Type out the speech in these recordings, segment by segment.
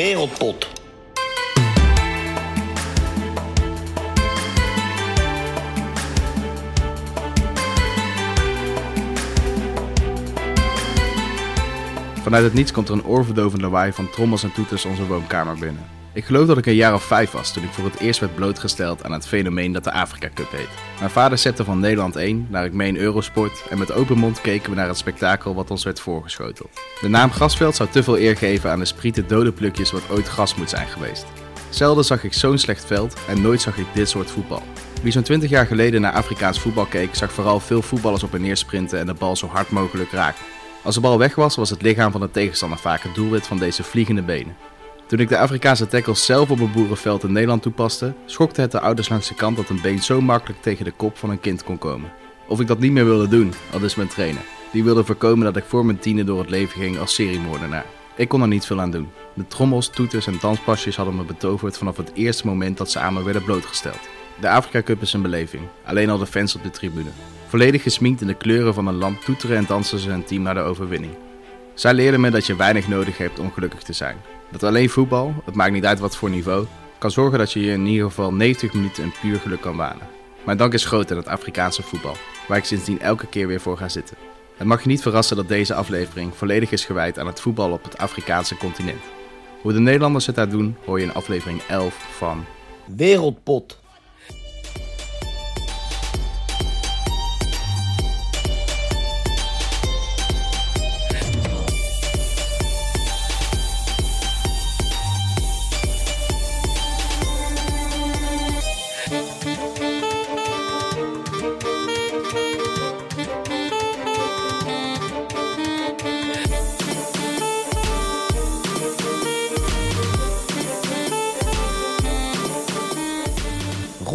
Wereldpot. Vanuit het niets komt er een oorverdovend lawaai van trommels en toeters onze woonkamer binnen. Ik geloof dat ik een jaar of vijf was toen ik voor het eerst werd blootgesteld aan het fenomeen dat de Afrika Cup heet. Mijn vader zette van Nederland 1 naar ik meen Eurosport en met open mond keken we naar het spektakel wat ons werd voorgeschoteld. De naam Grasveld zou te veel eer geven aan de sprieten dode plukjes wat ooit gras moet zijn geweest. Zelden zag ik zo'n slecht veld en nooit zag ik dit soort voetbal. Wie zo'n 20 jaar geleden naar Afrikaans voetbal keek, zag vooral veel voetballers op en neer sprinten en de bal zo hard mogelijk raken. Als de bal weg was, was het lichaam van de tegenstander vaak het doelwit van deze vliegende benen. Toen ik de Afrikaanse tackles zelf op een boerenveld in Nederland toepaste, schokte het de ouders langs de kant dat een been zo makkelijk tegen de kop van een kind kon komen. Of ik dat niet meer wilde doen, al dus mijn trainer. Die wilde voorkomen dat ik voor mijn tienen door het leven ging als seriemoordenaar. Ik kon er niet veel aan doen. De trommels, toeters en danspasjes hadden me betoverd vanaf het eerste moment dat ze aan me werden blootgesteld. De Afrika Cup is een beleving, alleen al de fans op de tribune. Volledig gesminkt in de kleuren van een land toeteren en dansen ze hun team naar de overwinning. Zij leerden me dat je weinig nodig hebt om gelukkig te zijn. Dat alleen voetbal, het maakt niet uit wat voor niveau, kan zorgen dat je je in ieder geval 90 minuten in puur geluk kan wanen. Mijn dank is groot aan het Afrikaanse voetbal, waar ik sindsdien elke keer weer voor ga zitten. Het mag je niet verrassen dat deze aflevering volledig is gewijd aan het voetbal op het Afrikaanse continent. Hoe de Nederlanders het daar doen, hoor je in aflevering 11 van Wereldpot.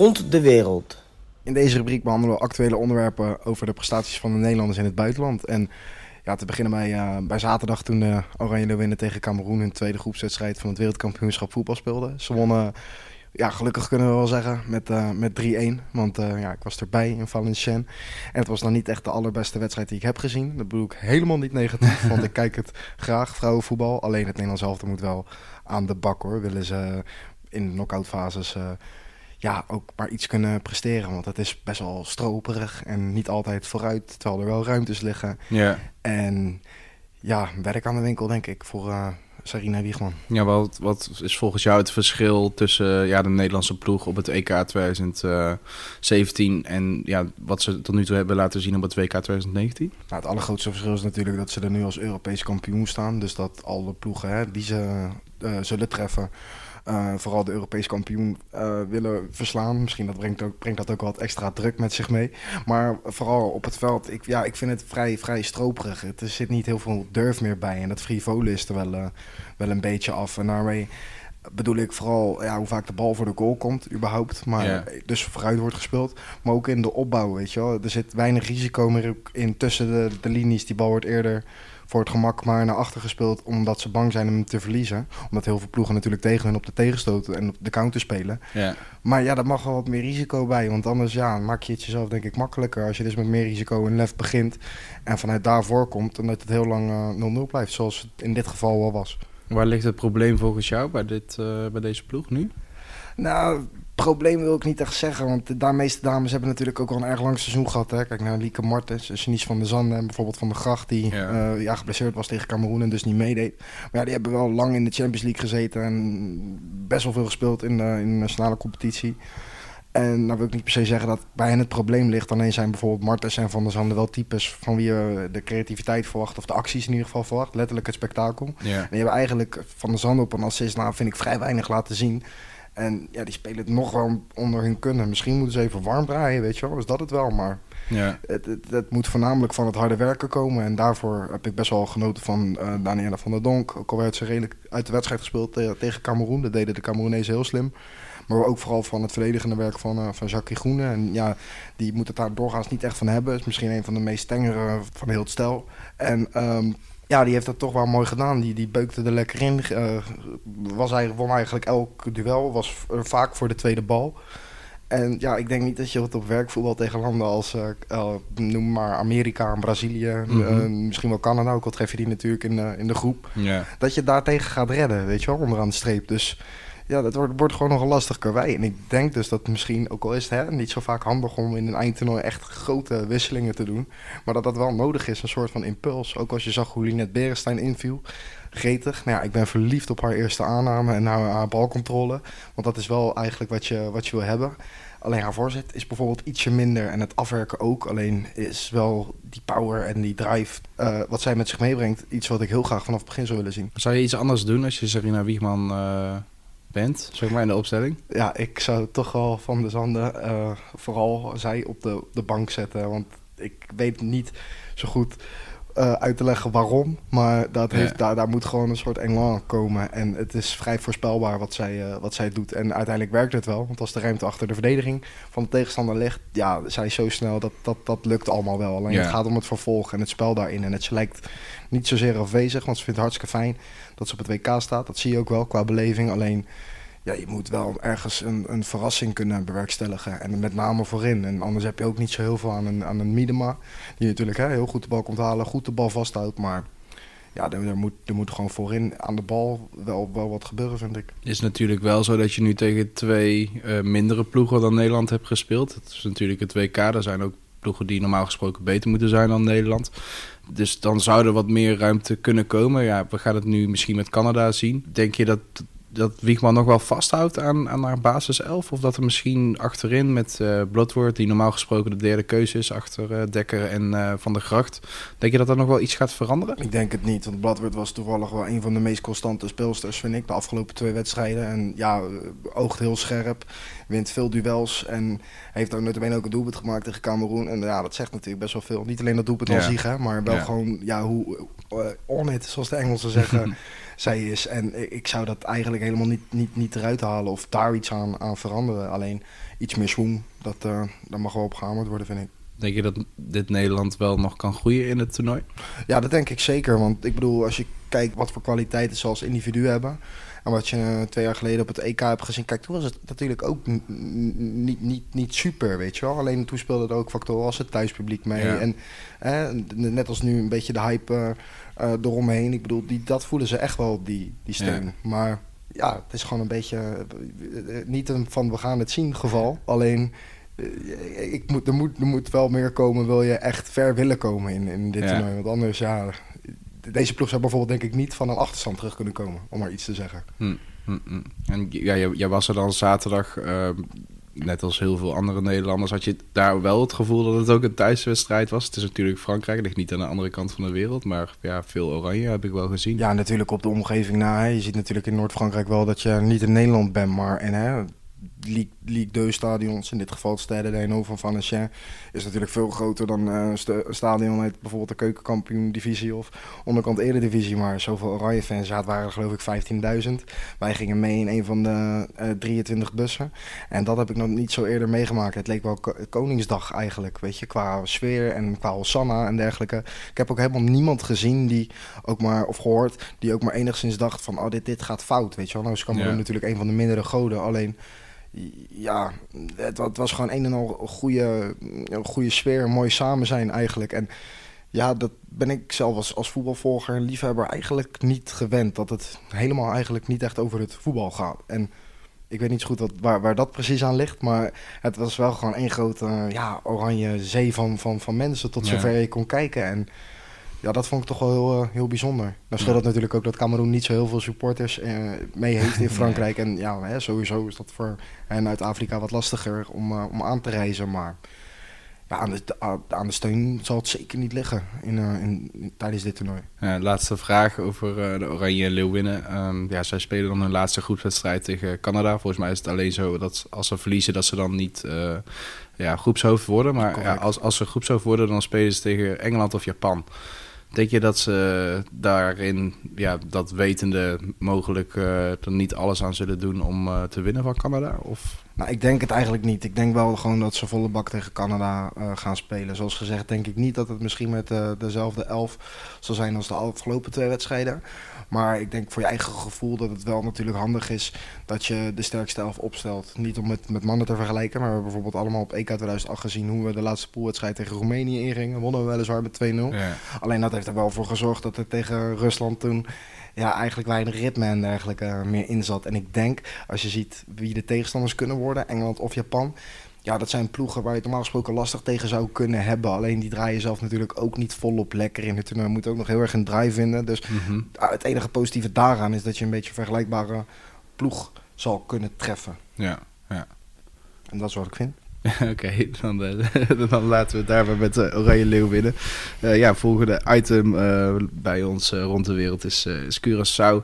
Rond de wereld. In deze rubriek behandelen we actuele onderwerpen over de prestaties van de Nederlanders in het buitenland. En ja, te beginnen bij, eh, bij zaterdag toen de Oranje Leeuwinnen tegen Cameroen hun tweede groepswedstrijd van het wereldkampioenschap voetbal speelden. Ze wonnen, ja, gelukkig kunnen we wel zeggen, met, eh, met 3-1. Want eh, ja, ik was erbij in Valenciennes. En het was dan niet echt de allerbeste wedstrijd die ik heb gezien. Dat bedoel ik helemaal niet negatief, want ik kijk het graag, vrouwenvoetbal. Alleen het Nederlands elftal moet wel aan de bak hoor. Willen ze in de knock-out fases ja, ook maar iets kunnen presteren. Want het is best wel stroperig en niet altijd vooruit, terwijl er wel ruimtes liggen. Ja. En ja, werk aan de winkel, denk ik, voor uh, Sarina Wiegman. Ja, wat, wat is volgens jou het verschil tussen ja, de Nederlandse ploeg op het EK 2017 en ja, wat ze tot nu toe hebben laten zien op het WK 2019? Nou, het allergrootste verschil is natuurlijk dat ze er nu als Europees kampioen staan. Dus dat alle ploegen hè, die ze uh, zullen treffen uh, vooral de Europese kampioen uh, willen verslaan. Misschien dat brengt, ook, brengt dat ook wat extra druk met zich mee. Maar vooral op het veld, ik, ja, ik vind het vrij, vrij stroperig. Er zit niet heel veel durf meer bij. En dat frivolen is er wel, uh, wel een beetje af. En daarmee bedoel ik vooral ja, hoe vaak de bal voor de goal komt, überhaupt. Maar dus vooruit wordt gespeeld. Maar ook in de opbouw, weet je wel. Er zit weinig risico meer in tussen de, de linies. Die bal wordt eerder voor het gemak maar naar achter gespeeld, omdat ze bang zijn om hem te verliezen. Omdat heel veel ploegen natuurlijk tegen hun op de tegenstoten en op de counter spelen. Ja. Maar ja, daar mag wel wat meer risico bij. Want anders ja, maak je het jezelf denk ik makkelijker. Als je dus met meer risico en lef begint en vanuit daar voorkomt. En dat het heel lang eh, 0-0 blijft, zoals het in dit geval wel was. Waar ligt het probleem volgens jou bij, dit, eh, bij deze ploeg nu? Nou, probleem wil ik niet echt zeggen. Want de meeste dames hebben natuurlijk ook al een erg lang seizoen gehad. Hè. Kijk naar Lieke Martens, Janice van der Zanden en bijvoorbeeld Van der Gracht. Die Ja. ja. ja, geblesseerd was tegen Cameroen en dus niet meedeed. Maar ja, die hebben wel lang in de Champions League gezeten. En best wel veel gespeeld in de, in de nationale competitie. En nou wil ik niet per se zeggen dat bij hen het probleem ligt. Alleen zijn bijvoorbeeld Martens en Van der Zanden wel types van wie je de creativiteit verwacht. Of de acties in ieder geval verwacht. Letterlijk het spektakel. Ja. En die hebben eigenlijk Van der Zanden op een assist, nou vind ik vrij weinig laten zien. En ja, die spelen het nog wel onder hun kunnen. Misschien moeten ze even warm draaien, weet je wel. Is dat het wel, maar Ja. het, het, het moet voornamelijk van het harde werken komen. En daarvoor heb ik best wel genoten van eh Daniela van der Donk. Ook al werd ze redelijk uit de wedstrijd gespeeld te- tegen Cameroen. Dat deden de Cameroenezen heel slim. Maar ook vooral van het verdedigende werk van, eh van Jacques Groene. En ja, die moet het daar doorgaans niet echt van hebben. Is misschien een van de meest tengere van heel het stel. En ehm, ja, die heeft dat toch wel mooi gedaan. Die, die beukte er lekker in. Eh, was eigenlijk, won eigenlijk elk duel. Was eh, vaak voor de tweede bal. En ja, ik denk niet dat je het op werkvoetbal tegen landen als, eh, noem maar Amerika en Brazilië, Mhm. misschien wel Canada, ook al tref je die natuurlijk in, de in de groep, dat je daartegen gaat redden, weet je wel, onderaan de streep. Dus ja, dat wordt, wordt gewoon nog een lastig karwei. En ik denk dus dat misschien, ook al is het hè, niet zo vaak handig om in een eindtoernooi echt grote wisselingen te doen, maar dat dat wel nodig is, een soort van impuls. Ook als je zag hoe Linette Berenstein inviel, gretig. Nou ja, ik ben verliefd op haar eerste aanname en haar, haar balcontrole, want dat is wel eigenlijk wat je, wat je wil hebben. Alleen haar voorzet is bijvoorbeeld ietsje minder en het afwerken ook. Alleen is wel die power en die drive eh, wat zij met zich meebrengt iets wat ik heel graag vanaf het begin zou willen zien. Zou je iets anders doen als je Serena Wiegman eh, bent, zeg maar, in de opstelling? Ja, ik zou toch wel van de Zanden eh, vooral zij op de, de bank zetten. Want ik weet niet zo goed eh, uit te leggen waarom. Maar dat Ja. heeft, daar, daar moet gewoon een soort elan komen. En het is vrij voorspelbaar wat zij, eh, wat zij doet. En uiteindelijk werkt het wel. Want als de ruimte achter de verdediging van de tegenstander ligt... ja, zij is zo snel, dat, dat, dat lukt allemaal wel. Alleen Ja. het gaat om het vervolg en het spel daarin. En het lijkt niet zozeer afwezig, want ze vindt het hartstikke fijn... dat ze op het WK staat. Dat zie je ook wel qua beleving. Alleen ja, je moet wel ergens een, een verrassing kunnen bewerkstelligen. En met name voorin. En anders heb je ook niet zo heel veel aan een, aan een Miedema. Die natuurlijk hè, heel goed de bal komt halen, goed de bal vasthoudt. Maar ja, er, moet, er moet gewoon voorin aan de bal wel, wel wat gebeuren, vind ik. Het is natuurlijk wel zo dat je nu tegen twee eh, mindere ploegen dan Nederland hebt gespeeld. Het is natuurlijk het WK, er zijn ook ploegen die normaal gesproken beter moeten zijn dan Nederland. Dus dan zou er wat meer ruimte kunnen komen. Ja, we gaan het nu misschien met Canada zien. Denk je dat, dat Wiegman nog wel vasthoudt aan, aan haar basiself? Of dat er misschien achterin met Bloodworth, die normaal gesproken de derde keuze is achter eh, Dekker en eh, Van der Gracht. Denk je dat er nog wel iets gaat veranderen? Ik denk het niet, want Bladwoord was toevallig wel een van de meest constante speelsters, vind ik, de afgelopen twee wedstrijden. En ja, oogt heel scherp, wint veel duels en heeft ook notabene ook een doelpunt gemaakt tegen Cameroen. En ja, dat zegt natuurlijk best wel veel. Niet alleen dat doelpunt Ja. al ziegen, maar wel Ja. gewoon ja, hoe on it, zoals de Engelsen zeggen, zij is. En ik zou dat eigenlijk helemaal niet, niet, niet eruit halen of daar iets aan, aan veranderen. Alleen iets meer swoon, dat, eh daar mag wel op gehamerd worden, vind ik. Denk je dat dit Nederland wel nog kan groeien in het toernooi? Ja, dat denk ik zeker. Want ik bedoel, als je kijkt wat voor kwaliteiten ze als individu hebben. En wat je eh, twee jaar geleden op het EK hebt gezien. Kijk, toen was het natuurlijk ook niet, niet, niet super, weet je wel. Alleen toen speelde er ook factoren als het thuispubliek mee. Ja. En eh, net als nu een beetje de hype eromheen. Ik bedoel, die, dat voelen ze echt wel, die, die steun. Maar ja, het is gewoon een beetje eh, eh, niet een van we gaan het zien geval. Alleen... eh, Ik moet, er, moet, er moet wel meer komen, wil je echt ver willen komen in, in dit Ja. toernooi. Want anders, ja, deze ploeg zou bijvoorbeeld denk ik niet van een achterstand terug kunnen komen, om maar iets te zeggen. Hm, hm, hm. En ja, jij, jij was er dan zaterdag, eh, net als heel veel andere Nederlanders, had je daar wel het gevoel dat het ook een thuiswedstrijd was? Het is natuurlijk Frankrijk, ligt niet aan de andere kant van de wereld, maar ja, veel oranje heb ik wel gezien. Ja, natuurlijk op de omgeving na. Je ziet natuurlijk in Noord-Frankrijk wel dat je niet in Nederland bent, maar en hè, Ligue, Ligue 2 stadions, in dit geval het Stade de Hainaut van Valenciennes, is natuurlijk veel groter dan eh, een sta- een stadion uit bijvoorbeeld de keukenkampioen divisie of onderkant eredivisie. Maar zoveel oranje fans, ja, het waren er geloof ik 15.000. Wij gingen mee in een van de eh, 23 bussen. En dat heb ik nog niet zo eerder meegemaakt. Het leek wel ko- Koningsdag eigenlijk, weet je, qua sfeer en qua Hosanna en dergelijke. Ik heb ook helemaal niemand gezien die ook maar, of gehoord, die ook maar enigszins dacht van, oh, dit, dit gaat fout, weet je wel. Nou is Cameroen Ja. natuurlijk een van de mindere goden, alleen... Ja, het, wa- het was gewoon een en al goede, goede sfeer, mooi samen zijn eigenlijk. En ja, dat ben ik zelf als, als voetbalvolger en liefhebber eigenlijk niet gewend. Dat het helemaal eigenlijk niet echt over het voetbal gaat. En ik weet niet zo goed wat, waar, waar dat precies aan ligt. Maar het was wel gewoon één grote ja, oranje zee van, van, van mensen tot zover je kon kijken. En ja, dat vond ik toch wel heel, eh, heel bijzonder. Nou scheelt het natuurlijk ook dat Cameroen niet zo heel veel supporters eh, mee heeft in Frankrijk. En ja, hè, sowieso is dat voor hen uit Afrika wat lastiger om, eh, om aan te reizen. Maar ja, aan, de, aan de steun zal het zeker niet liggen in, eh, in, in- tijdens dit toernooi. Ja, laatste vraag over de Oranje Leeuwinnen. Ehm, ja, zij spelen dan hun laatste groepswedstrijd tegen Canada. Volgens mij is het alleen zo dat als ze verliezen, dat ze dan niet ja, groepshoofd worden. Maar ja, als, als ze groepshoofd worden, dan spelen ze tegen Engeland of Japan. Denk je dat ze daarin, ja, dat wetende, mogelijk eh, er niet alles aan zullen doen om eh, te winnen van Canada? Of Nou, ik denk het eigenlijk niet. Ik denk wel gewoon dat ze volle bak tegen Canada uh, gaan spelen. Zoals gezegd, denk ik niet dat het misschien met uh, dezelfde elf zal zijn als de afgelopen twee wedstrijden. Maar ik denk voor je eigen gevoel dat het wel natuurlijk handig is dat je de sterkste elf opstelt. Niet om het met mannen te vergelijken, maar we hebben bijvoorbeeld allemaal op EK 2008 gezien hoe we de laatste poolwedstrijd tegen Roemenië ingingen. Wonnen we weliswaar met 2-0. Ja. Alleen dat heeft er wel voor gezorgd dat er tegen Rusland toen ja, eigenlijk weinig ritme en dergelijke meer in zat. En ik denk, als je ziet wie de tegenstanders kunnen worden, Engeland of Japan. Ja, dat zijn ploegen waar je het normaal gesproken lastig tegen zou kunnen hebben. Alleen die draaien zelf natuurlijk ook niet volop lekker in het toernooi. Moet ook nog heel erg een draai vinden. Dus mm het enige positieve daaraan is dat je een beetje een vergelijkbare ploeg zal kunnen treffen. Ja, ja. En dat is wat ik vind. Oké, dan, uh, dan laten we het daarbij met uh, Oranje Leeuw winnen. Uh, ja, volgende item bij ons rond de wereld is, is Curaçao.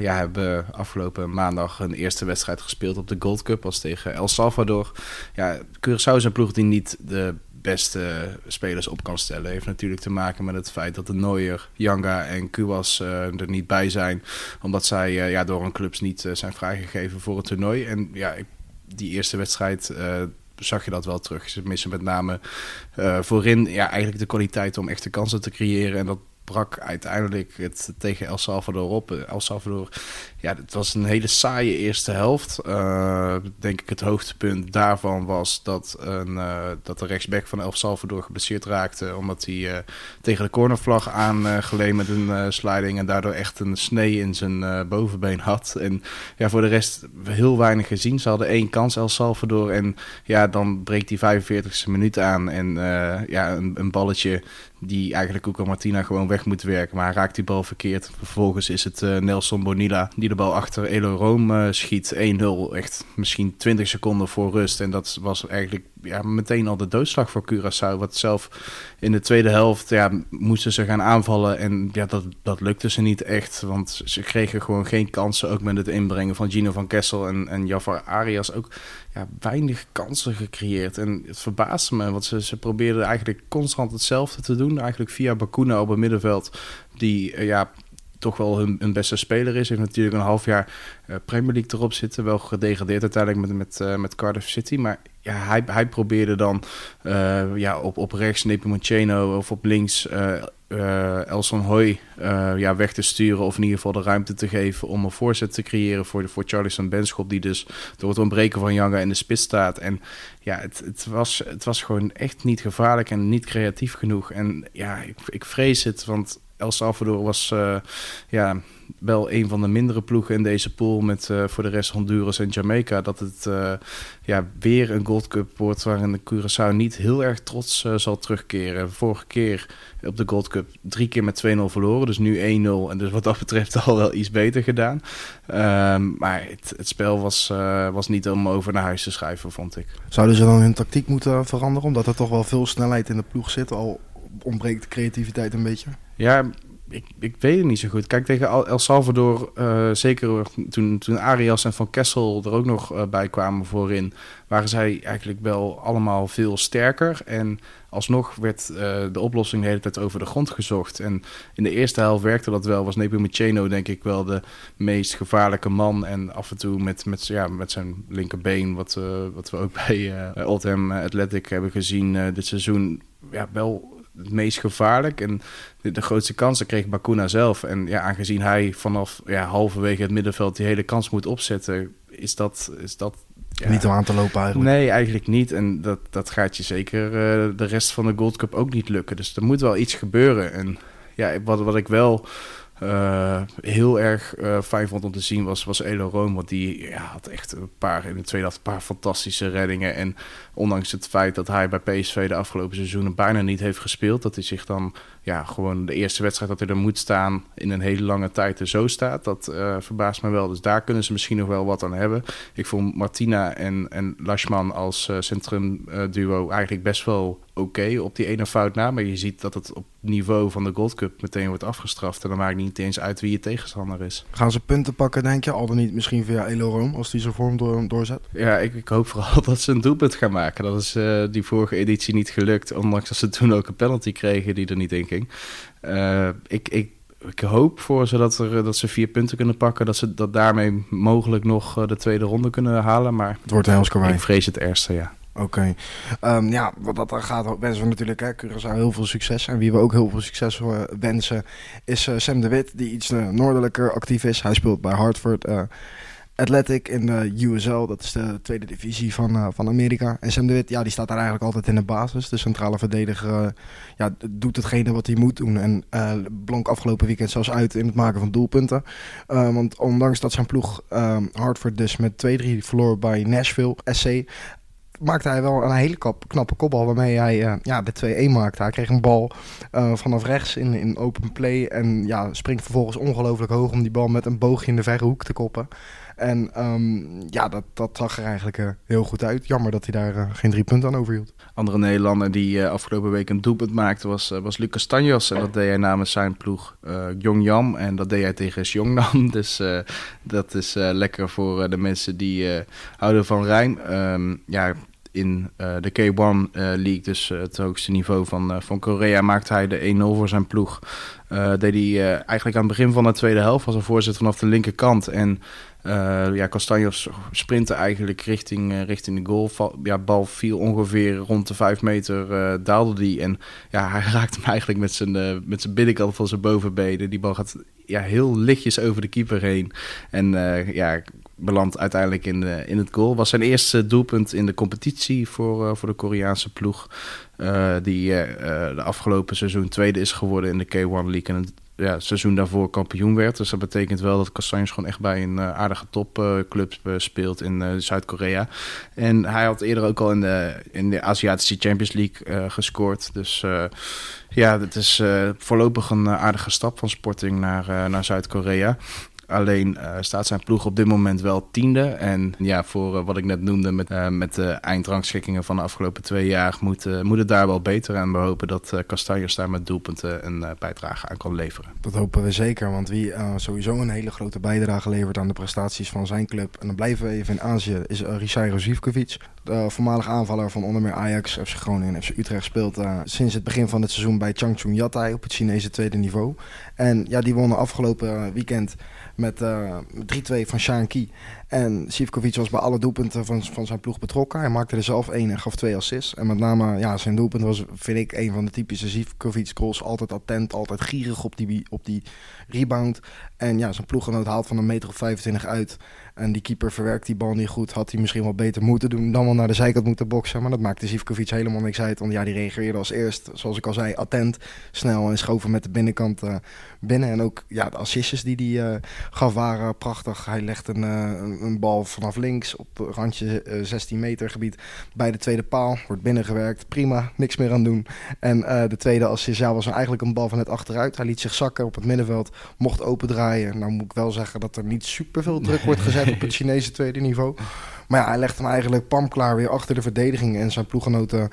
ja, hebben afgelopen maandag een eerste wedstrijd gespeeld op de Gold Cup als tegen El Salvador. Ja, Curaçao is een ploeg die niet de beste spelers op kan stellen. Heeft natuurlijk te maken met het feit dat de Neuer, Yanga en Kuwas er niet bij zijn. Omdat zij ja, door hun clubs niet zijn vrijgegeven voor het toernooi. En ja, ik die eerste wedstrijd uh, zag je dat wel terug. Ze missen met name uh, voorin ja, eigenlijk de kwaliteit om echte kansen te creëren. En dat brak uiteindelijk het tegen El Salvador op. El Salvador, ja, het was een hele saaie eerste helft. Uh, denk ik het hoogtepunt daarvan was dat, een, uh, dat de rechtsback van El Salvador geblesseerd raakte. Omdat hij uh, tegen de cornervlag aangeleend met een sliding. En daardoor echt een snee in zijn bovenbeen had. En ja, voor de rest heel weinig gezien. Ze hadden één kans El Salvador. En ja, dan breekt die 45e minuut aan. En ja, een, een balletje die eigenlijk Cuca Martina gewoon weg moet werken. Maar raakt die bal verkeerd. Vervolgens is het Nelson Bonilla die de bal achter Elo uh, schiet. 1-0, echt misschien 20 seconden voor rust. En dat was eigenlijk ja, meteen al de doodslag voor Curaçao. Wat zelf in de tweede helft ja, moesten ze gaan aanvallen. En ja, dat, dat lukte ze niet echt. Want ze kregen gewoon geen kansen. Ook met het inbrengen van Gino van Kessel en, en Jafar Arias. Ook ja, weinig kansen gecreëerd. En het verbaasde me, want ze, ze probeerden eigenlijk constant hetzelfde te doen. Eigenlijk via Bakuna op het middenveld. Die uh, ja, toch wel hun, hun, beste speler is. Heeft natuurlijk een half jaar uh, Premier League erop zitten. Wel gedegradeerd uiteindelijk met, met, uh, met Cardiff City. Maar ja, hij, hij probeerde dan uh, ja, op, op rechts Nepomuceno of op links Elson Hoy ja, weg te sturen. Of in ieder geval de ruimte te geven om een voorzet te creëren voor, de, voor Charlison Benschop. Die dus door het ontbreken van Janga in de spits staat. En ja, het, het, was, het was gewoon echt niet gevaarlijk en niet creatief genoeg. En ja, ik, ik vrees het, want El Salvador was uh, ja, wel een van de mindere ploegen in deze pool. Met uh, voor de rest Honduras en Jamaica. Dat het uh, ja, weer een Gold Cup wordt waarin de Curaçao niet heel erg trots zal terugkeren. Vorige keer op de Gold Cup drie keer met 2-0 verloren. Dus nu 1-0. En dus wat dat betreft al wel iets beter gedaan. Um, maar het, het, spel was, was niet om over naar huis te schrijven, vond ik. Zouden ze dan hun tactiek moeten veranderen? Omdat er toch wel veel snelheid in de ploeg zit. Al ontbreekt de creativiteit een beetje. Ja, ik, ik weet het niet zo goed. Kijk, tegen El Salvador, uh, zeker toen, toen Arias en Van Kessel er ook nog uh, bij kwamen voorin, waren zij eigenlijk wel allemaal veel sterker. En alsnog werd uh, de oplossing de hele tijd over de grond gezocht. En in de eerste helft werkte dat wel. Was Nepomuceno denk ik wel de meest gevaarlijke man. En af en toe met, met, ja, met zijn linkerbeen, wat, wat we ook bij Oldham Athletic hebben gezien dit seizoen, ja, wel het meest gevaarlijk. En de, de, grootste kansen kreeg Bakuna zelf. En ja, aangezien hij vanaf ja, halverwege het middenveld die hele kans moet opzetten, is dat. Is dat ja, niet om aan te lopen eigenlijk. Nee, eigenlijk niet. En dat, dat gaat je zeker uh, de rest van de Gold Cup ook niet lukken. Dus er moet wel iets gebeuren. En ja, wat, wat ik wel uh, heel erg uh, fijn vond om te zien was, was Elo. Want die ja, had echt een paar in de tweede helft een paar fantastische reddingen. En ondanks het feit dat hij bij PSV de afgelopen seizoenen bijna niet heeft gespeeld, dat hij zich dan ja, gewoon de eerste wedstrijd dat hij er moet staan in een hele lange tijd er zo staat. Dat uh, verbaast me wel. Dus daar kunnen ze misschien nog wel wat aan hebben. Ik vond Martina en, en Lashman als uh, centrum uh, duo eigenlijk best wel oké okay op die ene fout na. Maar je ziet dat het op niveau van de Gold Cup meteen wordt afgestraft. En dan maakt niet eens uit wie je tegenstander is. Gaan ze punten pakken, denk je? Al dan niet misschien via Elorom, als die zijn vorm door, doorzet? Ja, ik, ik, hoop vooral dat ze een doelpunt gaan maken. Dat is uh, die vorige editie niet gelukt. Ondanks dat ze toen ook een penalty kregen die er niet in ging. Uh, ik, ik ik hoop voor ze dat, er, dat ze vier punten kunnen pakken. Dat ze dat daarmee mogelijk nog de tweede ronde kunnen halen. Maar het wordt een Ik vrees het ergste, ja. Oké. Ehm, ja, wat dat er gaat, wensen we natuurlijk hè, Curaçao heel veel succes. En wie we ook heel veel succes wensen, is Sam de Wit, die iets noordelijker actief is. Hij speelt bij Hartford. Athletic in de USL, dat is de tweede divisie van, uh, van Amerika. En Sam de Wit, ja, die staat daar eigenlijk altijd in de basis. De centrale verdediger uh, ja, doet hetgene wat hij moet doen. En uh, blonk afgelopen weekend zelfs uit in het maken van doelpunten. want ondanks dat zijn ploeg Hartford dus met 2-3 verloor bij Nashville SC... maakte hij wel een hele knappe kopbal waarmee hij ja, de 2-1 maakte. Hij kreeg een bal vanaf rechts in, in open play. En ja, springt vervolgens ongelooflijk hoog om die bal met een boogje in de verre hoek te koppen. En ehm, ja, dat, dat zag er eigenlijk uh, heel goed uit. Jammer dat hij daar geen drie punten aan overhield. Andere Nederlander die afgelopen week een doelpunt maakte was, was Lucas Tanjos. En dat deed hij namens zijn ploeg Jong En dat deed hij tegen Jongnam. Dus dat is lekker voor de mensen die houden van Rijn. Um, ja, in de K1 League, dus het hoogste niveau van, van Korea, maakte hij de 1-0 voor zijn ploeg. deed hij eigenlijk aan het begin van de tweede helft als een voorzet vanaf de linkerkant. En uh, ja, Castanjos sprintte eigenlijk richting, richting de goal. Ja, bal viel ongeveer rond de 5 meter, daalde die. En ja, hij raakte hem eigenlijk met zijn, met zijn binnenkant van zijn bovenbenen. Die bal gaat ja, heel lichtjes over de keeper heen. En ja, belandt uiteindelijk in, de, in het goal. Was zijn eerste doelpunt in de competitie voor, voor de Koreaanse ploeg. die de afgelopen seizoen tweede is geworden in de K1 League. En ja, seizoen daarvoor kampioen werd. Dus dat betekent wel dat Castanjes gewoon echt bij een aardige topclub speelt in Zuid-Korea. En hij had eerder ook al in de, in de Aziatische Champions League gescoord. Dus ja, het is voorlopig een aardige stap van Sporting naar, naar Zuid-Korea. Alleen uh, staat zijn ploeg op dit moment wel tiende. En ja, voor uh, wat ik net noemde met, uh, met de eindrangschikkingen van de afgelopen twee jaar moet, moet het daar wel beter. En we hopen dat Castanjos daar met doelpunten een bijdrage aan kan leveren. Dat hopen we zeker, want wie sowieso een hele grote bijdrage levert aan de prestaties van zijn club. En dan blijven we even in Azië, is uh, Risairo. De voormalig aanvaller van onder meer Ajax, FC Groningen en FC Utrecht speelt sinds het begin van het seizoen bij Changchun Yatai op het Chinese tweede niveau. En ja, die wonnen afgelopen weekend met uh, eh, 3-2 van Shaan Ki. En Sivkovic was bij alle doelpunten van, van zijn ploeg betrokken. Hij maakte er zelf één en gaf twee assists. En met name ja, zijn doelpunt was, vind ik, een van de typische Sivkovic goals. Altijd attent, altijd gierig op die, op die rebound. En ja, zijn ploeggenoot haalt van een meter of 25 uit. En die keeper verwerkt die bal niet goed. Had hij misschien wel beter moeten doen. Dan wel naar de zijkant moeten boksen. Maar dat maakte Zivkovic helemaal niks uit. Want ja, die reageerde als eerst, zoals ik al zei, attent. Snel en schoven met de binnenkant uh, binnen. En ook ja, de assistjes die hij uh, gaf waren prachtig. Hij legt een, uh, een bal vanaf links op randje 16 meter gebied bij de tweede paal. Wordt binnengewerkt. Prima, niks meer aan doen. En de tweede assist ja, was eigenlijk een bal van net achteruit. Hij liet zich zakken op het middenveld. Mocht opendraaien. Nou moet ik wel zeggen dat er niet super veel druk wordt gezet op het Chinese tweede niveau. Maar ja, hij legt hem eigenlijk pamklaar weer achter de verdediging. En zijn ploeggenoten,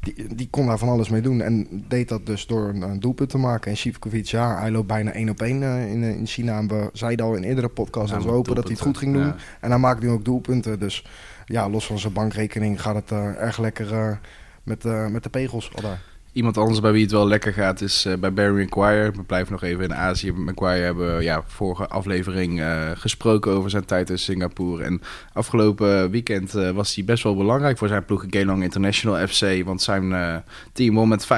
die, die kon daar van alles mee doen. En deed dat dus door een, doelpunt te maken. En Sivkovic, ja, hij loopt bijna één op één uh, in, in China. En we zeiden al in eerdere podcasts dat we hopen dat hij het goed ging doen. En hij maakt nu ook doelpunten. Dus ja, los van zijn bankrekening gaat het uh, erg lekker met, met de pegels al daar. Iemand anders bij wie het wel lekker gaat is uh, bij Barry Maguire. We blijven nog even in Azië. Maguire hebben ja, vorige aflevering uh, gesproken over zijn tijd in Singapore. En afgelopen weekend uh, was hij best wel belangrijk voor zijn ploeg Geelong International FC. Want zijn team won met 5-0.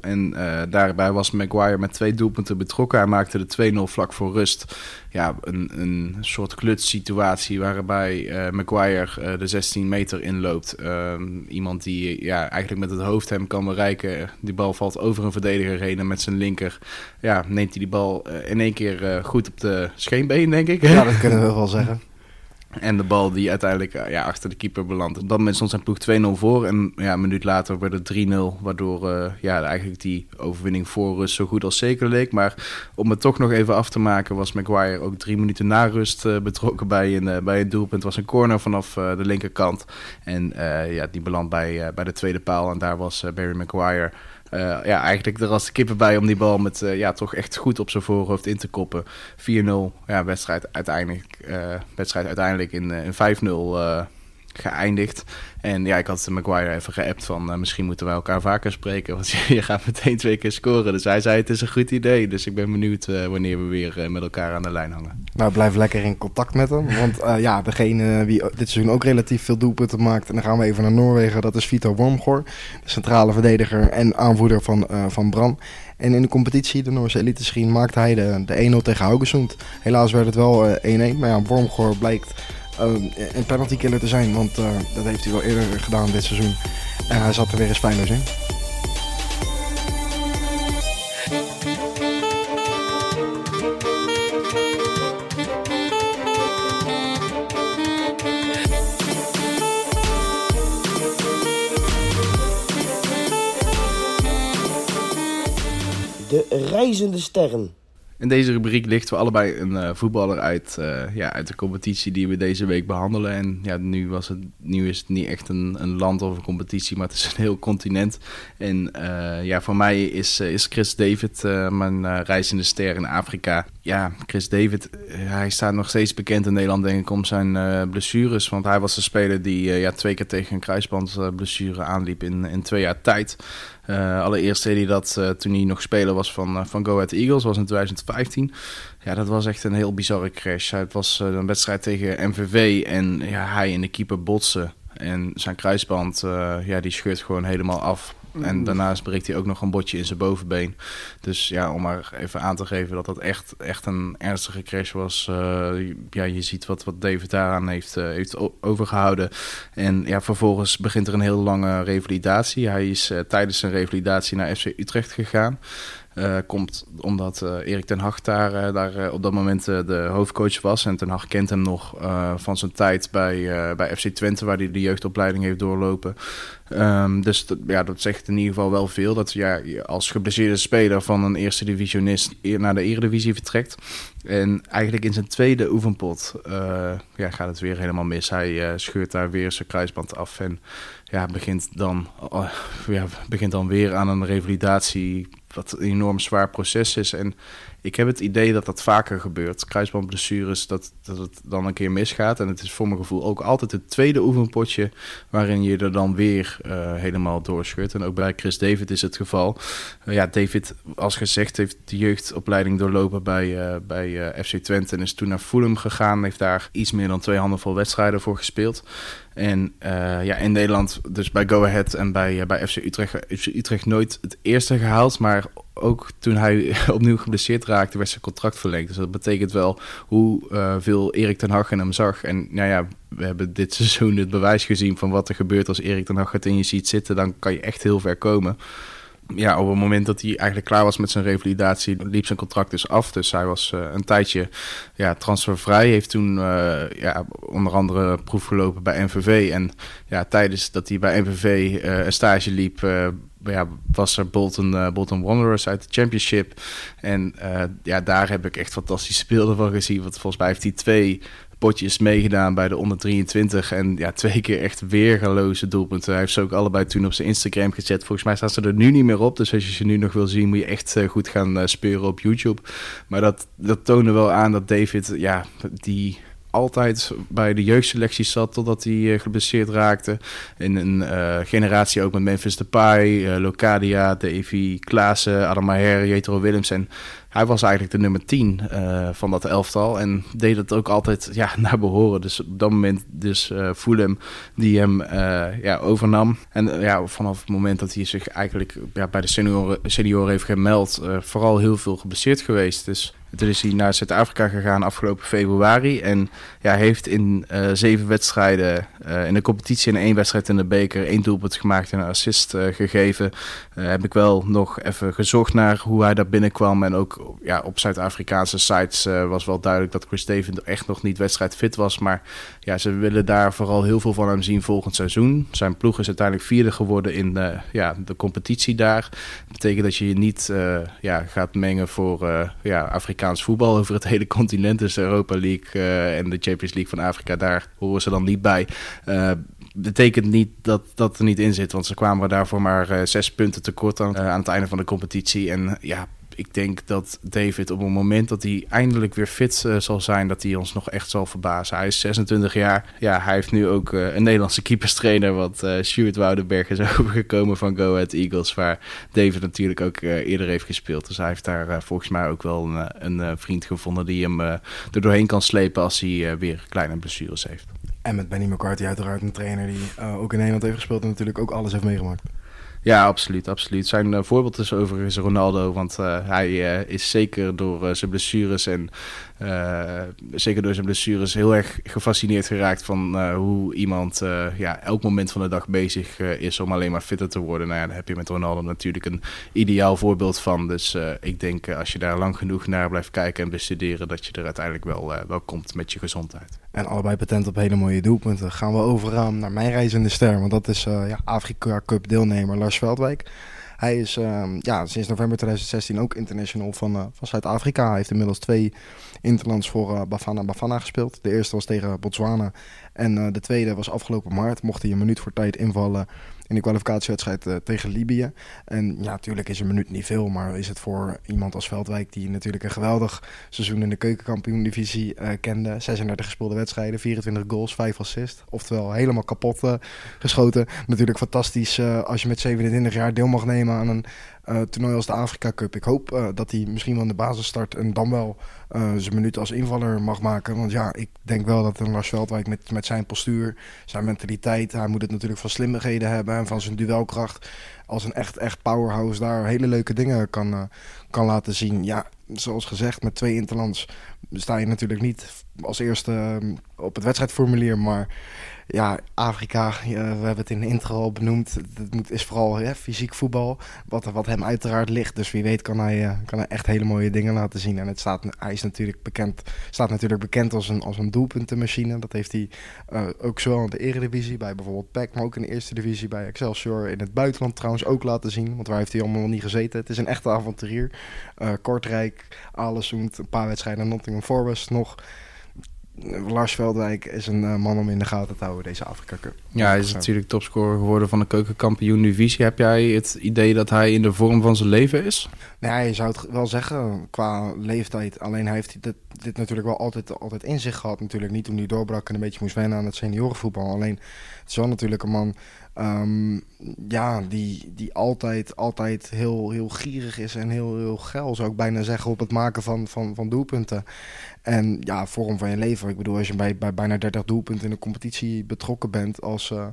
En daarbij was Maguire met twee doelpunten betrokken. Hij maakte de 2-0 vlak voor rust ja, een, een soort klutsituatie waarbij Maguire uh, de 16 meter inloopt. Uh, iemand die ja, eigenlijk met het hoofd hem kan bereiken. Die bal valt over een verdediger heen en met zijn linker ja, neemt hij die bal eh, in één keer goed op de scheenbeen, denk ik. Ja, dat kunnen we wel zeggen. En de bal die uiteindelijk eh, ja, achter de keeper belandt. Op dat moment stond zijn ploeg 2-0 voor. En ja, een minuut later werd het 3-0. Waardoor uh, ja, eigenlijk die overwinning voor rust zo goed als zeker leek. Maar om het toch nog even af te maken... was Maguire ook drie minuten na rust uh, betrokken bij een, bij het doelpunt. Het was een corner vanaf de linkerkant. En ja, die belandt bij, bij de tweede paal. En daar was Barry Maguire... Uh, ja, eigenlijk er als de kippen bij om die bal met uh, ja, toch echt goed op zijn voorhoofd in te koppen. 4-0, ja, wedstrijd uiteindelijk, uh, wedstrijd uiteindelijk in, in 5-0 geëindigd. En ja, ik had Maguire even geappt van uh, misschien moeten wij elkaar vaker spreken. Want je gaat meteen twee keer scoren. Dus hij zei het is een goed idee. Dus ik ben benieuwd uh, wanneer we weer uh, met elkaar aan de lijn hangen. Nou, blijf lekker in contact met hem. Want ja, degene wie dit seizoen ook relatief veel doelpunten maakt. En dan gaan we even naar Noorwegen. Dat is Vito Wormgård. De centrale verdediger en aanvoerder van, van Bram. En in de competitie, de Noorse elite screen, maakte hij de, de 1-0 tegen Haugesund. Helaas werd het wel 1-1. maar ja, Wormgård blijkt een penalty killer te zijn. Want uh, dat heeft hij wel eerder gedaan dit seizoen. En hij zat er weer eens feilloos in. De reizende sterren. In deze rubriek lichten we allebei een uh, voetballer uit, uh, ja, uit de competitie die we deze week behandelen. En ja, nu, was het, nu is het niet echt een, een land of een competitie, maar het is een heel continent. En uh, ja, voor mij is, is Chris David mijn reizende ster in Afrika. Ja, Chris David, hij staat nog steeds bekend in Nederland denk ik om zijn blessures. Want hij was de speler die ja, twee keer tegen een kruisbandblessure aanliep in, in twee jaar tijd. Uh, allereerst deed hij dat toen hij nog speler was van, van Go Ahead Eagles, was in 2015. Ja, dat was echt een heel bizarre crash. Het was een wedstrijd tegen MVV en ja, hij en de keeper botsen. En zijn kruisband, ja, die scheurt gewoon helemaal af. En daarnaast breekt hij ook nog een botje in zijn bovenbeen. Dus ja, om maar even aan te geven dat dat echt, echt een ernstige crash was. Uh, ja, je ziet wat, wat David daaraan heeft, uh, heeft overgehouden. En ja, vervolgens begint er een heel lange revalidatie. Hij is uh, tijdens zijn revalidatie naar FC Utrecht gegaan. Uh, komt omdat uh, Erik ten Hag daar, uh, daar op dat moment de hoofdcoach was. En ten Hag kent hem nog van zijn tijd bij, bij FC Twente, waar hij de jeugdopleiding heeft doorlopen. Um, dus ja, dat zegt in ieder geval wel veel. Dat ja, je als geblesseerde speler van een eerste divisionist naar de eredivisie vertrekt. En eigenlijk in zijn tweede oefenpot ja, gaat het weer helemaal mis. Hij scheurt daar weer zijn kruisband af en ja, begint, dan, ja, begint dan weer aan een revalidatie wat een enorm zwaar proces is. En ik heb het idee dat dat vaker gebeurt. Kruisbandblessures, dat, dat het dan een keer misgaat. En het is voor mijn gevoel ook altijd het tweede oefenpotje... waarin je er dan weer uh, helemaal doorscheurt. En ook bij Chris David is het geval. Ja, David, als gezegd, heeft de jeugdopleiding doorlopen bij, uh, bij FC Twente... en is toen naar Fulham gegaan. Heeft daar iets meer dan twee handen vol wedstrijden voor gespeeld. En ja, in Nederland, dus bij Go Ahead en bij, bij FC Utrecht... FC Utrecht nooit het eerste gehaald, maar ook toen hij opnieuw geblesseerd raakte, werd zijn contract verlengd. Dus dat betekent wel hoe uh, veel Erik ten Hag in hem zag. En nou ja, we hebben dit seizoen het bewijs gezien van wat er gebeurt als Erik ten Hag het in je ziet zitten. Dan kan je echt heel ver komen. Ja, op het moment dat hij eigenlijk klaar was met zijn revalidatie, liep zijn contract dus af. Dus hij was uh, een tijdje ja, transfervrij. Heeft toen uh, ja, onder andere proef gelopen bij NVV. En ja, tijdens dat hij bij NVV een stage liep ja, was er Bolton, Bolton Wanderers uit de Championship. En ja, daar heb ik echt fantastische beelden van gezien. Want volgens mij heeft hij twee potjes meegedaan bij de onder 23. En ja, twee keer echt weergaloze doelpunten. Hij heeft ze ook allebei toen op zijn Instagram gezet. Volgens mij staan ze er nu niet meer op. Dus als je ze nu nog wil zien, moet je echt uh, goed gaan uh, speuren op YouTube. Maar dat, dat toonde wel aan dat David, ja, die altijd bij de jeugdselectie zat totdat hij uh, geblesseerd raakte. In een uh, generatie ook met Memphis Depay, uh, Locadia, Davy Klaassen, Adam Maher, Jetro Willems. En hij was eigenlijk de nummer 10 van dat elftal en deed het ook altijd ja, naar behoren. Dus op dat moment dus Fulham die hem ja, overnam. En ja, vanaf het moment dat hij zich eigenlijk ja, bij de senioren, senioren heeft gemeld, vooral heel veel geblesseerd geweest. Dus toen is hij naar Zuid-Afrika gegaan afgelopen februari. En ja, heeft in uh, zeven wedstrijden uh, in de competitie en één wedstrijd in de beker één doelpunt gemaakt en een assist uh, gegeven. heb ik wel nog even gezocht naar hoe hij daar binnenkwam. En ook ja, op Zuid-Afrikaanse sites was wel duidelijk dat Chris David echt nog niet wedstrijdfit was. Maar ja, ze willen daar vooral heel veel van hem zien volgend seizoen. Zijn ploeg is uiteindelijk vierde geworden in ja, de competitie daar. Dat betekent dat je je niet ja, gaat mengen voor ja, Voetbal over het hele continent. Dus de Europa League uh, en de Champions League van Afrika, daar horen ze dan niet bij. Uh, betekent niet dat dat er niet in zit, want ze kwamen daarvoor maar uh, zes punten tekort aan, aan het einde van de competitie. En ja, ik denk dat David op het moment dat hij eindelijk weer fit uh, zal zijn, dat hij ons nog echt zal verbazen. Hij is 26 jaar. Ja, hij heeft nu ook uh, een Nederlandse keeperstrainer, want uh, Stuart Woudenberg is overgekomen van Go Ahead Eagles, waar David natuurlijk ook eerder heeft gespeeld. Dus hij heeft daar volgens mij ook wel een, een vriend gevonden die hem er doorheen kan slepen als hij weer kleine blessures heeft. En met Benny McCarthy uiteraard een trainer die ook in Nederland heeft gespeeld en natuurlijk ook alles heeft meegemaakt. Ja, absoluut. absoluut. Zijn uh, voorbeeld is overigens Ronaldo. Want uh, hij uh, is zeker door zijn blessures en zeker door zijn blessures heel erg gefascineerd geraakt van hoe iemand ja, elk moment van de dag bezig is om alleen maar fitter te worden. Nou ja, daar heb je met Ronaldo natuurlijk een ideaal voorbeeld van. Dus ik denk als je daar lang genoeg naar blijft kijken en bestuderen, dat je er uiteindelijk wel, wel komt met je gezondheid. En allebei patent op hele mooie doelpunten. Gaan we overgaan naar mijn reizende ster. Want dat is ja, Afrika Cup deelnemer Lars Veldwijk. Hij is uh, ja, sinds november 2016 ook international van, uh, van Zuid-Afrika. Hij heeft inmiddels twee interlands voor uh, Bafana Bafana gespeeld. De eerste was tegen Botswana en uh, de tweede was afgelopen maart. Mocht hij een minuut voor tijd invallen in de kwalificatiewedstrijd uh, tegen Libië. En ja, natuurlijk is een minuut niet veel, maar is het voor iemand als Veldwijk, die natuurlijk een geweldig seizoen in de keukenkampioen-divisie uh, kende. 36 gespeelde wedstrijden, 24 goals, 5 assists. Oftewel helemaal kapot uh, geschoten. Natuurlijk fantastisch als je met 27 jaar deel mag nemen aan een toernooi als de Afrika Cup. Ik hoop uh, dat hij misschien wel in de basis start en dan wel uh, zijn minuut als invaller mag maken. Want ja, ik denk wel dat een Lars Veldwijk met, met zijn postuur, zijn mentaliteit, hij moet het natuurlijk van slimmigheden hebben en van zijn duelkracht als een echt, echt powerhouse daar hele leuke dingen kan, kan laten zien. Ja, zoals gezegd, met twee interlands sta je natuurlijk niet als eerste op het wedstrijdformulier, maar ja, Afrika, we hebben het in de intro al benoemd. Het is vooral fysiek voetbal, wat, wat hem uiteraard ligt. Dus wie weet kan hij, uh, kan hij echt hele mooie dingen laten zien. En het staat, hij is natuurlijk bekend, staat natuurlijk bekend als een, als een doelpuntenmachine. Dat heeft hij uh, ook zowel in de eredivisie, bij bijvoorbeeld PEC, maar ook in de eerste divisie bij Excelsior. In het buitenland trouwens ook laten zien, want waar heeft hij allemaal niet gezeten. Het is een echte avonturier. Uh, Kortrijk, Alesund, een paar wedstrijden, Nottingham Forest nog... Lars Veldwijk is een uh, man om in de gaten te houden, deze Afrika Cup. Ja, hij is natuurlijk topscorer geworden van de keukenkampioen divisie. Heb jij het idee dat hij in de vorm van zijn leven is? Nee, je zou het wel zeggen qua leeftijd. Alleen hij heeft dit, dit natuurlijk wel altijd, altijd in zich gehad. Natuurlijk niet toen hij doorbrak en een beetje moest wennen aan het seniorenvoetbal. Alleen het is wel natuurlijk een man um, ja, die, die altijd, altijd heel, heel gierig is en heel, heel geil, zou ik bijna zeggen, op het maken van, van, van doelpunten. En ja, vorm van je leven. Ik bedoel, als je bij, bij bijna 30 doelpunten in de competitie betrokken bent als uh,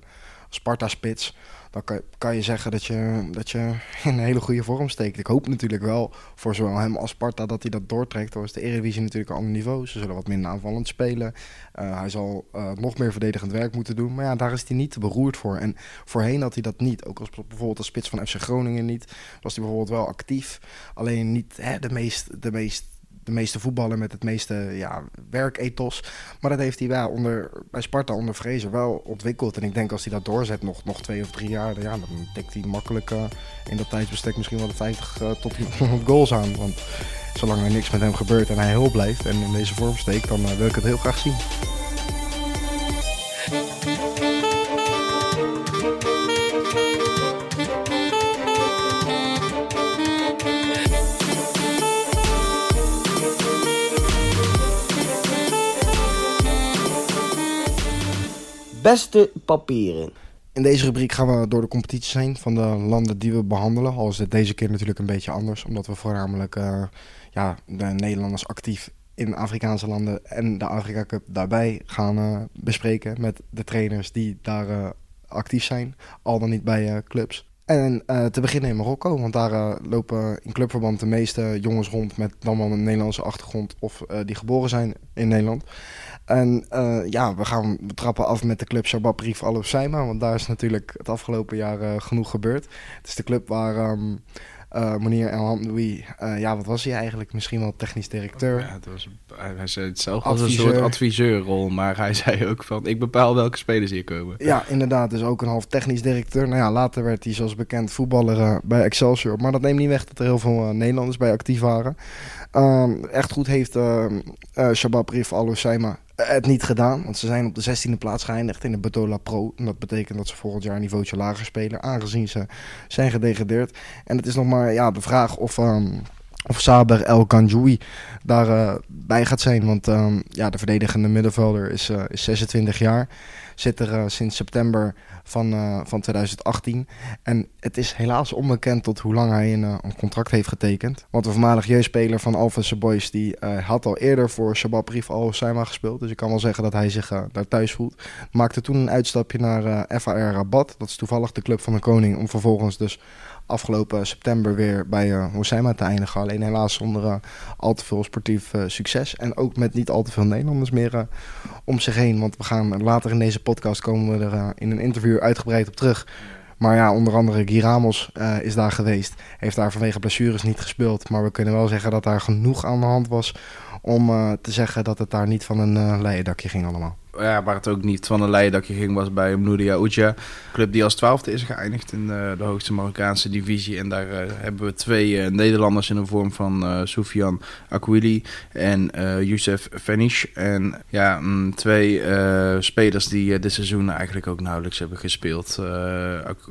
Sparta-spits dan kan, kan, je zeggen dat je, dat je in een hele goede vorm steekt. Ik hoop natuurlijk wel voor zowel hem als Sparta dat hij dat doortrekt. Dan is de Eredivisie natuurlijk een ander niveau. Ze zullen wat minder aanvallend spelen. Uh, hij zal uh, nog meer verdedigend werk moeten doen. Maar ja, daar is hij niet te beroerd voor. En voorheen had hij dat niet. Ook als bijvoorbeeld als spits van FC Groningen niet. Was hij bijvoorbeeld wel actief. Alleen niet hè, de meest... De meest de meeste voetballer met het meeste ja, werkethos. Maar dat heeft hij wel onder, bij Sparta onder Vrezer wel ontwikkeld. En ik denk als hij dat doorzet nog, nog twee of drie jaar, ja, dan dekt hij makkelijk uh, in dat tijdsbestek misschien wel de 50 uh, tot 100 goals aan. Want zolang er niks met hem gebeurt en hij heel blijft en in deze vorm steekt, dan uh, wil ik het heel graag zien. Beste papieren. In deze rubriek gaan we door de competities heen van de landen die we behandelen. Al is het deze keer natuurlijk een beetje anders, omdat we voornamelijk uh, ja, de Nederlanders actief in Afrikaanse landen en de Afrika Cup daarbij gaan uh, bespreken met de trainers die daar uh, actief zijn, al dan niet bij clubs. En te beginnen in Marokko, want daar lopen in clubverband de meeste jongens rond met dan wel een Nederlandse achtergrond of die geboren zijn in Nederland. En uh, ja, we gaan we trappen af met de club Shabab Brief Al Saima. Want daar is natuurlijk het afgelopen jaar uh, genoeg gebeurd. Het is de club waar um, uh, meneer uh, ja, wat was hij eigenlijk? Misschien wel technisch directeur. Ja, het was, hij zei het zelf als een soort adviseurrol, maar hij zei ook van, ik bepaal welke spelers hier komen. Ja, inderdaad, dus ook een half technisch directeur. Nou ja, later werd hij zoals bekend voetballer uh, bij Excelsior. Maar dat neemt niet weg dat er heel veel Nederlanders bij actief waren. Um, echt goed heeft Shabab Brief Al Saima het niet gedaan. Want ze zijn op de 16e plaats geëindigd in de Betola Pro. En dat betekent dat ze volgend jaar een niveautje lager spelen. Aangezien ze zijn gedegradeerd. En het is nog maar ja, de vraag of, um, of Saber El Ganjoui daarbij bij gaat zijn. Want ehm, ja, de verdedigende middenvelder is, is 26 jaar. Zit er sinds september van, van 2018. En het is helaas onbekend tot hoe lang hij een, een contract heeft getekend. Want de voormalig jeugdspeler van Alphense Boys... die had al eerder voor Shabab Rif Al gespeeld. Dus ik kan wel zeggen dat hij zich daar thuis voelt. Maakte toen een uitstapje naar FAR Rabat. Dat is toevallig de club van de koning. Om vervolgens dus afgelopen september weer bij uh, te eindigen. Alleen helaas zonder uh, al te veel sportief uh, succes. En ook met niet al te veel Nederlanders meer om zich heen. Want we gaan later in deze podcast komen we er in een interview uitgebreid op terug. Maar ja, onder andere Guy Ramos is daar geweest. Heeft daar vanwege blessures niet gespeeld. Maar we kunnen wel zeggen dat daar genoeg aan de hand was om te zeggen dat het daar niet van een uh, leien dakje ging allemaal ja, waar het ook niet van een leidakje ging, was bij Mnudia Uja. Club die als twaalfde is geëindigd in de, de hoogste Marokkaanse divisie. En daar hebben we twee Nederlanders in de vorm van Soufiane Akwili en Youssef Fenish. En ja, mm, twee spelers die dit seizoen eigenlijk ook nauwelijks hebben gespeeld.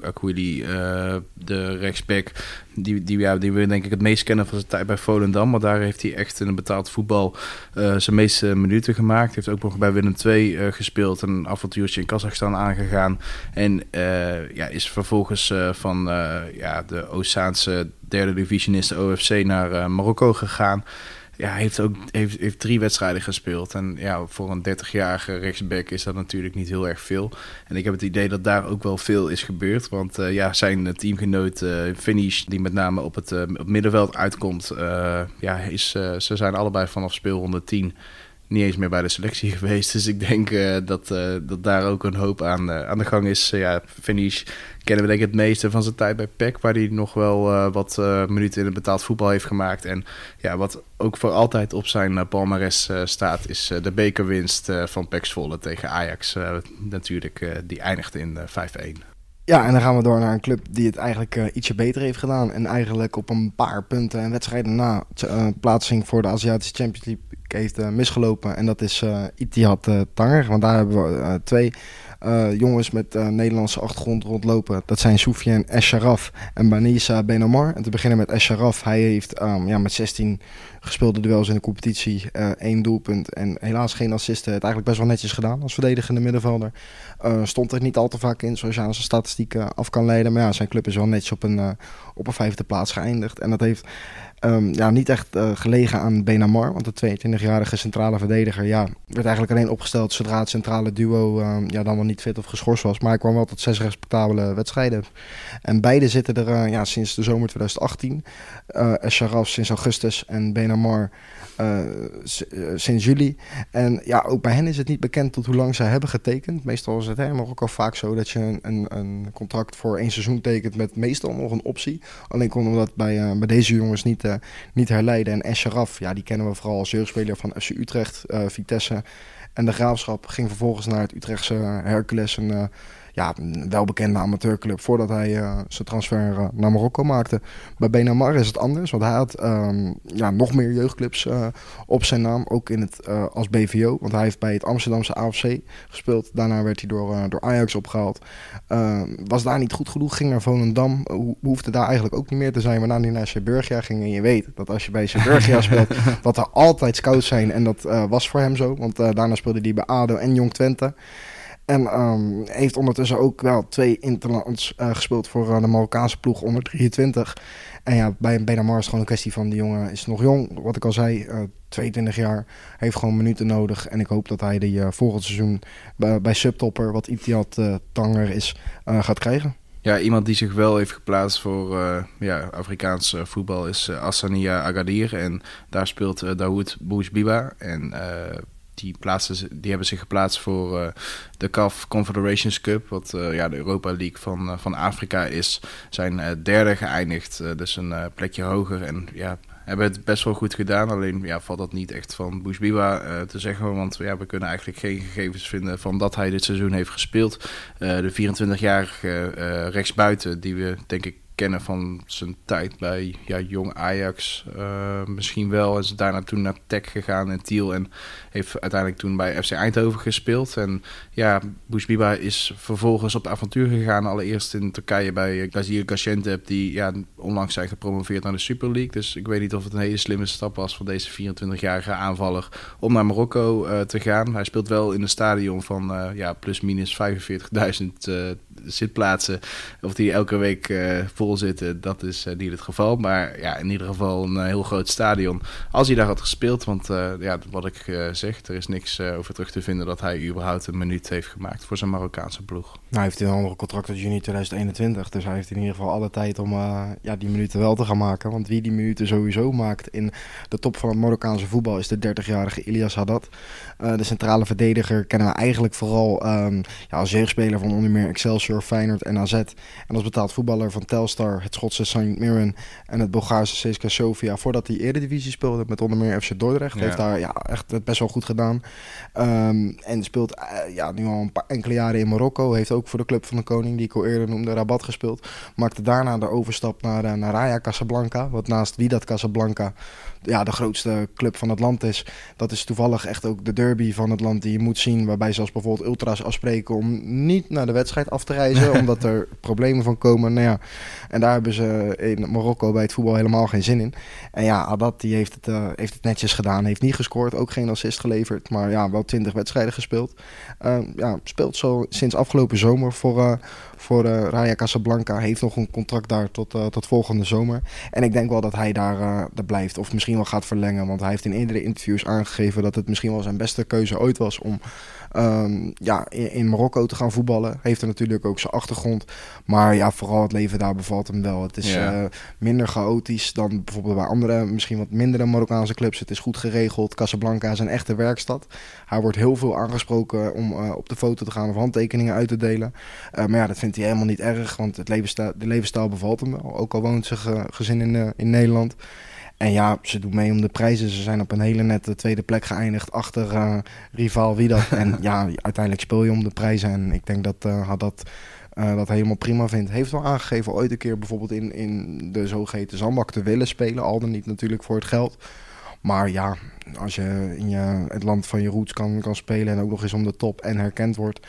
Akwili, de rechtsback, die, die, ja, die we denk ik het meest kennen van zijn tijd bij Volendam. Maar daar heeft hij echt in een betaald voetbal zijn meeste minuten gemaakt. Heeft ook nog bij Willem II uh, gespeeld. Een avontuurtje in Kazachstan aangegaan. En uh, ja, is vervolgens van ja, de Oceaanse derde divisionist OFC naar Marokko gegaan. Ja, heeft ook heeft, heeft drie wedstrijden gespeeld. En ja, voor een 30-jarige rechtsback is dat natuurlijk niet heel erg veel. En ik heb het idee dat daar ook wel veel is gebeurd. Want ja, zijn teamgenoot Finish, die met name op het, op middenveld uitkomt, ja, is, ze zijn allebei vanaf speelronde 10 niet eens meer bij de selectie geweest. Dus ik denk uh, dat, uh, dat daar ook een hoop aan, uh, aan de gang is. ja, Finish kennen we denk ik het meeste van zijn tijd bij PEC, waar hij nog wel wat minuten in het betaald voetbal heeft gemaakt. En ja, wat ook voor altijd op zijn palmares staat, is de bekerwinst van PEC Zwolle tegen Ajax. natuurlijk, die eindigde in 5-1. Ja, en dan gaan we door naar een club die het eigenlijk uh, ietsje beter heeft gedaan. En eigenlijk op een paar punten en wedstrijden na uh, plaatsing voor de Aziatische Champions League heeft uh, misgelopen. En dat is Itihad Tanger. Want daar hebben we twee jongens met Nederlandse achtergrond rondlopen. Dat zijn Soufiane Esharaf en Banisa Benamar. En te beginnen met Esharaf. Hij heeft um, ja, met 16 gespeelde duels in de competitie. Uh, één doelpunt en helaas geen assisten. Het eigenlijk best wel netjes gedaan als verdedigende middenvelder. Stond er niet al te vaak in, zoals je aan zijn statistieken af kan leiden. Maar ja, zijn club is wel netjes op een, op een vijfde plaats geëindigd. En dat heeft um, ja, niet echt gelegen aan Benamar. Want de 22-jarige centrale verdediger ja, werd eigenlijk alleen opgesteld zodra het centrale duo um, ja, dan wel niet fit of geschorst was. Maar hij kwam wel tot zes respectabele wedstrijden. En beide zitten er ja, sinds de zomer 2018. Uh, Sharaf sinds augustus en Benamar uh, sinds juli. En ja, ook bij hen is het niet bekend tot hoe lang zij hebben getekend. Meestal is het helemaal ook al vaak zo dat je een, een, contract voor één seizoen tekent met meestal nog een optie. Alleen konden we dat bij, bij deze jongens niet, niet herleiden. En Escheraf, ja, die kennen we vooral als jeugdspeler van FC Utrecht, Vitesse en de Graafschap. Ging vervolgens naar het Utrechtse Hercules. En, ja, een welbekende amateurclub voordat hij uh, zijn transfer uh, naar Marokko maakte. Bij Benamar is het anders, want hij had um, ja, nog meer jeugdclubs uh, op zijn naam, ook in het, als BVO. Want hij heeft bij het Amsterdamse AFC gespeeld. Daarna werd hij door, door Ajax opgehaald. Ehm, was daar niet goed genoeg, ging naar Volendam. Ho hoefde daar eigenlijk ook niet meer te zijn, waarna hij naar Seburgia ging. En je weet dat als je bij Seburgia speelt, dat er altijd scouts zijn. En dat was voor hem zo, want daarna speelde hij bij ADO en Jong Twente. En um, heeft ondertussen ook wel twee interlands uh, gespeeld voor uh, de Marokkaanse ploeg onder 23. En ja, bij Benamar is gewoon een kwestie van die jongen is nog jong. Wat ik al zei, uh, 22 jaar. Heeft gewoon minuten nodig. En ik hoop dat hij die volgend seizoen bij Subtopper, wat Itiad Tanger is, gaat krijgen. Ja, iemand die zich wel heeft geplaatst voor uh, ja, Afrikaans voetbal is uh, Assania Agadir. En daar speelt Dawood Boujbiba. En die, plaatsen, die hebben zich geplaatst voor uh, de CAF Confederations Cup, wat uh, ja, de Europa League van, uh, van Afrika is. Zijn derde geëindigd, dus een plekje hoger. En ja, hebben het best wel goed gedaan. Alleen ja, valt dat niet echt van Boesbiba te zeggen. Want ja, we kunnen eigenlijk geen gegevens vinden van dat hij dit seizoen heeft gespeeld. de 24-jarige rechtsbuiten, die we denk ik kennen van zijn tijd bij ja, jong Ajax misschien wel. Is daarna toen naar Tech gegaan en Tiel en heeft uiteindelijk toen bij FC Eindhoven gespeeld. En ja, Bousbiba is vervolgens op avontuur gegaan. Allereerst in Turkije bij Gazir Gaziantep, die ja, onlangs zijn gepromoveerd naar de Super League. Dus ik weet niet of het een hele slimme stap was voor deze 24-jarige aanvaller om naar Marokko te gaan. Hij speelt wel in een stadion van ja, plus minus 45.000 zitplaatsen. Of die elke week uh, vol zitten, dat is uh, niet het geval. Maar ja, in ieder geval een uh, heel groot stadion. Als hij daar had gespeeld, want ja, wat ik zeg, er is niks over terug te vinden dat hij überhaupt een minuut heeft gemaakt voor zijn Marokkaanse ploeg. Nou, hij heeft een andere contract tot juni 2021, dus hij heeft in ieder geval alle tijd om ja, die minuten wel te gaan maken. Want wie die minuten sowieso maakt in de top van het Marokkaanse voetbal is de 30-jarige Ilias Haddad. de centrale verdediger kennen we eigenlijk vooral um, ja, als jeugdspeler van onder meer Excelsior Feyenoord en AZ. En als betaald voetballer van Telstar, het Schotse St. Mirren en het Bulgaarse CSKA Sofia. Voordat hij Eredivisie speelde met onder meer FC Dordrecht. Heeft daar ja, echt het best wel goed gedaan. Um, en speelt uh, ja, nu al een paar enkele jaren in Marokko. Heeft ook voor de Club van de Koning, die ik al eerder noemde, Rabat gespeeld. Maakte daarna de overstap naar, uh, naar Raya Casablanca. Wat naast Wydad Casablanca ja, de grootste club van het land is. Dat is toevallig echt ook de derby van het land die je moet zien. Waarbij zelfs bijvoorbeeld ultras afspreken om niet naar de wedstrijd af te reizen. omdat er problemen van komen. Nou ja, en daar hebben ze in Marokko bij het voetbal helemaal geen zin in. En ja, Adat die heeft, het, uh, heeft het netjes gedaan. Heeft niet gescoord, ook geen assist geleverd. Maar ja, wel twintig wedstrijden gespeeld. Uh, ja, speelt zo sinds afgelopen zomer voor, uh, voor uh, Raya Casablanca. Heeft nog een contract daar tot, uh, tot volgende zomer. En ik denk wel dat hij daar, uh, daar blijft. Of misschien wel gaat verlengen. Want hij heeft in eerdere interviews aangegeven dat het misschien wel zijn beste keuze ooit was om um, ja, in, in, Marokko te gaan voetballen. Heeft er natuurlijk ook zijn achtergrond. Maar ja, vooral het leven daar bevalt hem wel. Het is ja. uh, minder chaotisch dan bijvoorbeeld bij andere, misschien wat mindere Marokkaanse clubs. Het is goed geregeld. Casablanca is een echte werkstad. Hij wordt heel veel aangesproken om uh, op de foto te gaan of handtekeningen uit te delen. Uh, maar ja, dat vindt hij helemaal niet erg, want het levensstijl, de levensstijl bevalt hem wel. Ook al woont zijn gezin in, in Nederland. En ja, ze doen mee om de prijzen. Ze zijn op een hele nette tweede plek geëindigd achter uh, rival Wiedat. en ja, uiteindelijk speel je om de prijzen. En ik denk dat uh, dat, uh, dat helemaal prima vindt. Heeft wel aangegeven ooit een keer bijvoorbeeld in, in de zogeheten zandbak te willen spelen. Al dan niet natuurlijk voor het geld. Maar ja, als je in je, het land van je roots kan, kan spelen en ook nog eens om de top en herkend wordt.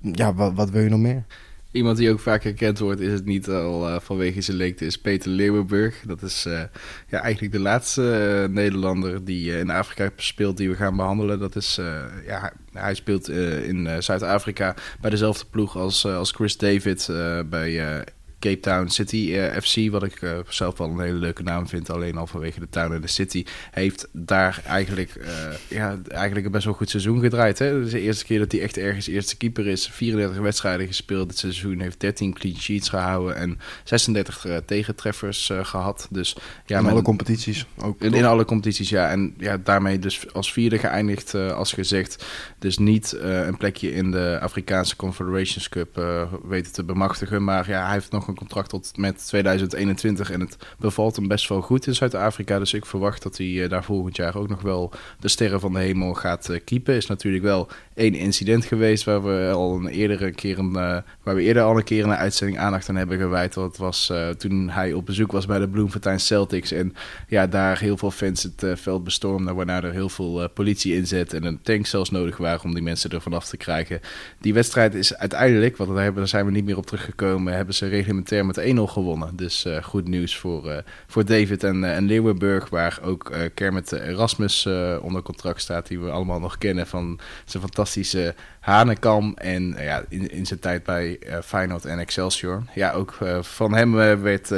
Ja, wat, wat wil je nog meer? Iemand die ook vaak herkend wordt, is het niet al uh, vanwege zijn leekte, is Peter Leeuwenburg. Dat is uh, ja, eigenlijk de laatste uh, Nederlander die in Afrika speelt die we gaan behandelen. Dat is, ja, hij speelt in Zuid-Afrika bij dezelfde ploeg als, als Chris David bij Cape Town City uh, FC, wat ik uh, zelf wel een hele leuke naam vind, alleen al vanwege de town en de city, heeft daar eigenlijk, uh, ja, eigenlijk een best wel goed seizoen gedraaid. Hè? is de eerste keer dat hij echt ergens eerste keeper is. 34 wedstrijden gespeeld dit seizoen, heeft 13 clean sheets gehouden en 36 tegentreffers gehad. Dus, ja, in alle competities ook. In, in, alle competities, ja. En ja, daarmee dus als vierde geëindigd, als gezegd. Dus niet een plekje in de Afrikaanse Confederations Cup weten te bemachtigen. Maar ja, hij heeft nog een contract tot met 2021 en het bevalt hem best wel goed in Zuid-Afrika. Dus ik verwacht dat hij uh, daar volgend jaar ook nog wel de sterren van de hemel gaat uh, keepen. Is natuurlijk wel één incident geweest waar we al een eerdere keer een, uh, waar we eerder al een keer een uitzending aandacht aan hebben gewijd. Dat was toen hij op bezoek was bij de Bloemfontein Celtics en ja, daar heel veel fans het veld bestormden, waarna er heel veel politie inzet en een tank zelfs nodig waren om die mensen er vanaf te krijgen. Die wedstrijd is uiteindelijk, want daar, zijn we niet meer op teruggekomen, hebben ze reglementair met 1-0 gewonnen. Dus uh, goed nieuws voor, uh, voor David en, uh, en Leeuwenburg, waar ook Kermit Erasmus onder contract staat, die we allemaal nog kennen van zijn fantastische Hanekam. En ja, in, in zijn tijd bij Feyenoord en Excelsior. Ja, ook van hem werd,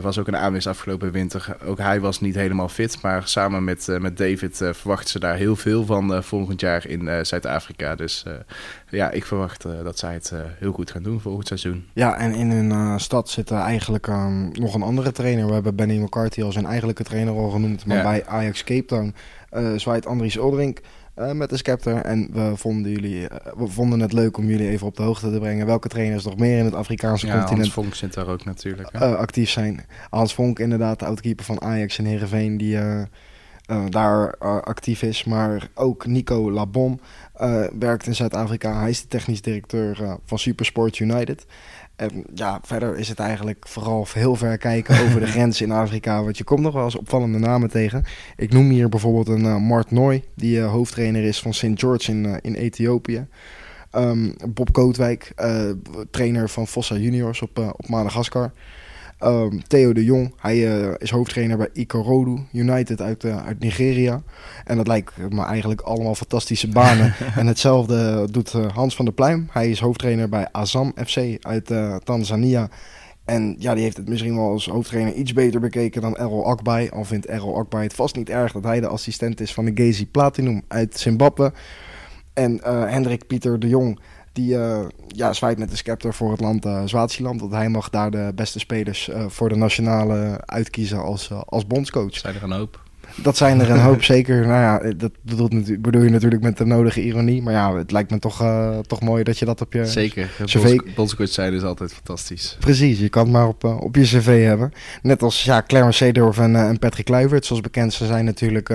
was ook een aanwinst afgelopen winter. Ook hij was niet helemaal fit, maar samen met, met David verwachten ze daar heel veel van volgend jaar in Zuid-Afrika. Dus ja, ik verwacht dat zij het heel goed gaan doen volgend seizoen. Ja, en in hun stad zit eigenlijk nog een andere trainer. We hebben Benny McCarthy al zijn eigenlijke trainer al genoemd. Maar ja. bij Ajax Cape Town uh, zwaait Andries Oldrink uh, met de scepter. En we vonden, jullie, we vonden het leuk om jullie even op de hoogte te brengen. Welke trainers nog meer in het Afrikaanse ja, continent Hans Vonk zit daar ook natuurlijk. actief zijn. Hans Vonk inderdaad, de oudkeeper van Ajax en Heerenveen, die... daar actief is, maar ook Nico Labom werkt in Zuid-Afrika. Hij is de technisch directeur van Supersport United. En ja, verder is het eigenlijk vooral heel ver kijken over de grens in Afrika. Want je komt nog wel eens opvallende namen tegen. Ik noem hier bijvoorbeeld een uh, Mart Noy, die uh, hoofdtrainer is van St. George in, uh, in Ethiopië. Um, Bob Kootwijk, trainer van Fossa Juniors op, op Madagaskar. Um, Theo de Jong, hij uh, is hoofdtrainer bij Ikorodu United uit, uh, uit Nigeria. En dat lijkt me eigenlijk allemaal fantastische banen. en hetzelfde doet uh, Hans van der Pluim. Hij is hoofdtrainer bij Azam FC uit Tanzania. En ja, die heeft het misschien wel als hoofdtrainer iets beter bekeken dan Errol Akbay. Al vindt Errol Akbay het vast niet erg dat hij de assistent is van de Gezi Platinum uit Zimbabwe. En Hendrik Pieter de Jong, die uh, ja, zwaait met de scepter voor het land uh, Zwitserland. Dat hij mag daar de beste spelers uh, voor de nationale uitkiezen als, als bondscoach. Zijn er een hoop? Dat zijn er een hoop, zeker. Nou ja, dat bedoelt, bedoel je natuurlijk met de nodige ironie. Maar ja, het lijkt me toch, toch mooi dat je dat op je Zeker, cv... bondscoach zijn is altijd fantastisch. Precies, je kan het maar op, op je cv hebben. Net als ja, Clarence Seedorf en, en Patrick Kluivert. Zoals bekend, ze zijn natuurlijk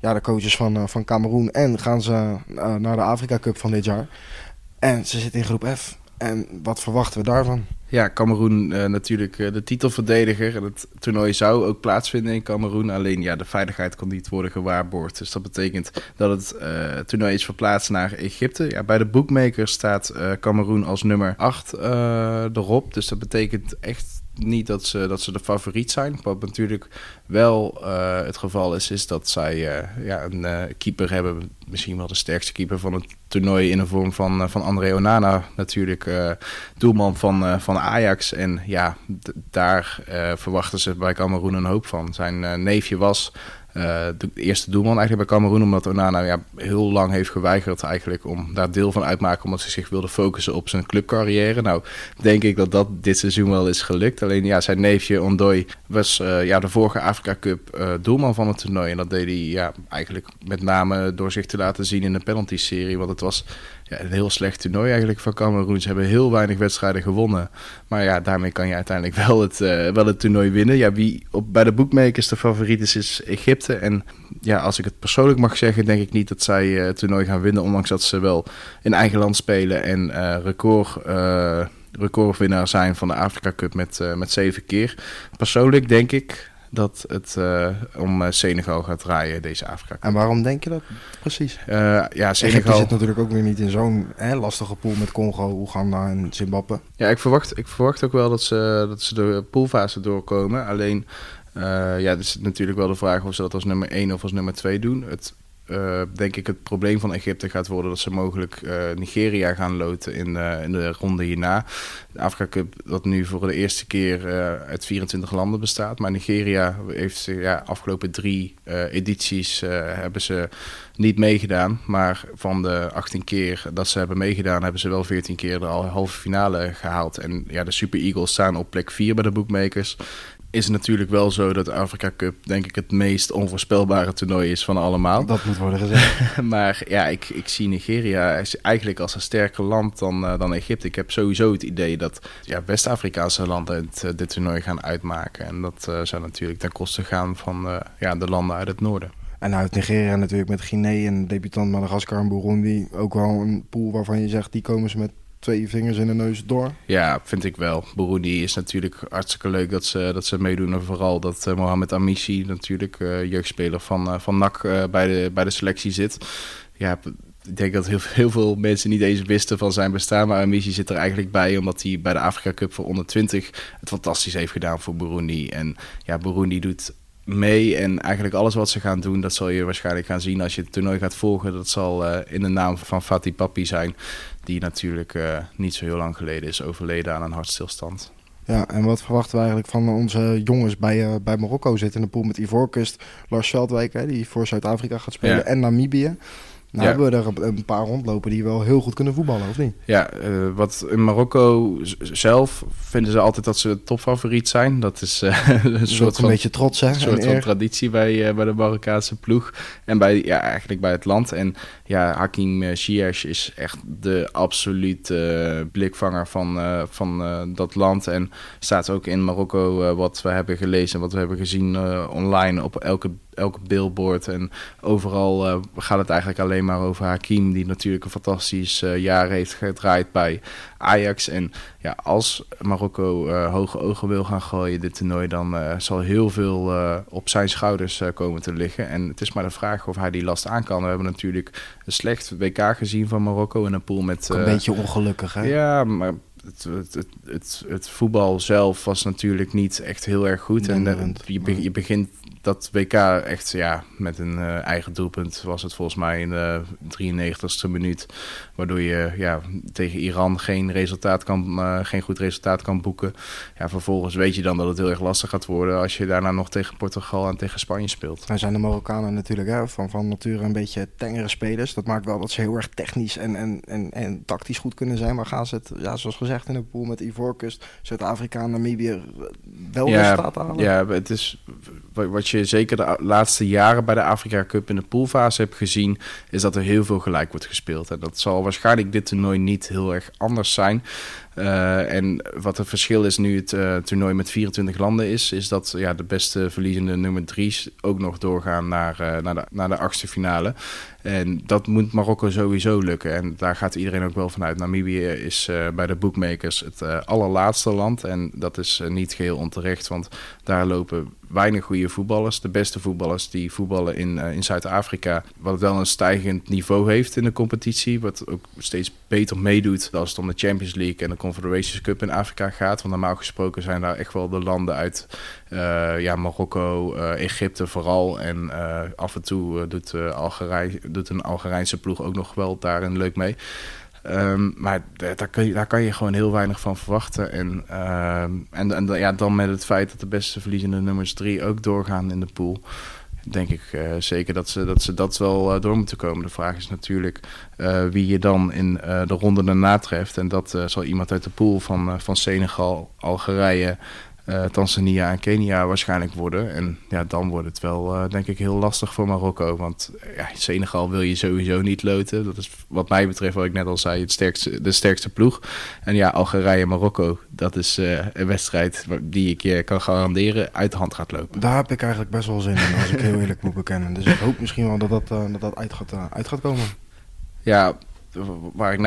ja, de coaches van, uh, van Cameroen. En gaan ze uh, naar de Afrika Cup van dit jaar. En ze zitten in groep F. En wat verwachten we daarvan? Ja, Cameroen uh, natuurlijk de titelverdediger. En het toernooi zou ook plaatsvinden in Cameroen. Alleen ja, de veiligheid kon niet worden gewaarborgd. Dus dat betekent dat het toernooi is verplaatst naar Egypte. Ja, bij de bookmakers staat Cameroen als nummer 8 erop. Dus dat betekent echt niet dat ze, dat ze de favoriet zijn. Wat natuurlijk wel uh, het geval is, is dat zij uh, ja, een uh, keeper hebben. Misschien wel de sterkste keeper van het toernooi in de vorm van, van André Onana. Natuurlijk doelman van, van Ajax. En ja, daar verwachten ze bij Cameroen een hoop van. Zijn neefje was de eerste doelman eigenlijk bij Cameroen. Omdat Onana ja, heel lang heeft geweigerd eigenlijk om daar deel van uit te maken. Omdat hij zich wilde focussen op zijn clubcarrière. Nou, denk ik dat dat dit seizoen wel is gelukt. Alleen ja, zijn neefje Ondoy was uh, ja, de vorige Afrika Cup uh, doelman van het toernooi. En dat deed hij ja, eigenlijk met name door zich te laten zien in de penalty-serie. Want het was ja, een heel slecht toernooi eigenlijk van Cameroen. Ze hebben heel weinig wedstrijden gewonnen. Maar ja, daarmee kan je uiteindelijk wel het, uh, wel het toernooi winnen. Ja, wie op, bij de bookmakers de favoriet is, is Egypte. En ja, als ik het persoonlijk mag zeggen, denk ik niet dat zij uh, het toernooi gaan winnen. Ondanks dat ze wel in eigen land spelen en uh, record recordwinnaar zijn van de Afrika Cup met, met zeven keer. Persoonlijk denk ik dat het uh, om uh, Senegal gaat draaien, deze Afrika. En waarom denk je dat precies? Uh, ja, Senegal zit natuurlijk ook weer niet in zo'n lastige pool met Congo, Oeganda en Zimbabwe. Ja, ik verwacht, ik verwacht ook wel dat ze, dat ze de poolfase doorkomen. Alleen, ja, er is natuurlijk wel de vraag of ze dat als nummer 1 of als nummer 2 doen. Het uh, denk ik het probleem van Egypte gaat worden dat ze mogelijk uh, Nigeria gaan loten in, uh, in de ronde hierna. De Afrika Cup dat nu voor de eerste keer uit 24 landen bestaat. Maar Nigeria heeft ja, afgelopen drie edities hebben ze niet meegedaan. Maar van de 18 keer dat ze hebben meegedaan, hebben ze wel 14 keer de halve finale gehaald. En ja, de Super Eagles staan op plek 4 bij de bookmakers is natuurlijk wel zo dat de Afrika Cup denk ik het meest onvoorspelbare toernooi is van allemaal. Dat moet worden gezegd. maar ja, ik, ik zie Nigeria eigenlijk als een sterker land dan, uh, dan Egypte. Ik heb sowieso het idee dat ja, West-Afrikaanse landen het, uh, dit toernooi gaan uitmaken. En dat uh, zou natuurlijk ten koste gaan van ja, de landen uit het noorden. En uit Nigeria natuurlijk met Guinea en debutant Madagaskar en Burundi. Ook wel een pool waarvan je zegt, die komen ze met twee vingers in de neus door. Ja, vind ik wel. Burundi is natuurlijk hartstikke leuk dat ze, dat ze meedoen. En vooral dat uh, Mohamed Amici, natuurlijk uh, jeugdspeler van, uh, van NAC, bij, de, bij de selectie zit. Ja, ik denk dat heel, heel veel mensen niet eens wisten van zijn bestaan. Maar Amici zit er eigenlijk bij, omdat hij bij de Afrika Cup voor onder 20 het fantastisch heeft gedaan voor Burundi. En ja, Burundi doet mee. En eigenlijk alles wat ze gaan doen, dat zal je waarschijnlijk gaan zien als je het toernooi gaat volgen. Dat zal uh, in de naam van Fatih Papi zijn, die natuurlijk uh, niet zo heel lang geleden is overleden aan een hartstilstand. Ja, en wat verwachten we eigenlijk van onze jongens bij, uh, bij Marokko zitten in de pool met Ivoorkust, Lars Veldwijk, hè, die voor Zuid-Afrika gaat spelen, ja. en Namibië. Nou ja. hebben we er een paar rondlopen die wel heel goed kunnen voetballen, of niet? Ja, uh, wat in Marokko zelf vinden ze altijd dat ze topfavoriet zijn. Dat is uh, een soort een van, beetje trots, hè? Een soort van traditie bij, uh, bij de Marokkaanse ploeg. En bij, ja, eigenlijk bij het land. En ja, Hakim Ziyech is echt de absolute blikvanger van, van dat land. En staat ook in Marokko wat we hebben gelezen, wat we hebben gezien online op elke elke billboard en overal uh, gaat het eigenlijk alleen maar over Hakim, die natuurlijk een fantastisch jaar heeft gedraaid bij Ajax. En ja, als Marokko hoge ogen wil gaan gooien dit toernooi, dan zal heel veel op zijn schouders komen te liggen. En het is maar de vraag of hij die last aan kan. We hebben natuurlijk een slecht WK gezien van Marokko in een pool met... een beetje ongelukkig, hè? Ja, maar het, het, het, het, voetbal zelf was natuurlijk niet echt heel erg goed. en je, je begint dat WK echt ja, met een uh, eigen doelpunt was het volgens mij in de 93ste minuut. Waardoor je ja, tegen Iran geen, resultaat kan, uh, geen goed resultaat kan boeken. Ja, vervolgens weet je dan dat het heel erg lastig gaat worden als je daarna nog tegen Portugal en tegen Spanje speelt. Dan zijn de Marokkanen natuurlijk hè, van, van nature een beetje tengere spelers. Dat maakt wel dat ze heel erg technisch en, en, en, en tactisch goed kunnen zijn. Maar gaan ze het, ja, zoals gezegd, in een pool met Ivoorkust, Zuid-Afrika en Namibië wel ja, resultaat halen? Ja, het is wat je zeker de laatste jaren bij de Afrika Cup in de poolfase hebt gezien, is dat er heel veel gelijk wordt gespeeld. En dat zal waarschijnlijk dit toernooi niet heel erg anders zijn. Uh, en wat het verschil is nu het uh, toernooi met 24 landen is, is dat ja, de beste verliezende nummer 3 ook nog doorgaan naar, uh, naar, de, naar de achtste finale. En dat moet Marokko sowieso lukken. En daar gaat iedereen ook wel vanuit. Namibië is bij de bookmakers het allerlaatste land. En dat is niet geheel onterecht, want daar lopen weinig goede voetballers. De beste voetballers die voetballen in, in Zuid-Afrika. Wat wel een stijgend niveau heeft in de competitie. Wat ook steeds beter meedoet als het om de Champions League en de Confederations Cup in Afrika gaat. Want normaal gesproken zijn daar echt wel de landen uit uh, ja, Marokko, uh, Egypte vooral. En uh, af en toe doet, Algerij, doet een Algerijnse ploeg ook nog wel daarin leuk mee. Um, maar daar kan, je, daar kan je gewoon heel weinig van verwachten. En, en, en ja, dan met het feit dat de beste verliezende nummers drie ook doorgaan in de pool denk ik uh, zeker dat ze, dat ze dat wel uh, door moeten komen. De vraag is natuurlijk uh, wie je dan in de ronde daarna treft. En dat zal iemand uit de pool van, van Senegal, Algerije, uh, Tanzania en Kenia waarschijnlijk worden. En ja, dan wordt het wel, uh, denk ik, heel lastig voor Marokko. Want ja, Senegal wil je sowieso niet loten. Dat is wat mij betreft, wat ik net al zei, het sterkste, de sterkste ploeg. En ja, Algerije en Marokko, dat is uh, een wedstrijd die ik je kan garanderen uit de hand gaat lopen. Daar heb ik eigenlijk best wel zin in, als ik heel eerlijk moet bekennen. Dus ik hoop misschien wel dat dat, dat, dat uit, gaat, uit gaat komen. Ja, waar ik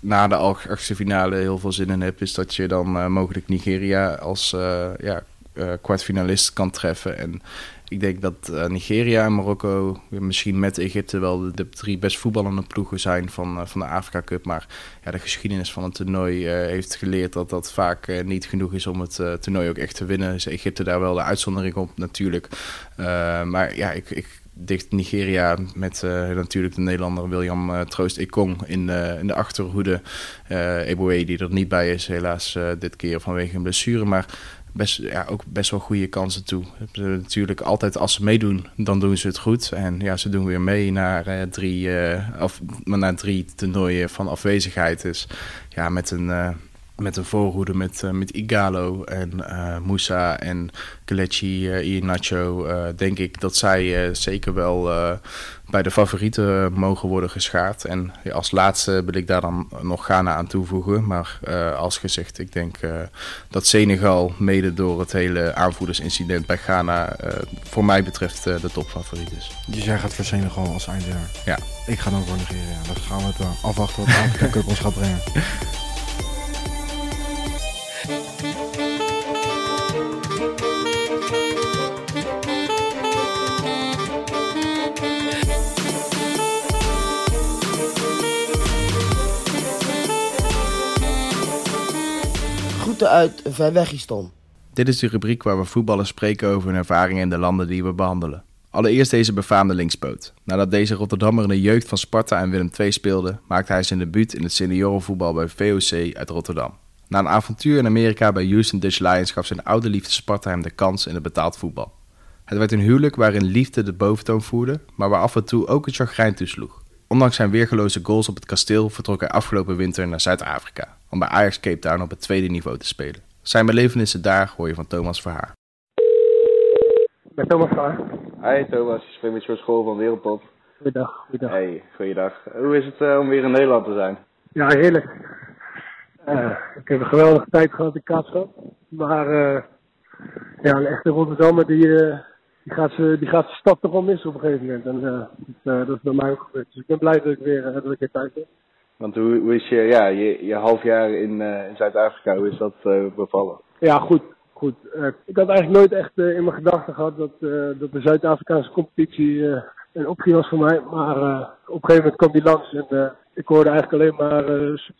na de achtste finale heel veel zin in heb, is dat je dan uh, mogelijk Nigeria als uh, ja, uh, kwartfinalist kan treffen. En ik denk dat Nigeria en Marokko misschien met Egypte wel de, de, drie best voetballende ploegen zijn van, van de Afrika Cup. Maar ja, de geschiedenis van het toernooi heeft geleerd dat dat vaak niet genoeg is om het toernooi ook echt te winnen. Is Egypte daar wel de uitzondering op natuurlijk. maar ja, ik, ik dicht Nigeria met uh, natuurlijk de Nederlander William uh, Troost Ekong in, in de achterhoede. Uh, die er niet bij is helaas dit keer vanwege een blessure. Maar best, ja, ook best wel goede kansen toe. Natuurlijk altijd als ze meedoen, dan doen ze het goed. En ja, ze doen weer mee naar, drie, af, naar drie toernooien van afwezigheid. Dus ja, met een met een voorhoede met, uh, met Igalo en uh, Moussa en Kelechi uh, Iheanacho... denk ik dat zij zeker wel bij de favorieten mogen worden geschaard. En ja, als laatste wil ik daar dan nog Ghana aan toevoegen. Maar als gezegd, ik denk dat Senegal mede door het hele aanvoerdersincident bij Ghana... voor mij betreft de topfavoriet is. Dus jij gaat voor Senegal als eindjaar? Ja. Ik ga dan voor Nigeria. Dan gaan we het afwachten wat de Afrika Cup ons gaat brengen. Uit Verwegistan. Dit is de rubriek waar we voetballers spreken over hun ervaringen in de landen die we behandelen. Allereerst deze befaamde linkspoot. Nadat deze Rotterdammer in de jeugd van Sparta en Willem II speelde, maakte hij zijn debuut in het seniorenvoetbal bij VOC uit Rotterdam. Na een avontuur in Amerika bij Houston Dutch Lions gaf zijn oude liefde Sparta hem de kans in het betaald voetbal. Het werd een huwelijk waarin liefde de boventoon voerde, maar waar af en toe ook het chagrijn toesloeg. Ondanks zijn weergeloze goals op het kasteel vertrok hij afgelopen winter naar Zuid-Afrika om bij Ajax Cape Town op het tweede niveau te spelen. Zijn belevenissen daar hoor je van Thomas Verhaar. Met Thomas Verhaar. Hi Thomas, je spreekt met George School van Wereldpop. Goeiedag, goeiedag. Hey, goeiedag. Hoe is het uh, om weer in Nederland te zijn? Ja, heerlijk. Uh, ik heb een geweldige tijd gehad in Kaapstad. Maar uh, ja, een echte Rotterdammer die, die gaat, ze, die gaat zijn stap toch wel missen op een gegeven moment. En uh, dat, dat, is bij mij ook gebeurd. Dus ik ben blij dat ik weer, dat ik weer thuis ben. Want hoe, hoe is je, ja, je, je half jaar in, uh, in Zuid-Afrika, hoe is dat uh, bevallen? Ja, goed. goed. Uh, ik had eigenlijk nooit echt in mijn gedachten gehad dat, dat de Zuid-Afrikaanse competitie een optie was voor mij. Maar op een gegeven moment kwam die langs en ik hoorde eigenlijk alleen maar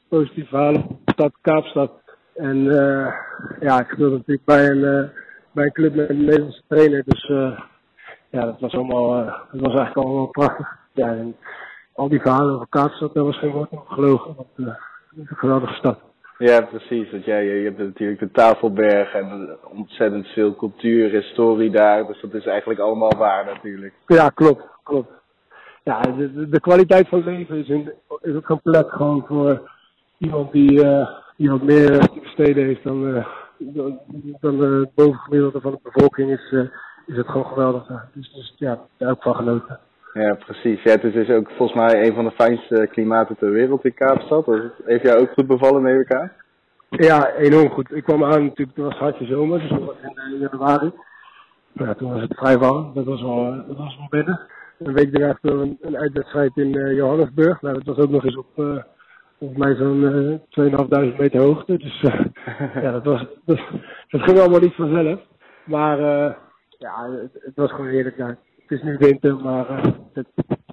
positieve verhalen stad Kaapstad. En ja, ik speelde natuurlijk bij een, bij een club met een Nederlandse trainer. Dus ja, dat was allemaal, dat was eigenlijk allemaal prachtig. Ja, al die verhalen over Kaapstad, daar was geen woord gelogen. Want uh, het is een geweldige stad. Ja, precies. Want jij, je hebt natuurlijk de Tafelberg en ontzettend veel cultuur, historie daar. Dus dat is eigenlijk allemaal waar natuurlijk. Ja, klopt. klopt. Ja, de, de kwaliteit van leven is, in, is ook compleet gewoon voor iemand die, uh, die wat meer te besteden heeft dan, uh, dan, dan het bovengemiddelde van de bevolking. Is, is het gewoon geweldig. Dus, dus ja, daar ook van genoten. Ja, precies. Ja, het is dus ook volgens mij een van de fijnste klimaten ter wereld in Kaapstad. Heeft jou ook goed bevallen, neem ik aan? Ja, enorm goed. Ik kwam aan natuurlijk, het was hartje zomer, dus dat was in januari. Ja, toen was het vrij warm, dat was wel, dat was wel binnen. Een week daarna speelden we een, een uitwedstrijd in uh, Johannesburg. Nou, dat was ook nog eens op, uh, volgens mij zo'n uh, 2.500 meter hoogte. Dus ja, dat, was, dat, dat ging allemaal niet vanzelf. Maar ja, het, het, was gewoon heerlijk daar het is nu winter, maar uh, het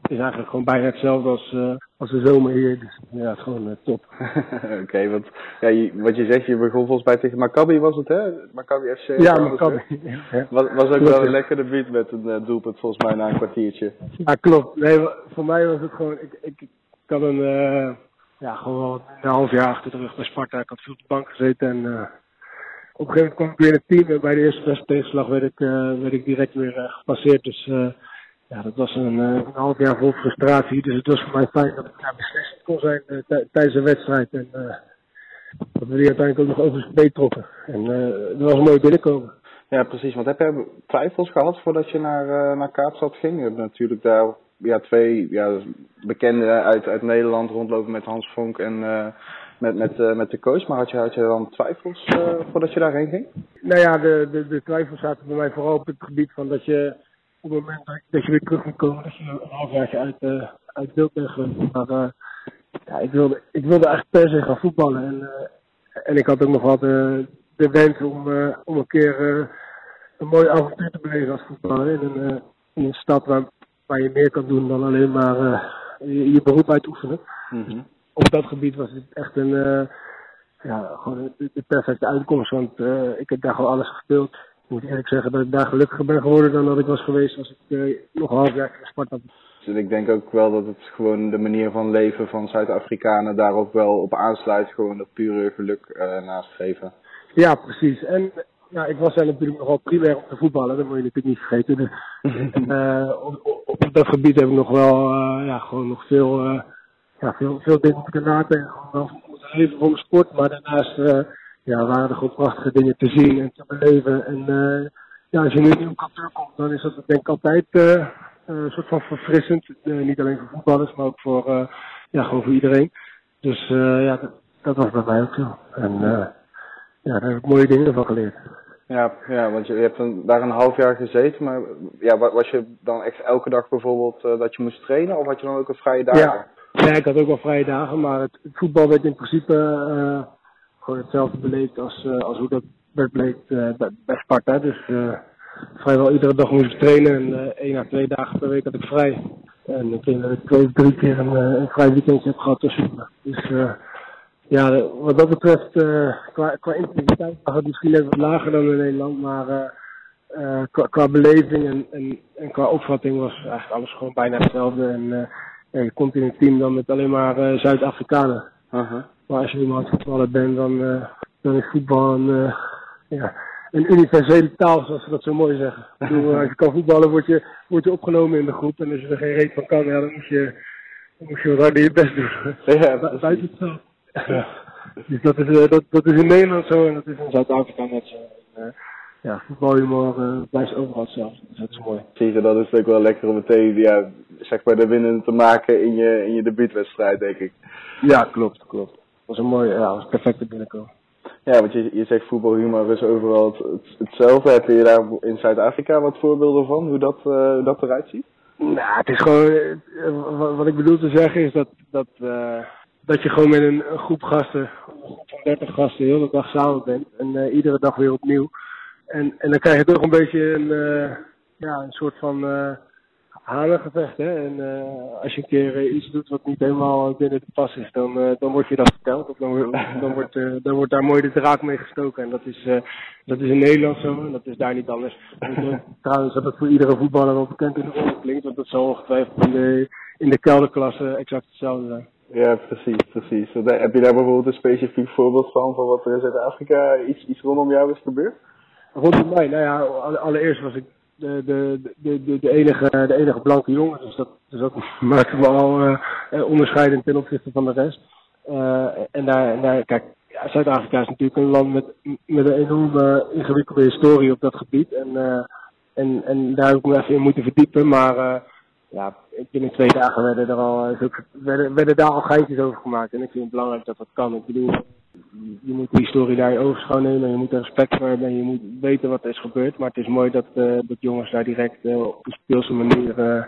is eigenlijk gewoon bijna hetzelfde als, uh, als de zomer hier. Dus ja, het is gewoon uh, top. Oké, okay, want ja, je, wat je zegt, je begon volgens mij tegen Maccabi was het hè? Maccabi FC? Ja, Maccabi. Ja. Was, was ook wel een lekkere beat met een doelpunt volgens mij na een kwartiertje. Ja, klopt. Nee, voor mij was het gewoon, ik, ik, ik had een, ja, gewoon een half jaar achter de rug bij Sparta. Ik had veel op de bank gezeten en op een gegeven moment kwam ik weer in het team en bij de eerste tegenslag werd ik, uh, werd ik direct weer uh, gepasseerd. Dus uh, ja, dat was een, een, half jaar vol frustratie. Dus het was voor mij fijn dat ik daar beslissend kon zijn tijdens de wedstrijd. En dat we die uiteindelijk ook nog over de trokken. En dat was een mooi binnenkomen. Ja, precies. Want heb je twijfels gehad voordat je naar, naar Kaapstad ging? Je hebt natuurlijk daar ja, twee ja, bekenden uit, uit Nederland rondlopen met Hans Vonk en met, met, uh, met de coach. Maar had je, had je dan twijfels uh, voordat je daarheen ging? Nou ja, de, de, de twijfels zaten bij mij vooral op het gebied van dat je op het moment dat, dat je weer terug moet komen, dat je een halfjaartje uit, uh, uit geweest. Maar ja, ik wilde, ik wilde echt per se gaan voetballen. En, en ik had ook nog wat de wens om, om een keer een mooi avontuur te beleven als voetballer. In een, in een stad waar, waar je meer kan doen dan alleen maar je, je beroep uitoefenen. Mm -hmm op dat gebied was het echt een, uh, ja, gewoon de, perfecte uitkomst. Want uh, ik heb daar gewoon alles gespeeld. Ik moet eerlijk zeggen dat ik daar gelukkiger ben geworden dan dat ik was geweest als ik uh, nog een half jaar gespart had. Dus ik denk ook wel dat het gewoon de manier van leven van Zuid-Afrikanen daar ook wel op aansluit. Gewoon dat pure geluk nastreven. Ja, precies. En ja, ik was daar natuurlijk nogal primair om te voetballen, dat moet je natuurlijk niet vergeten. Dus, en, op, op, dat gebied heb ik nog wel, ja, gewoon nog veel ja, veel, veel dingen moeten laten en gewoon moeten leven voor mijn sport. Maar daarnaast uh, ja, waren er gewoon prachtige dingen te zien en te beleven. En uh, ja, als je nu in een kantoor komt, dan is dat denk ik altijd uh, een soort van verfrissend. niet alleen voor voetballers, maar ook voor, ja, gewoon voor iedereen. Dus ja, dat, dat, was bij mij ook zo. En ja, daar heb ik mooie dingen van geleerd. Ja, ja want je, je hebt een, daar een half jaar gezeten, maar ja, was je dan echt elke dag bijvoorbeeld dat je moest trainen of had je dan ook een vrije dagen? Ja. Ja, ik had ook wel vrije dagen, maar het, voetbal werd in principe uh, gewoon hetzelfde beleefd als, uh, als hoe dat werd beleefd uh, bij, bij, Sparta. Dus vrijwel iedere dag moest ik trainen en één à twee dagen per week had ik vrij. En ik denk dat ik twee drie keer een, een vrij weekendje heb gehad tussen. Dus ja, wat dat betreft, qua, qua intensiteit was het misschien net wat lager dan in Nederland, maar qua, qua beleving en, en, en qua opvatting was eigenlijk alles gewoon bijna hetzelfde. En, ja, je komt in een team dan met alleen maar uh, Zuid-Afrikanen. -huh. Maar als je iemand voetballer bent, dan, uh, dan is voetbal een, uh, ja, een universele taal, zoals ze dat zo mooi zeggen. bedoel, als je kan voetballen, word je, word je opgenomen in de groep. En als je er geen reet van kan, ja, dan moet je, dan moet je wat harder je best doen. Ja, buiten het veld. Ja. Dus dat is, dat, dat is in Nederland zo en dat is in Zuid-Afrika net zo ja, voetbalhumor uh, blijft overal hetzelfde. Dus dat is mooi. Je, dat is ook wel lekker om meteen ja, zeg maar de winnen te maken in je, in je debuutwedstrijd, denk ik. Ja, klopt, klopt. Dat was een mooie, ja, was perfecte binnenkomen. Ja, want je, je zegt voetbalhumor is overal het, hetzelfde. Heb je daar in Zuid-Afrika wat voorbeelden van, hoe dat, uh, hoe dat eruit ziet? Nou, het is gewoon, uh, wat ik bedoel te zeggen is dat, dat, uh, dat je gewoon met een, een groep gasten, een groep van 30 gasten, de hele dag samen bent. En iedere dag weer opnieuw. En, en dan krijg je toch een beetje een, ja, een soort van hanengevecht. Hè? En uh, als je een keer uh, iets doet wat niet helemaal binnen de pas is, dan, uh, dan word je dat verteld. Of dan, dan, wordt, dan wordt daar mooi de draak mee gestoken. En dat is, dat is in Nederland zo en dat is daar niet anders. trouwens dat het voor iedere voetballer wel bekend in de oren klinkt, want dat zal ongetwijfeld in de, in de kelderklasse exact hetzelfde zijn. Ja, precies, precies. Heb je daar bijvoorbeeld een specifiek voorbeeld van, van wat er in Zuid-Afrika iets, iets rondom jou is gebeurd? Rondom mij? Nou ja, allereerst was ik de, de, de, de, enige, de enige blanke jongen. Dus dat, dus maakte me al uh, onderscheidend ten opzichte van de rest. Uh, en, daar, kijk, Zuid-Afrika is natuurlijk een land met, een enorme ingewikkelde historie op dat gebied. En, en, en daar heb ik me even in moeten verdiepen. Maar ja, binnen twee dagen werden er al werden, werden daar al geintjes over gemaakt. En ik vind het belangrijk dat dat kan. Ik bedoel, je moet die historie daar in oogschouw nemen. Je moet er respect voor hebben en je moet weten wat er is gebeurd. Maar het is mooi dat, uh, dat jongens daar direct uh, op een speelse manier uh,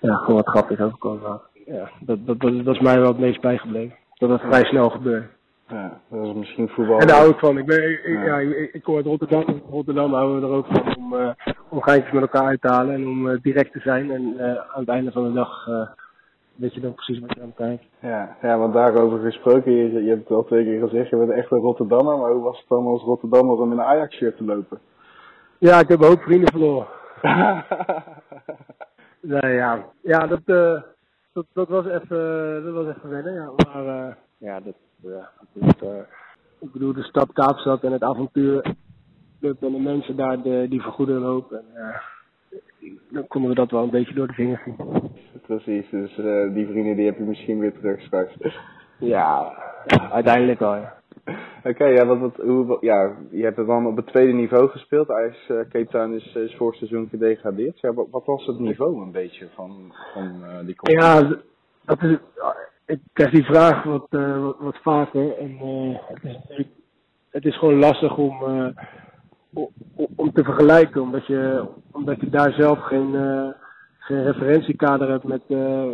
ja, gewoon wat grapjes over komen Ja, dat, dat, dat, dat, is mij wel het meest bijgebleven. Dat het vrij snel gebeurt. Ja, dat is misschien voetbal. En daar hou ik van. Ik, ben, ik, ja. ik, ik kom uit Rotterdam. In Rotterdam houden we er ook van om, uh, om geintjes met elkaar uit te halen en om uh, direct te zijn. En uh, aan het einde van de dag weet je dan precies wat je aan kijken. Ja, ja, want daarover gesproken, je, je hebt het al twee keer gezegd, je bent echt een Rotterdammer, maar hoe was het dan als Rotterdammer om in een Ajax-shirt te lopen? Ja, ik heb een hoop vrienden verloren. nee, ja, ja dat, uh, dat, dat was even, dat was even wennen, ja. Maar uh, ja, dat, ja, dat, uh, ik bedoel, de stad Kaapstad en het avontuur, en de mensen daar de, die vergoeden lopen. En, dan konden we dat wel een beetje door de vingers zien. Precies, dus uh, die vrienden die heb je misschien weer terug straks. Ja, uiteindelijk wel, ja. Oké, okay, ja, wat, wat, hoe, ja, je hebt het dan op het tweede niveau gespeeld. Ajax uh, Cape Town is, is vorig seizoen gedegradeerd. Ja, wat, wat, was het niveau een beetje van, van uh, die competitie? Ja, dat is, ik krijg die vraag wat, uh, wat, wat, vaker. En het, is, het is gewoon lastig om om te vergelijken, omdat je, omdat je daar zelf geen, uh, geen referentiekader hebt met, uh,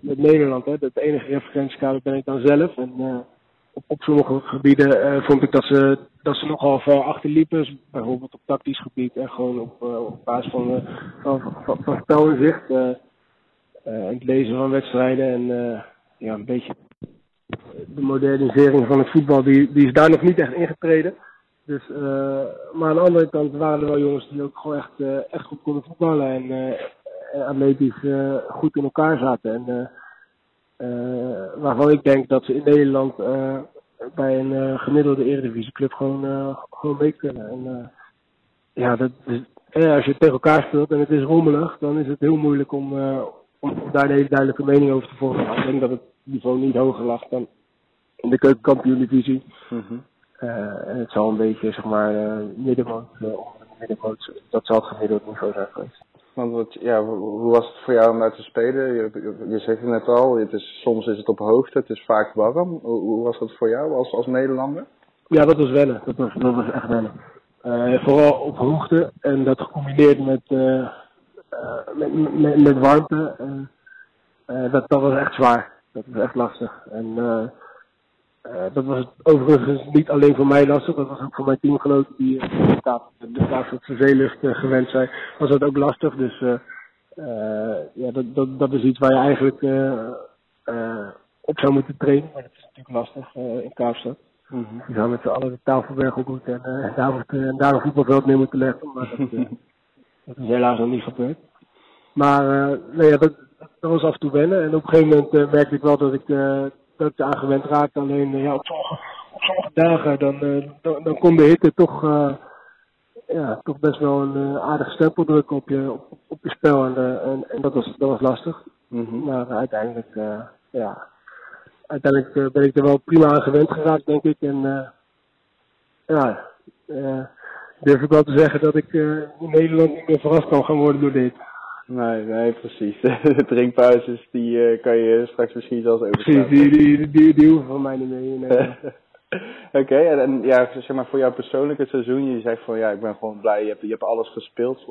met Nederland. Hè. Het enige referentiekader ben ik dan zelf. En uh, op, op sommige gebieden vond ik dat ze, dat ze nogal ver achterliepen. Bijvoorbeeld op tactisch gebied en gewoon op, op basis van, van, van, van spelinzicht. het lezen van wedstrijden en ja, een beetje de modernisering van het voetbal, die, die is daar nog niet echt ingetreden. Dus, uh, maar aan de andere kant waren er wel jongens die ook gewoon echt, uh, echt goed konden voetballen en uh, atletisch goed in elkaar zaten. En waarvan ik denk dat ze in Nederland bij een gemiddelde eredivisieclub gewoon, gewoon mee kunnen. En ja, dat is, als je tegen elkaar speelt en het is rommelig, dan is het heel moeilijk om, om daar een hele duidelijke mening over te vormen. Ik denk dat het niveau niet hoger lag dan in de keukenkampioen-divisie. -hmm. Uh, en het zal een beetje, zeg maar, uh, middenmoot, uh, middenmoot, dat zal het gemiddeld niveau zijn geweest. Want wat, ja, hoe was het voor jou om daar te spelen? Je, je, zegt het net al, het is, soms is het op hoogte, het is vaak warm. Hoe, hoe was dat voor jou als, als Nederlander? Ja, dat was wennen. Dat was, dat was echt wennen. Uh, vooral op hoogte en dat gecombineerd met, uh, met, met, met, warmte. dat, dat was echt zwaar. Dat was echt lastig. En uh, dat was overigens niet alleen voor mij lastig, dat was ook voor mijn teamgenoten die uh, de Kaapstadse zeelucht uh, gewend zijn, was dat ook lastig. Dus ja, dat, dat, dat is iets waar je eigenlijk op zou moeten trainen, maar dat is natuurlijk lastig in Kaapstad. Mm -hmm. Je zou met z'n allen de tafelberg op moeten en, daar, en daar een voetbalveld neer moeten leggen, maar dat, dat is helaas nog niet gebeurd. Maar nou ja, dat, dat was af en toe wennen en op een gegeven moment merkte ik wel dat ik dat ik aan gewend raakte. Alleen ja, op, sommige, op sommige dagen dan, uh, dan, dan, kon de hitte toch, uh, ja, toch best wel een aardige stempel drukken op je, op, op je spel. En, en, en, dat, was, dat was lastig. Mm -hmm. Maar uiteindelijk, ja, uiteindelijk ben ik er wel prima aan gewend geraakt, denk ik. En ja, durf ik wel te zeggen dat ik in Nederland niet meer verrast kan gaan worden door dit. Nee, nee, precies. De drinkpauzes, die uh, kan je straks misschien zelfs overslaan. Precies, die, die, die, die hoeven van mij niet mee. Nee. Oké, en, en ja, zeg maar voor jouw persoonlijke seizoen, je zegt van ja, ik ben gewoon blij, je hebt, je hebt alles gespeeld.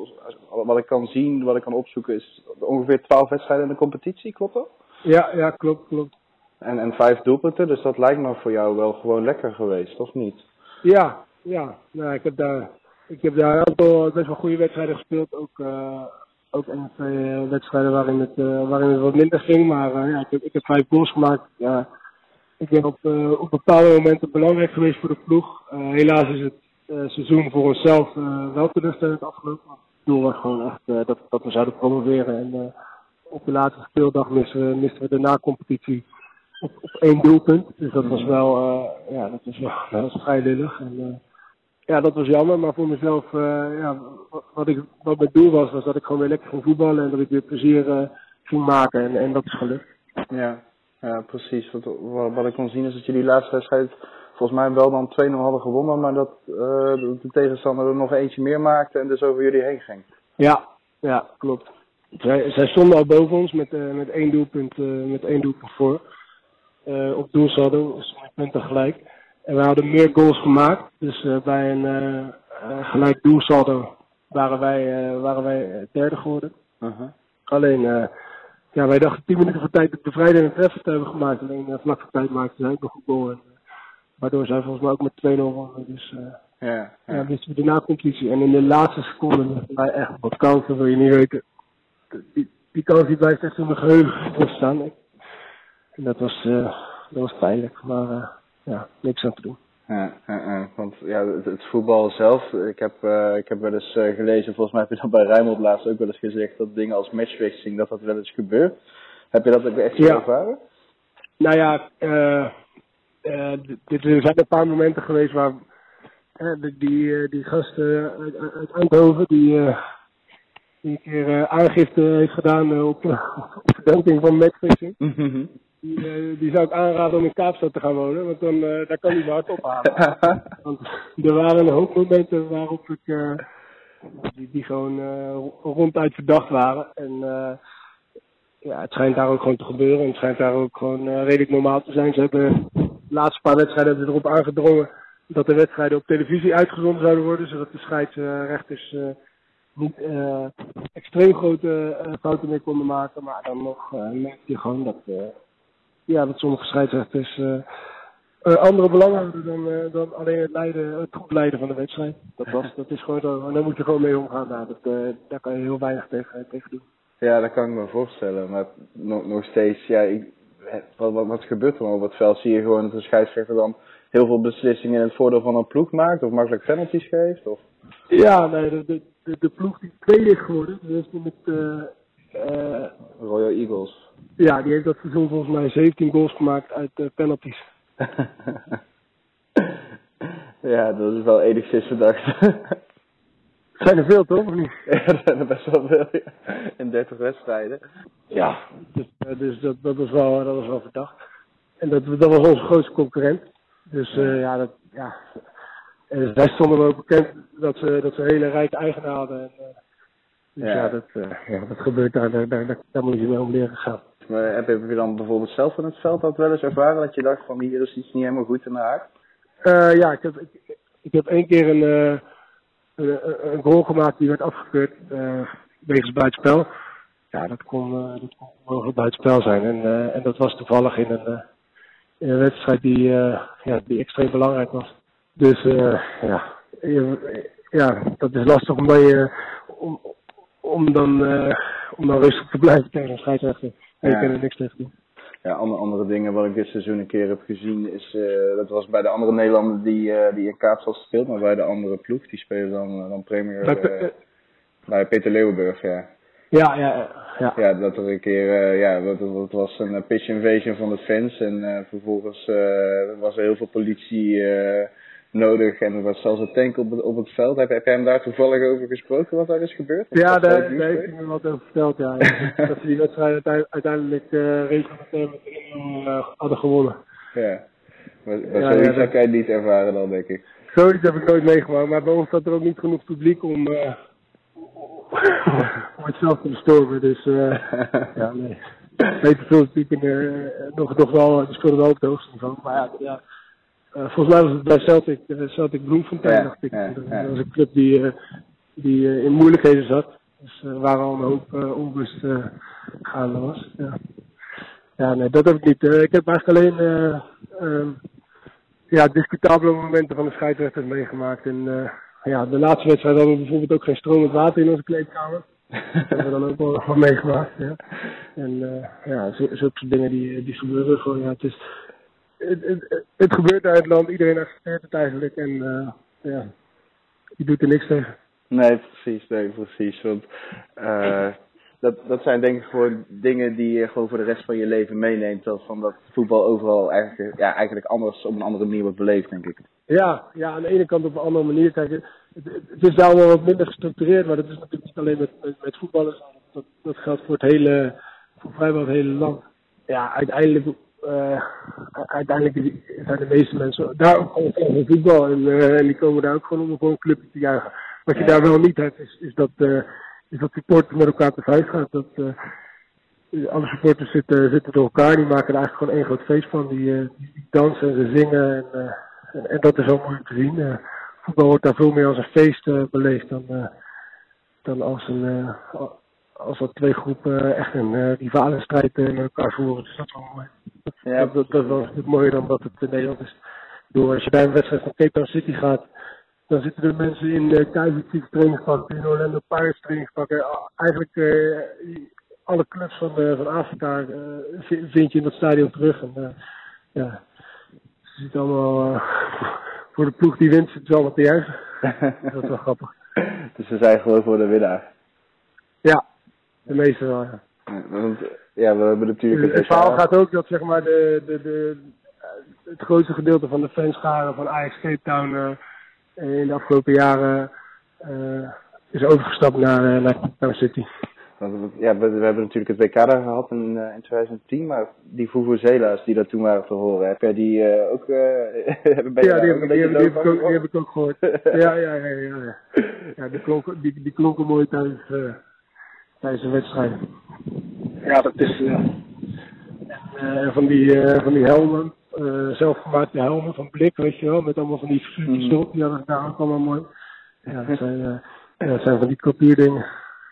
Wat ik kan zien, wat ik kan opzoeken, is ongeveer 12 wedstrijden in de competitie, klopt dat? Ja, ja, klopt, klopt. En, en vijf doelpunten, dus dat lijkt me voor jou wel gewoon lekker geweest, of niet? Ja, ja. Nou, ik heb daar, ik heb daar een aantal best wel goede wedstrijden gespeeld. Ook, eh ook of twee eh, wedstrijden waarin het, eh, waarin het wat minder ging. Maar eh, ja, ik heb, ik heb vijf goals gemaakt. Ja, ik ben op, op bepaalde momenten belangrijk geweest voor de ploeg. Helaas is het seizoen voor onszelf wel teleurstellend afgelopen. Het doel was gewoon echt dat, dat we zouden promoveren. En op de laatste speeldag misten we, misten we de na-competitie op, op één doelpunt. Dus dat was wel, eh, ja, dat was wel dat was vrij lullig. En, ja, dat was jammer, maar voor mezelf, eh, ja, wat- ik, wat mijn doel was, was dat ik gewoon weer lekker ging voetballen en dat ik weer plezier eh, ging maken. En, en dat is gelukt. Ja, ja precies. Wat, wat, ik kon zien is dat jullie laatste wedstrijd volgens mij wel dan 2-0 hadden gewonnen, maar dat eh, de de tegenstander er nog eentje meer maakte en dus over jullie heen ging. Ja, ja, klopt. Zij, zij stonden al boven ons met, eh, met één doelpunt, eh, met één doelpunt voor. Op doelsaldo, punten gelijk. En we hadden meer goals gemaakt. Dus eh, bij een eh, eh, gelijk doelsaldo waren wij, waren wij derde geworden. Uh-huh. Alleen, ja, wij dachten 10 minuten voor tijd de vrijdag een treffer te hebben gemaakt. Alleen vlak voor tijd maakten zij ook nog een goal. En, waardoor zij volgens mij ook met 2-0 wonnen. Dus Ja, ja, ja. wisten we de na-competitie. En in de laatste seconde hadden wij echt wat kansen, wil je niet weten. Die, die kans die blijft echt in mijn geheugen staan. En dat was, eh, dat was pijnlijk, maar ja, niks aan te doen. Ja, ja, ja, want ja, het, het voetbal zelf, ik heb, eh, ik heb wel eens eh, gelezen, volgens mij heb je dat bij Rijnmond laatst ook wel eens gezegd, dat dingen als matchfixing, dat dat wel eens gebeurt. Heb je dat ook echt Ja. ervaren? Nou ja, d- dit er zijn een paar momenten geweest waar die, die, die gast eh, uit, Eindhoven, die, die een keer aangifte heeft gedaan op, op verdenking van matchfixing. Die, eh, die zou ik aanraden om in Kaapstad te gaan wonen, want dan, eh, daar kan hij me hard ophalen. Want er waren een hoop momenten waarop ik, eh, die, die gewoon ronduit verdacht waren. En ja, het schijnt daar ook gewoon te gebeuren. En het schijnt daar ook gewoon redelijk normaal te zijn. Ze hebben de laatste paar wedstrijden hebben erop aangedrongen dat de wedstrijden op televisie uitgezonden zouden worden. Zodat de scheidsrechters niet extreem grote fouten meer konden maken. Maar dan nog eh merk je gewoon dat, ja, dat sommige scheidsrechters eh, andere belangen hebben dan, eh, dan alleen het, leiden, het goed leiden van de wedstrijd. Dat, was, dat is gewoon zo. En daar moet je gewoon mee omgaan. Nou, dat, daar kan je heel weinig tegen, tegen doen. Ja, dat kan ik me voorstellen. Maar nog, nog steeds, ja, ik, wat, wat, wat gebeurt er dan op het veld? Zie je gewoon dat de scheidsrechter dan heel veel beslissingen in het voordeel van een ploeg maakt? Of makkelijk penalties geeft? Of? Ja, nee, de, de, de, de ploeg die tweede is geworden, heeft met, eh, Royal Eagles. ja, die heeft dat seizoen volgens mij 17 goals gemaakt uit eh, penalties. ja, dat is wel enigszins verdacht. Zijn er veel toch, of niet? ja, dat zijn er best wel veel, ja. In 30 wedstrijden. Ja, dus, eh, dus dat, dat, was wel, dat was wel verdacht. En dat, dat was onze grootste concurrent. Dus ja, dat, ja. En zij stonden ook bekend dat ze, dat ze hele rijke eigenaar hadden. En, dus Ja. dat, eh, ja, dat gebeurt daar, daar, daar, daar moet je mee om leren gaan. Maar heb je, heb je dan bijvoorbeeld zelf in het veld dat wel eens ervaren? Dat je dacht van hier is iets niet helemaal goed in de haak? Eh, ja, ik heb, ik, ik heb één keer een, eh, een, een- goal gemaakt die werd afgekeurd wegens buitenspel. Ja, dat kon, eh, dat kon mogelijk buitenspel zijn. En, en dat was toevallig in een, in een wedstrijd die, ja, die extreem belangrijk was. Dus ja, ja, dat is lastig omdat je, om, om, dan, eh, om dan rustig te blijven tegen een scheidsrechter. En je Ja. kan er niks tegen doen. Ja, andere, andere dingen wat ik dit seizoen een keer heb gezien is, eh, dat was bij de andere Nederlander die, eh, die in Kaapstad speelt, maar bij de andere ploeg, die spelen dan, dan Premier Bij bij Peter Leeuwenburg, ja. Ja, ja, ja. Ja, dat er een keer, ja, dat, dat was een pitch invasion van de fans en vervolgens was er heel veel politie nodig en er was zelfs een tank op het, op het veld. Heb, heb jij hem daar toevallig over gesproken wat daar is gebeurd? Ja, daar, heeft hij me wat over verteld, ja. dat ze die wedstrijd uite- uiteindelijk uh, reglementair met de uh, hadden gewonnen. Ja, maar, maar Ja, zoiets ja, dat- heb jij niet ervaren dan, denk ik. Zoiets heb ik nooit meegemaakt, maar bij ons zat er ook niet genoeg publiek om, eh, om het zelf te bestormen. Dus eh ja, nee. Peter Veel natuurlijk nog, nog wel, die speelde wel op het hoogste niveau. Maar ja, ja, volgens mij was het bij Celtic, Celtic Bloemfontein, Ja, dacht ik. ja, dat, ja. dat was een club die, eh, die eh, in moeilijkheden zat. Dus waren al een hoop eh, onrust eh, gaande was. Ja. ja, nee, dat heb ik niet. Eh, ik heb eigenlijk alleen eh, ehm, ja, discutabele momenten van de scheidsrechters meegemaakt. En eh, ja, de laatste wedstrijd hadden we bijvoorbeeld ook geen stromend water in onze kleedkamer. Dat hebben we dan ook wel, wel meegemaakt. Ja. En eh, ja, zo- zulke dingen die, die gebeuren gewoon. Ja, het, is, het, het, het gebeurt uit het land, iedereen accepteert het eigenlijk. En eh, ja, je doet er niks tegen. Nee, precies, nee, precies. Want eh, dat, dat zijn denk ik gewoon dingen die je gewoon voor de rest van je leven meeneemt. Dat van dat voetbal overal eigenlijk, ja, eigenlijk anders op een andere manier wordt beleefd, denk ik. Ja, ja, aan de ene kant op een andere manier. Kijk, het, is daar allemaal wat minder gestructureerd, maar dat is natuurlijk niet alleen met, met, met voetballers. Dat, dat geldt voor het hele, voor vrijwel het hele land. Ja, uiteindelijk, eh, uiteindelijk zijn de meeste mensen daar ook gewoon van voetbal. En, eh, en die komen daar ook gewoon om een clubje te juichen. Wat je daar wel niet hebt, is, is dat, eh is dat supporters met elkaar te vuist gaat. Dat, alle supporters zitten, zitten door elkaar, die maken er eigenlijk gewoon één groot feest van. Die, die, dansen en ze zingen en, en, en dat is ook mooi om te zien. Voetbal wordt daar veel meer als een feest beleefd dan, dan als, een, als dat twee groepen echt een eh rivalenstrijd met elkaar voeren. Dus dat is wel mooi. Ja, dat, is wel een stuk mooier dan dat het in Nederland is. Door als je bij een wedstrijd van Cape Town City gaat, dan zitten er mensen in uh, Kaiser Chiefs trainingspakken, in Orlando Pirates trainingspakken. Eigenlijk eh, alle clubs van, eh, van Afrika eh, vi- vind je in dat stadion terug. En, eh, ja, ze zitten allemaal eh, voor de ploeg die wint, zitten ze allemaal te juichen. Dat is wel grappig. dus ze zijn gewoon voor de winnaar. Ja, de meeste wel. Ja. Ja, Want ja, we hebben natuurlijk Het verhaal gaat ook dat zeg maar de, de, de, het grootste gedeelte van de fanscharen van Ajax Cape Town eh, in de afgelopen jaren eh, is overgestapt naar, eh, naar Cape Town City. Ja, we, we hebben natuurlijk het WK daar gehad in, in 2010, maar die Vuvuzela's die daar toen waren te horen, heb jij die eh, ook, eh ben je Ja, die heb, ik, die, beetje heb, die, heb ik dood ook, die heb ik ook gehoord. Ja, ja, ja. ja, ja. ja die, klonken, die, die klonken mooi eh, tijdens de wedstrijd. Ja, dat is... eh, en, eh, van, die, eh, van die helmen, eh, zelfgemaakte helmen van blik, weet je wel, met allemaal van die figuurtjes Mhm. erop. Die hadden daar ook allemaal mooi. Ja, dat zijn, eh, dat zijn van die kopieerdingen.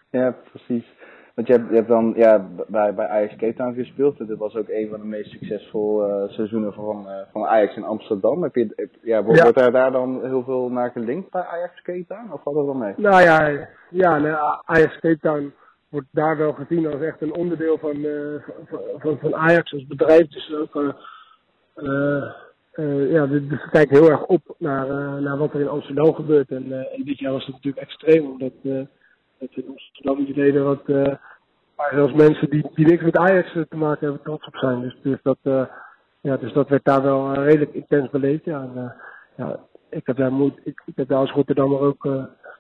Ja, precies. Want je hebt, je hebt dan ja, bij, bij Ajax Cape Town gespeeld. Dit was ook een van de meest succesvolle eh, seizoenen van, eh, van Ajax in Amsterdam. Heb je, heb- ja, wordt Ja. wordt daar, daar dan heel veel naar gelinkt bij Ajax Cape Town? Of valt dat wel mee? Nou ja, ja nee, Ajax Cape Town wordt daar wel gezien als echt een onderdeel van, eh, van, van, van Ajax als bedrijf. Dus ook, eh, eh, ja, we kijken heel erg op naar, naar wat er in Amsterdam gebeurt. En, en dit jaar was het natuurlijk extreem, omdat dat we in Amsterdam iets deden wat, waar zelfs mensen die, die niks met Ajax te maken hebben trots op zijn. Dus, dus, dat, ja, dus dat werd daar wel redelijk intens beleefd. Ja, en, ja, ik heb daar, moed, ik, ik heb daar als Rotterdammer ook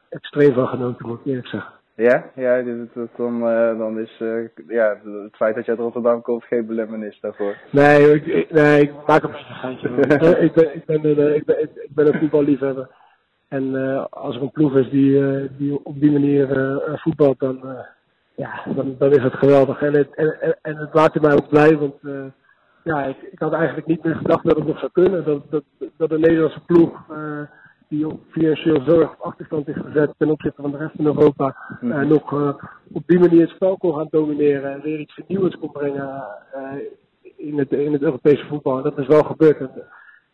extreem van genoten, moet ik eerlijk zeggen. Ja, ja dit, dit- dan, eh, dan is eh, ja, het feit dat je uit Rotterdam komt geen belemmernis daarvoor. Nee, ik, nee, ik maak een beetje geintje. ik, ben, ik, ben, ik, ben een, eh, ik, ben, ik ben een voetballiefhebber. En als er een ploeg is die, die op die manier voetbalt, dan, ja, dan, dan is het geweldig. En het, en, en, het maakte mij ook blij, want ja, ik, ik had eigenlijk niet meer gedacht dat het nog zou kunnen. Dat, dat, dat een Nederlandse ploeg, die op financieel zo erg op achterstand is gezet ten opzichte van de rest van Europa, eh, nog eh, op die manier het spel kon gaan domineren en weer iets vernieuwends kon brengen eh, in, het, in het Europese voetbal. En dat is wel gebeurd. En,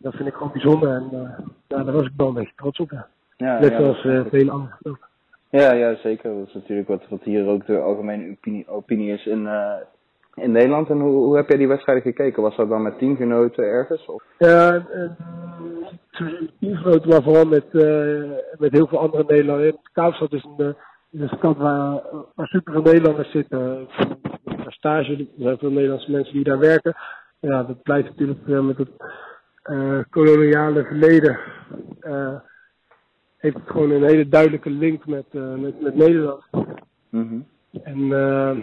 dat vind ik gewoon bijzonder en eh, ja, daar was ik wel een beetje trots op. Ja. Ja, Net ja, eh, vele anderen ook. Ja, ja, zeker. Dat is natuurlijk wat, wat hier ook de algemene opinie, opinie is in, eh, in Nederland. En hoe, hoe heb jij die wedstrijden gekeken? Was dat dan met teamgenoten ergens? Of? Ja, en, teamgenoten, maar vooral met, eh, met heel veel andere Nederlanders. Kaapstad is een, eh, is een stad waar, waar superveel Nederlanders zitten. Stage, er zijn veel Nederlandse mensen die daar werken. Ja, dat blijkt natuurlijk eh, met het eh, koloniale verleden. eh, heeft het gewoon een hele duidelijke link met, eh, met, met Nederland. Mhm. En eh,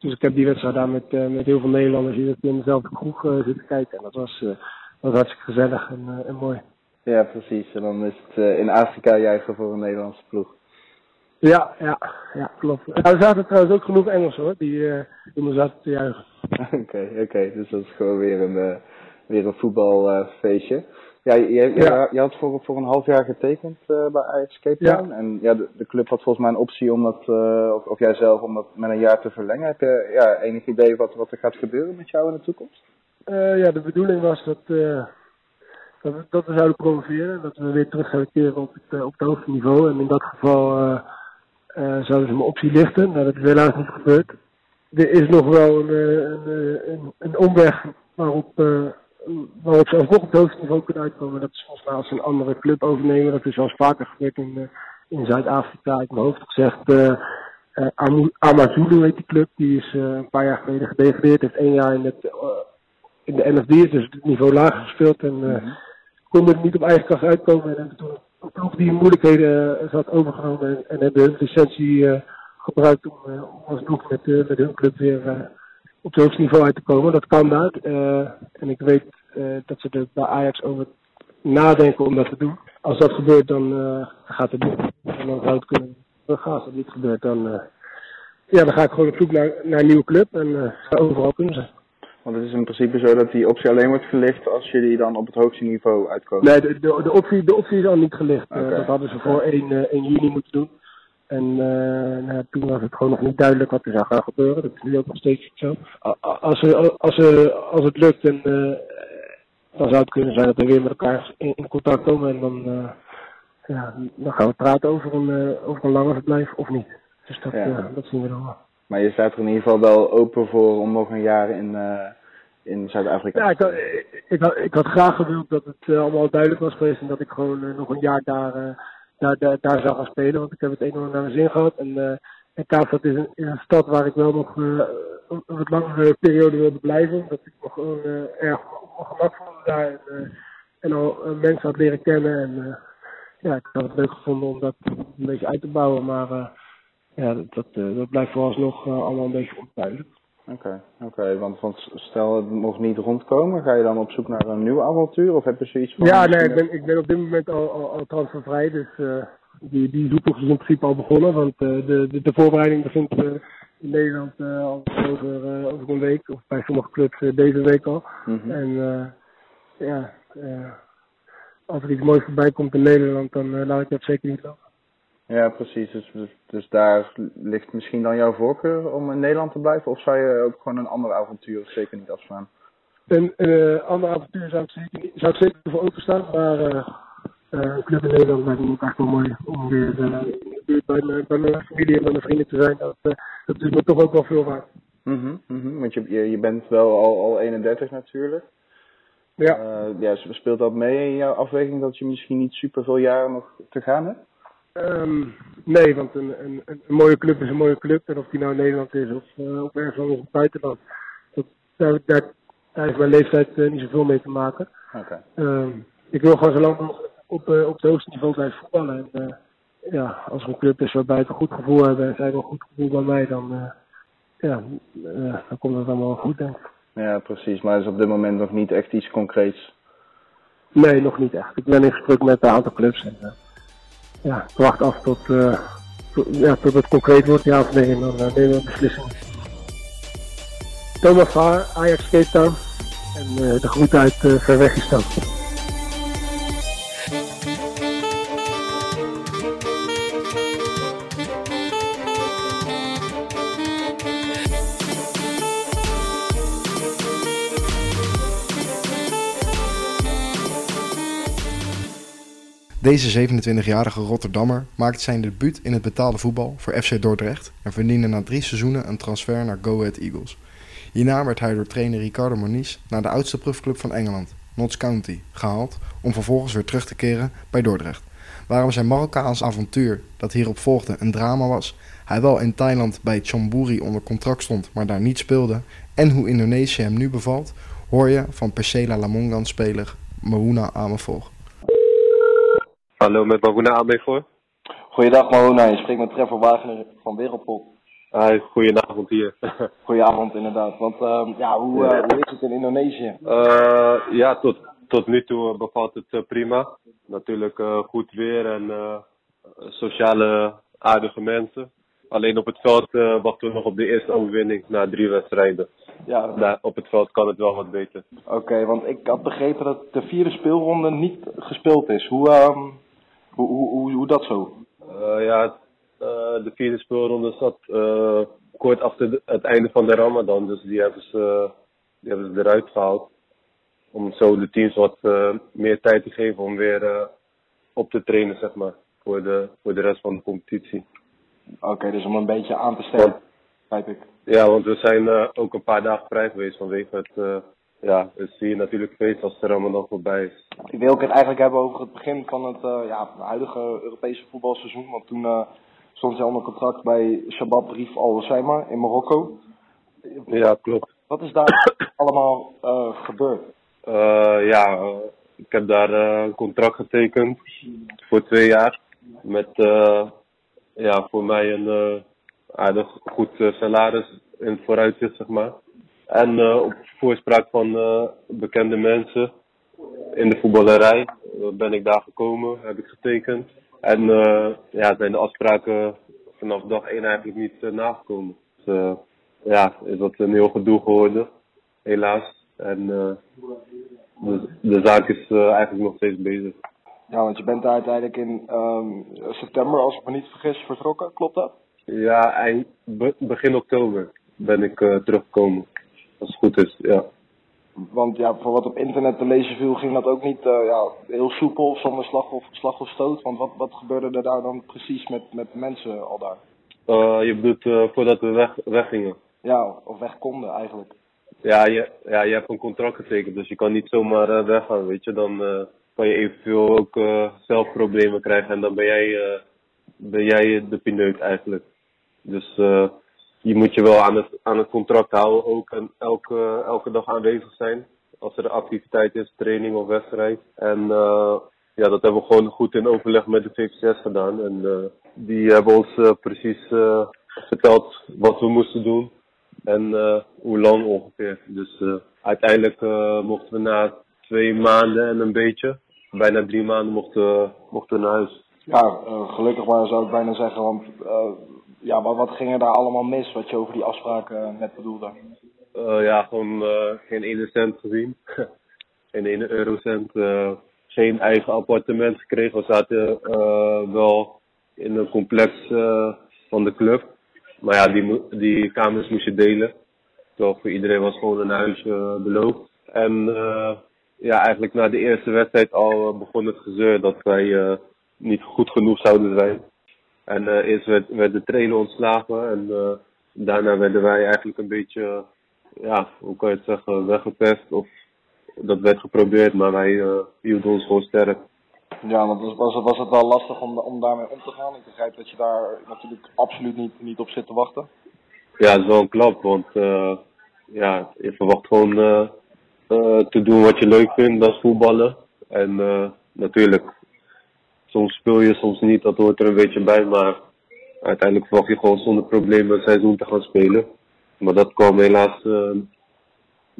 dus ik heb die wedstrijd daar met, eh, met heel veel Nederlanders die in dezelfde kroeg eh, zitten kijken. En dat was, eh, was hartstikke gezellig en, en mooi. Ja, precies. En dan is het in Afrika juichen voor een Nederlandse ploeg. Ja, ja, ja, klopt. Ja, er zaten trouwens ook genoeg Engelsen hoor, die, eh die me zaten te juichen. Oké, oké. Dus dat is gewoon weer een, weer een voetbalfeestje. Ja, je, je, Ja. je had voor, voor een half jaar getekend eh, bij Ajax Cape Ja. Town. En ja, de, de club had volgens mij een optie om dat, eh, of, of jij zelf, om dat met een jaar te verlengen. Heb je ja, enig idee wat, wat er gaat gebeuren met jou in de toekomst? Eh, ja, de bedoeling was dat, dat, we, dat we zouden promoveren. Dat we weer terug zouden keren op het, op het hoogste niveau. En in dat geval zouden ze mijn optie lichten. Nou, dat is helaas niet gebeurd. Er is nog wel een, een, een, een omweg waarop, waarop ze alsnog op het hoogste niveau kunnen uitkomen. Dat is volgens mij als een andere club overnemen. Dat is wel eens vaker gebeurd in, eh, in Zuid-Afrika. Uit mijn hoofd gezegd. Amu- Amazulu heet die club. Die is een paar jaar geleden gedegradeerd. Heeft één jaar in het in de NFD, dus het niveau lager gespeeld. En Mhm. konden er niet op eigen kracht uitkomen. En hebben toen een ploeg die in moeilijkheden uh, zat overgenomen. En, en hebben hun licentie gebruikt om, om alsnog met, eh, met hun club weer op het hoogste niveau uit te komen. Dat kan daar. Eh, en ik weet eh, dat ze er bij Ajax over nadenken om dat te doen. Als dat gebeurt, dan eh, gaat het niet. En dan zou het kunnen teruggaan. Als dat niet gebeurt, dan, ja, dan ga ik gewoon op zoek naar, naar een nieuwe club. En overal kunnen zijn. Want het is in principe zo dat die optie alleen wordt gelicht als jullie dan op het hoogste niveau uitkomen. Nee, de, de, de, optie, de optie is al niet gelicht. Dat hadden ze voor 1, eh, 1 juni moeten doen. En eh, nou, toen was het gewoon nog niet duidelijk wat er zou gaan gebeuren. Dat is nu ook nog steeds zo. Als, als, als het lukt, en, eh, dan zou het kunnen zijn dat we weer met elkaar in, in contact komen. En dan, eh, ja, dan gaan we praten over een, over een langer verblijf of niet. Dus dat, Ja. dat zien we dan wel. Maar je staat er in ieder geval wel open voor om nog een jaar in, in Zuid-Afrika Ja, ik, had- ik, had, ik had graag gewild dat het allemaal duidelijk was geweest en dat ik gewoon nog een jaar daar, daar, daar, daar zou gaan spelen. Want ik heb het enorm naar mijn zin gehad. En, eh en Kaapstad is een, stad waar ik wel nog eh, een wat langere periode wilde blijven. Omdat ik nog gewoon eh, erg op mijn gemak voelde daar. En, en al mensen had leren kennen. En ja, ik had het leuk gevonden om dat een beetje uit te bouwen. Maar ja, dat, dat, dat blijft vooralsnog uh, allemaal een beetje onduidelijk. Oké, oké. Want, want stel het mocht niet rondkomen, ga je dan op zoek naar een nieuw avontuur? Of heb je zoiets van... Ja, nee, ik ben, ik ben op dit moment al, al, al transfervrij. Dus uh, die, die zoektocht is in principe al begonnen. Want uh, de, de, de voorbereiding begint uh, in Nederland al over, over een week. Of bij sommige clubs deze week al. Mhm. Mm -hmm. En ja, als er iets moois voorbij komt in Nederland, dan laat ik dat zeker niet lopen. Ja, precies. Dus, dus, dus, daar ligt misschien dan jouw voorkeur om in Nederland te blijven? Of zou je ook gewoon een ander avontuur zeker niet afslaan? Een uh, ander avontuur zou ik zeker, zou ik zeker voor openstaan, maar uh, uh, in Nederland lijkt me ook echt wel mooi om weer, weer bij, mijn, bij mijn familie en bij mijn vrienden te zijn. Dat, dat is me toch ook wel veel waard. Mm -hmm, mm -hmm. Want je, je, je bent wel al, al 31 natuurlijk. Ja. Ja. Speelt dat mee in jouw afweging dat je misschien niet super veel jaren nog te gaan hebt? Um, nee, want een, een, een, mooie club is een mooie club. En of die nou in Nederland is of, uh, of ergens anders in het buitenland. Dat, daar, daar, daar heeft mijn leeftijd uh, niet zoveel mee te maken. Okay. Um, ik wil gewoon zo lang mogelijk op, uh, op het hoogste niveau blijven voetballen. En ja, als er een club is waarbij het een goed gevoel hebben en zij hebben een goed gevoel bij mij, dan, ja, dan komt het allemaal goed, denk ik. Ja, precies. Maar is op dit moment nog niet echt iets concreets? Nee, nog niet echt. Ik ben in gesprek met een aantal clubs. En, ja, wacht af tot, uh, tot, ja, tot het concreet wordt, ja of nee, dan uh, nemen we een beslissing. Thomas Vaar, Ajax Cape Town en uh, de groet uit uh, Verwegistan. Deze 27-jarige Rotterdammer maakte zijn debuut in het betaalde voetbal voor FC Dordrecht en verdiende na drie seizoenen een transfer naar Go Ahead Eagles. Hierna werd hij door trainer Ricardo Moniz naar de oudste profclub van Engeland, Notts County, gehaald om vervolgens weer terug te keren bij Dordrecht. Waarom zijn Marokkaans avontuur dat hierop volgde een drama was, hij wel in Thailand bij Chonburi onder contract stond, maar daar niet speelde, en hoe Indonesië hem nu bevalt, hoor je van Persela Lamongan-speler Mahuna Amevolg. Hallo, met Maruna Amevoor. Goeiedag Maruna, je spreekt met Trevor Wagner van Wereldpop. Hi, goedenavond hier. Goedenavond inderdaad. Want uh, ja, hoe, uh, hoe is het in Indonesië? Uh, ja, tot, tot nu toe bevalt het eh, prima. Natuurlijk goed weer en sociale aardige mensen. Alleen op het veld wachten we nog op de eerste overwinning na drie wedstrijden. Ja, daar op het veld kan het wel wat beter. oké, want ik had begrepen dat de vierde speelronde niet gespeeld is. Hoe, ehm, hoe, hoe, hoe, hoe dat zo? Eh, ja, eh, de vierde speelronde zat eh, kort achter het einde van de Ramadan, dus die hebben ze, die hebben ze eruit gehaald. Om zo de teams wat meer tijd te geven om weer op te trainen, zeg maar, voor de, voor de rest van de competitie. Oké, dus om een beetje aan te stellen, begrijp ik. Ja, want we zijn ook een paar dagen vrij geweest vanwege het, ja, het zie je natuurlijk feest als de Ramadan voorbij is. Ik wil het eigenlijk hebben over het begin van het eh, ja, huidige Europese voetbalseizoen. Want toen eh, stond hij onder contract bij Shabab Rif Al Saima in Marokko. Ja, klopt. Wat is daar allemaal eh, gebeurd? Ja, ik heb daar een contract getekend voor twee jaar. Met ja, voor mij een aardig goed salaris in het vooruitzicht, zeg maar. En eh, op voorspraak van eh, bekende mensen in de voetballerij eh, ben ik daar gekomen, heb ik getekend. En ja, zijn de afspraken vanaf dag één eigenlijk niet nagekomen. Dus ja, is dat een heel gedoe geworden, helaas. En de, de zaak is eigenlijk nog steeds bezig. Ja, want je bent daar uiteindelijk in ehm, september, als ik me niet vergis, vertrokken. Klopt dat? Ja, eind, be- begin oktober ben ik teruggekomen. Als het goed is, ja. Want ja, voor wat op internet te lezen viel, ging dat ook niet eh, ja, heel soepel, zonder slag of, slag of stoot. Want wat, wat gebeurde er daar dan precies met, met mensen al daar? Eh, je bedoelt eh, voordat we weg, weggingen. Ja, of weg konden eigenlijk. Ja je, ja, je hebt een contract getekend, dus je kan niet zomaar weggaan, weet je. Dan kan je eventueel ook zelf problemen krijgen en dan ben jij, ben jij de pineut eigenlijk. Dus eh, je moet je wel aan het, aan het contract houden ook en elke, elke dag aanwezig zijn. Als er activiteit is, training of wedstrijd. En eh, ja, dat hebben we gewoon goed in overleg met de VVCS gedaan. En eh, die hebben ons eh, precies verteld wat we moesten doen. En hoe lang ongeveer. Dus uiteindelijk mochten we na twee maanden en een beetje, bijna drie maanden, mochten, mochten we naar huis. Ja, gelukkig maar zou ik bijna zeggen. Want ja, wat, wat ging er daar allemaal mis, wat je over die afspraken eh, net bedoelde? Eh, ja, gewoon eh, geen ene cent gezien. geen ene eurocent. geen eigen appartement gekregen. We zaten wel in een complex van de club. Maar ja, die, die kamers moest je delen. Terwijl voor iedereen was gewoon een huis eh, beloofd. En ja, eigenlijk na de eerste wedstrijd al begon het gezeur dat wij niet goed genoeg zouden zijn. En eh, eerst werd, werd de trainer ontslagen en eh, daarna werden wij eigenlijk een beetje, ja, hoe kan je het zeggen, weggepest. Of dat werd geprobeerd, maar wij eh, hielden ons gewoon sterk. Ja, want was, was, het- was het wel lastig om, om daarmee om te gaan? Ik begrijp dat je daar natuurlijk absoluut niet, niet op zit te wachten. Ja, het is wel een klap, want ja, je verwacht gewoon te doen wat je leuk vindt, dat is voetballen. En eh, natuurlijk, soms speel je, soms niet, dat hoort er een beetje bij, maar uiteindelijk verwacht je gewoon zonder problemen een seizoen te gaan spelen. Maar dat kwam helaas, eh,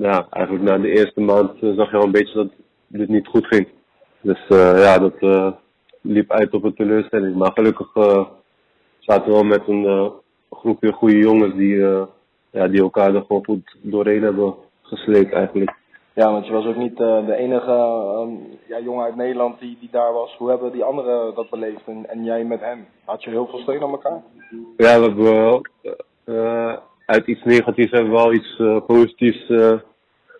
ja, eigenlijk na de eerste maand eh, zag je al een beetje dat dit niet goed ging. Dus eh, ja, dat eh, liep uit op een teleurstelling. Maar gelukkig zaten we wel met een groepje goede jongens die, ja, die elkaar er gewoon goed doorheen hebben gesleept eigenlijk. Ja, want je was ook niet eh, de enige ehm, ja, jongen uit Nederland die, die daar was. Hoe hebben die anderen dat beleefd en, en jij met hen? Had je heel veel steun aan elkaar? Ja, we hebben wel eh, uit iets negatiefs hebben we wel iets eh, positiefs eh,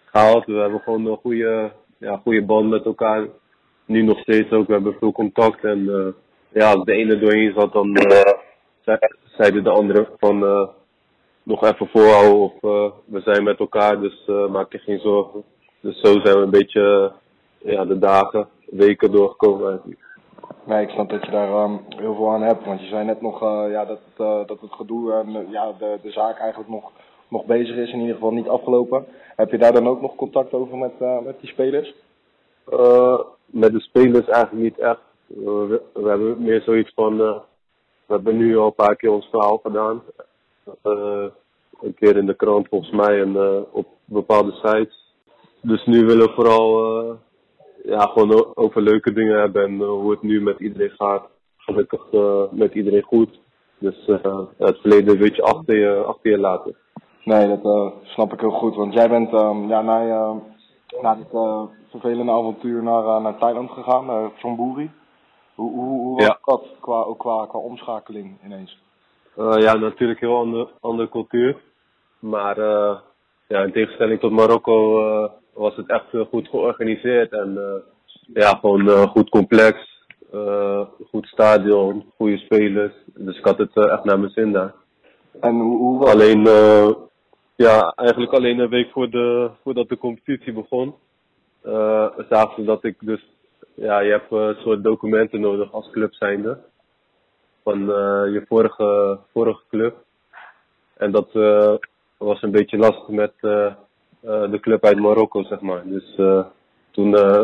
gehaald. We hebben gewoon een goede, ja, goede band met elkaar. Nu nog steeds ook. We hebben veel contact. En eh, ja, als de ene doorheen zat, dan eh, zei- zeiden de anderen van eh, nog even volhouden. Of eh, we zijn met elkaar, dus eh, maak je geen zorgen. Dus zo zijn we een beetje ja, de dagen, weken doorgekomen eigenlijk. Nee, ik snap dat je daar ehm, heel veel aan hebt. Want je zei net nog eh, ja, dat, het, eh, dat het gedoe en eh, ja, de, de zaak eigenlijk nog, nog bezig is. In ieder geval niet afgelopen. Heb je daar dan ook nog contact over met, met die spelers? Met de spelers eigenlijk niet echt. We, we hebben meer zoiets van, we hebben nu al een paar keer ons verhaal gedaan. Een keer in de krant volgens mij en op bepaalde sites. Dus nu willen we vooral eh, ja, gewoon over leuke dingen hebben en eh, hoe het nu met iedereen gaat. Gelukkig eh, met iedereen goed. Dus het verleden een beetje achter je, achter je laten. Nee, dat snap ik heel goed. Want jij bent ehm, ja, na, je, na dit vervelende avontuur naar, naar Thailand gegaan, naar Chonburi. Hoe, hoe, hoe was Ja. dat qua, qua, qua omschakeling ineens? Ja, natuurlijk heel ander, andere cultuur. Maar ja, in tegenstelling tot Marokko was het echt eh, goed georganiseerd. En eh, ja, gewoon eh, goed complex. goed stadion, goede spelers. Dus ik had het echt naar mijn zin daar. En hoe, hoe was Alleen, ja, eigenlijk alleen een week voor de, voordat de competitie begon, zagen ze dat ik dus, ja, je hebt een soort documenten nodig als club zijnde. Van je vorige, vorige club. En dat was een beetje lastig met de club uit Marokko, zeg maar. Dus eh, toen eh,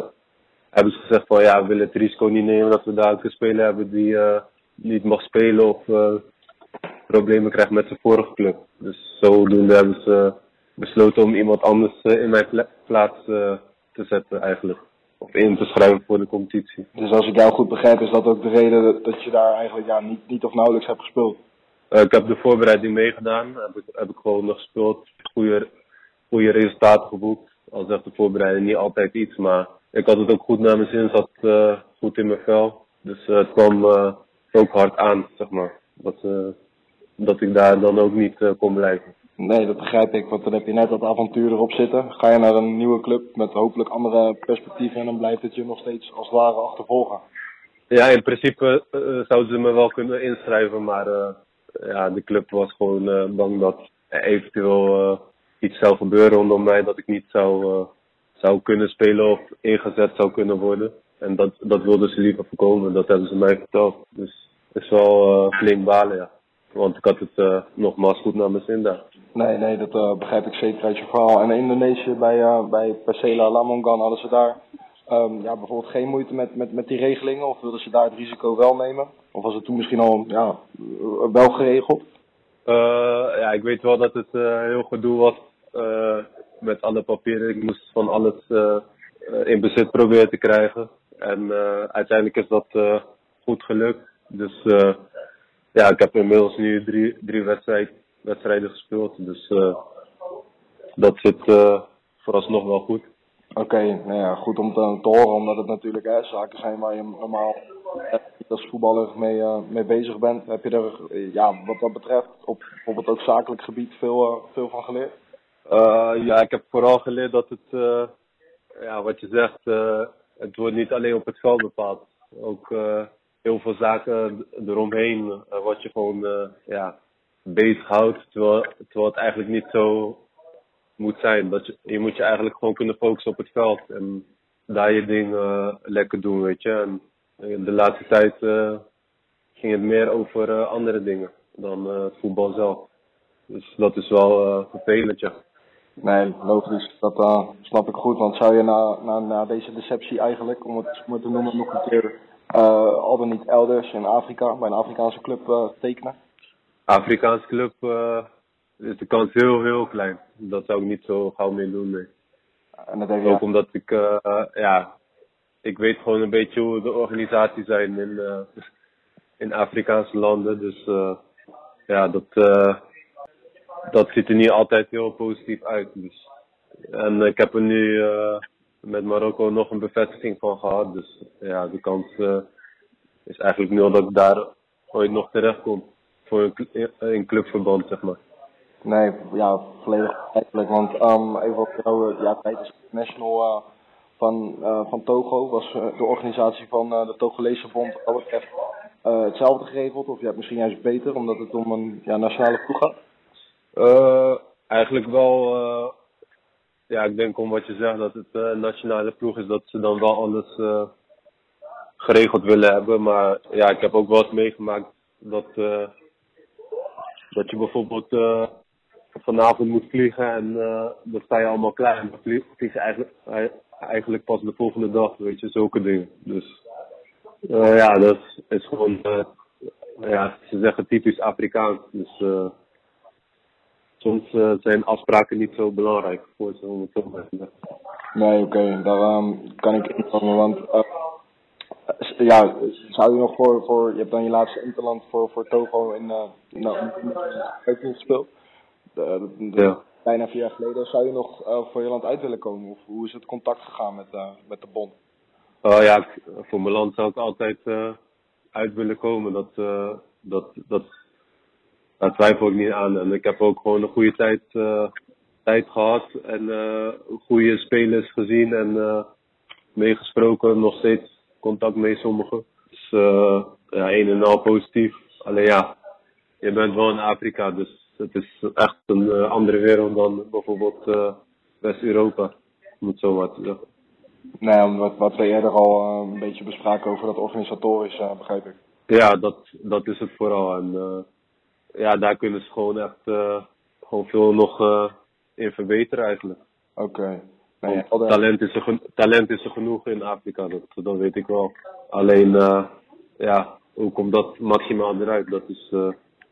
hebben ze gezegd van ja, we willen het risico niet nemen dat we daar een speler hebben die eh, niet mag spelen of eh, problemen krijgt met zijn vorige club. Dus zodoende hebben ze besloten om iemand anders eh, in mijn pla- plaats eh, te zetten eigenlijk. Of in te schrijven voor de competitie. Dus als ik jou goed begrijp, is dat ook de reden dat, je daar eigenlijk ja, niet, niet of nauwelijks hebt gespeeld? Eh, ik heb de voorbereiding meegedaan. Heb ik, heb ik gewoon nog gespeeld. Goede, goede resultaten geboekt. Al zegt de voorbereiding niet altijd iets. Maar ik had het ook goed naar mijn zin. Zat eh, goed in mijn vel. Dus eh, het kwam eh, ook hard aan, zeg maar. Dat, dat ik daar dan ook niet kon blijven. Nee, dat begrijp ik, want dan heb je net dat avontuur erop zitten. Ga je naar een nieuwe club met hopelijk andere perspectieven en dan blijft het je nog steeds als het ware achtervolgen. Ja, in principe zouden ze me wel kunnen inschrijven, maar ja, de club was gewoon bang dat eventueel iets zou gebeuren rondom mij, dat ik niet zou, eh, zou kunnen spelen of ingezet zou kunnen worden. En dat, dat wilden ze liever voorkomen, dat hebben ze mij verteld. Dus het is wel eh, flink balen, ja. Want ik had het eh, nogmaals goed naar mijn zin daar. Nee, nee, dat begrijp ik zeker uit je verhaal. En in Indonesië, bij, eh bij Persela Lamongan, hadden ze daar ehm, ja, bijvoorbeeld geen moeite met, met, met die regelingen? Of wilden ze daar het risico wel nemen? Of was het toen misschien al ja, wel geregeld? Eh, ja, ik weet wel dat het eh, heel gedoe was eh, met alle papieren. Ik moest van alles in bezit proberen te krijgen. En uiteindelijk is dat goed gelukt. Dus ja, ik heb inmiddels nu drie, drie wedstrijd, wedstrijden gespeeld. Dus dat zit vooralsnog wel goed. Oké, nou ja, goed om te, horen, omdat het natuurlijk hè, zaken zijn waar je normaal als voetballer mee, eh, mee bezig bent. Heb je er, eh, ja, wat dat betreft, op bijvoorbeeld ook zakelijk gebied veel, eh, veel van geleerd? Eh, ja, ik heb vooral geleerd dat het, eh, ja, wat je zegt, eh, het wordt niet alleen op het veld bepaald. Ook eh, heel veel zaken eromheen, eh, wat je gewoon eh, ja, bezighoudt, terwijl, terwijl het eigenlijk niet zo moet zijn. Dat je, je moet je eigenlijk gewoon kunnen focussen op het veld en daar je ding eh, lekker doen, weet je. En eh, de laatste tijd eh, ging het meer over eh, andere dingen dan eh, het voetbal zelf. Dus dat is wel eh, vervelend, ja. Nee, logisch. Dat eh, snap ik goed. Want zou je na, na, na deze deceptie eigenlijk, om het maar te noemen, nog een keer eh, al dan niet elders in Afrika, bij een Afrikaanse club eh, tekenen? Afrikaans club eh, is de kans heel, heel klein. Dat zou ik niet zo gauw mee doen, nee. En dat Ook omdat ik, eh, eh, ja, ik weet gewoon een beetje hoe de organisaties zijn in, eh, in Afrikaanse landen. Dus eh, ja, dat, eh, dat ziet er niet altijd heel positief uit. Dus. En ik heb er nu met Marokko nog een bevestiging van gehad. Dus ja, de kans is eigenlijk nul dat ik daar ooit nog terecht kom. Voor een, cl- in clubverband, zeg maar. Nee, ja, volledig begrijpelijk. Want ehm, even op jouw ja, tijd eh, van, eh, van Togo was eh, de organisatie van eh, de Togolese Bond wat dat betreft hetzelfde geregeld. Of hebt misschien juist beter, omdat het om een ja, nationale ploeg gaat. Eigenlijk wel, ja, ik denk om wat je zegt dat het een nationale ploeg is, dat ze dan wel alles geregeld willen hebben. Maar ja, ik heb ook wel eens meegemaakt dat, eh, dat je bijvoorbeeld vanavond moet vliegen en dan sta je allemaal klaar. En dan vlie- vlieg eigenlijk, eigenlijk pas de volgende dag, weet je, zulke dingen. Dus eh, ja, dat is, is gewoon, eh, ja, ze zeggen typisch Afrikaans. Dus eh soms eh, zijn afspraken niet zo belangrijk voor ze om het zo maar te zeggen. Nee, oké, daar ehm, kan ik inkomen. Want ja, zou je nog voor, voor, je hebt dan je laatste interland voor, voor Togo in, eh nou, in gespeeld. de- de- Ja. Bijna vier jaar geleden. Zou je nog eh, voor je land uit willen komen? Of hoe is het contact gegaan met, eh, met de bond? Oh ja, voor mijn land zou ik altijd eh, uit willen komen. Dat, dat, dat, daar twijfel ik niet aan. En ik heb ook gewoon een goede tijd, tijd gehad. En goede spelers gezien en meegesproken. Nog steeds contact mee sommigen. Dus ja, een en al positief. Alleen ja, je bent wel in Afrika. Dus het is echt een eh, andere wereld dan bijvoorbeeld eh, West-Europa. Om het zo maar te zeggen. Nee, wat, wat we eerder al eh, een beetje bespraken over dat organisatorisch, begrijp ik. Ja, dat, dat is het vooral. En ja, daar kunnen ze gewoon echt gewoon veel nog in verbeteren eigenlijk. Oké. Nee, ja, talent, is er talent is er genoeg in Afrika, dat, dat weet ik wel. Alleen, ja, hoe komt dat maximaal eruit? Dat, is,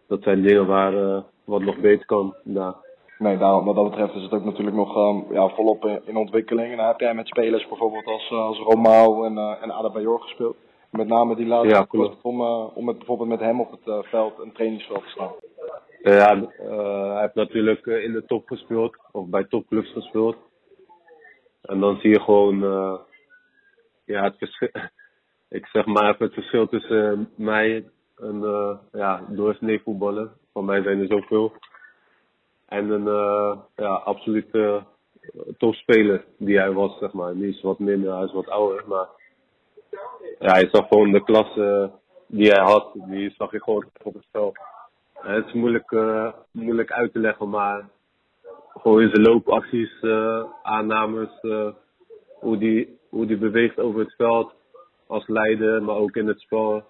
dat zijn dingen waar wat nog beter kan. daar. Nee, daarom, wat dat betreft is het ook natuurlijk nog ehm, ja, volop in, in ontwikkeling. En dan heb jij met spelers bijvoorbeeld als, eh, als Romao en, eh en Adebayor gespeeld. Met name die laatste Ja, ja, om, eh, om met, bijvoorbeeld met hem op het veld, een trainingsveld te staan. Ja, eh, hij heeft natuurlijk in de top gespeeld, of bij topclubs gespeeld. En dan zie je gewoon, ja, het verschil. Ik zeg maar even het verschil tussen mij en ja, doorsnee voetballer. Van mij zijn er zoveel. En een eh, ja, absolute topspeler die hij was, zeg maar. Die is wat minder, hij is wat ouder, maar ja, je zag gewoon de klasse die hij had, die zag je gewoon op het. Eh, Het is moeilijk, eh, moeilijk uit te leggen, maar gewoon in zijn loopacties, eh, aannames, eh, hoe, die, hoe die beweegt over het veld als leider, maar ook in het spel.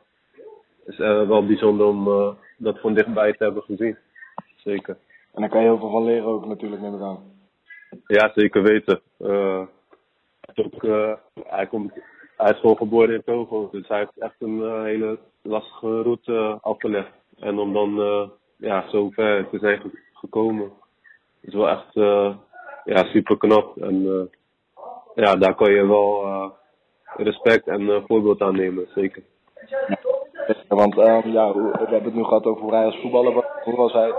is eh, wel bijzonder om eh, dat van dichtbij te hebben gezien. Zeker. En daar kan je heel veel van leren ook natuurlijk, neem ik aan. Ja, zeker weten. Eh, hij, is ook, eh, hij, komt, hij is gewoon geboren in Togo, dus hij heeft echt een eh, hele lastige route eh, afgelegd. En om dan eh, ja, zo ver te zijn ge- gekomen, is wel echt eh, ja, super knap. En eh, ja, daar kan je wel eh, respect en voorbeeld aan nemen, zeker. Want ehm, ja, we hebben het nu gehad over hoe hij als voetballer. Hoe was hij,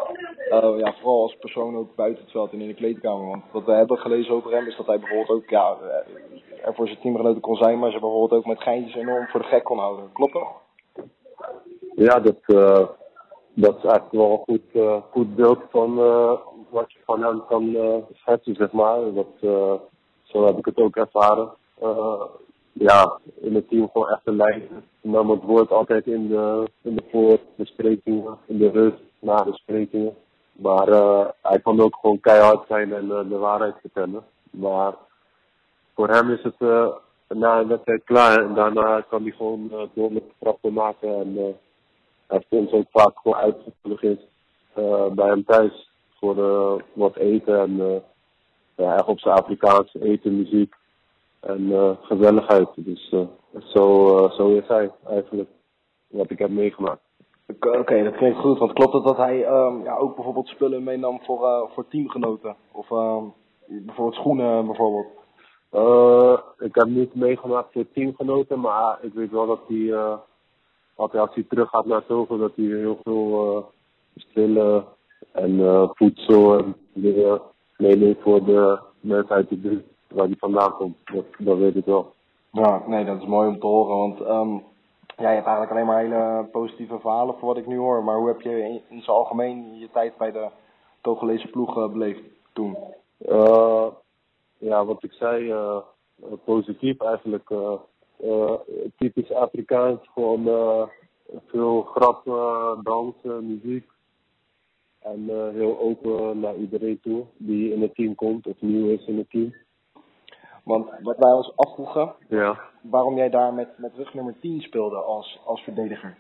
eh, ja, vooral als persoon ook buiten het veld en in de kleedkamer. Want wat we hebben gelezen over hem is dat hij bijvoorbeeld ook ja, eh, er voor zijn teamgenoten kon zijn, maar ze bijvoorbeeld ook met geintjes enorm voor de gek kon houden. Klopt dat? Ja, dat, eh, dat is eigenlijk wel een goed, goed beeld van wat je van hem kan schetsen, zeg maar. Dat, zo heb ik het ook ervaren. Ja, in het team gewoon echt een leider. Nam het woord altijd in de, in de voorbesprekingen, in de rust, na de besprekingen. Maar eh, hij kon ook gewoon keihard zijn en eh, de waarheid vertellen. Maar voor hem is het eh, na een wedstrijd klaar en daarna kan hij gewoon door met grappen maken. En hij ons ook vaak gewoon uitgenodigd eh bij hem thuis voor wat eten en ja, echt op zijn Afrikaans eten, muziek en eh, gezelligheid. Dus eh, zo, eh, zo is hij eigenlijk, wat ik heb meegemaakt. Oké, dat klinkt goed. Want klopt het dat hij ehm, ja, ook bijvoorbeeld spullen meenam voor, eh, voor teamgenoten? Of ehm, bijvoorbeeld schoenen bijvoorbeeld? Ik heb niet meegemaakt voor teamgenoten, maar ik weet wel dat hij, altijd als hij terug gaat naar Togo, dat hij heel veel uh, spullen en voedsel en dingen meeneemt voor de mensen uit de buurt waar hij vandaan komt. Dat, dat weet ik wel. Ja, nee, dat is mooi om te horen. Want ehm, ja, je hebt eigenlijk alleen maar hele positieve verhalen voor wat ik nu hoor. Maar hoe heb je in, in zijn algemeen je tijd bij de Togolese ploeg eh, beleefd toen? Uh, ja, wat ik zei, uh, positief eigenlijk. Typisch Afrikaans, gewoon veel grappen, dansen, muziek. En heel open naar iedereen toe die in het team komt of nieuw is in het team. Want wat wij ons afvroegen, ja. waarom jij daar met, met rug nummer 10 speelde als, als verdediger.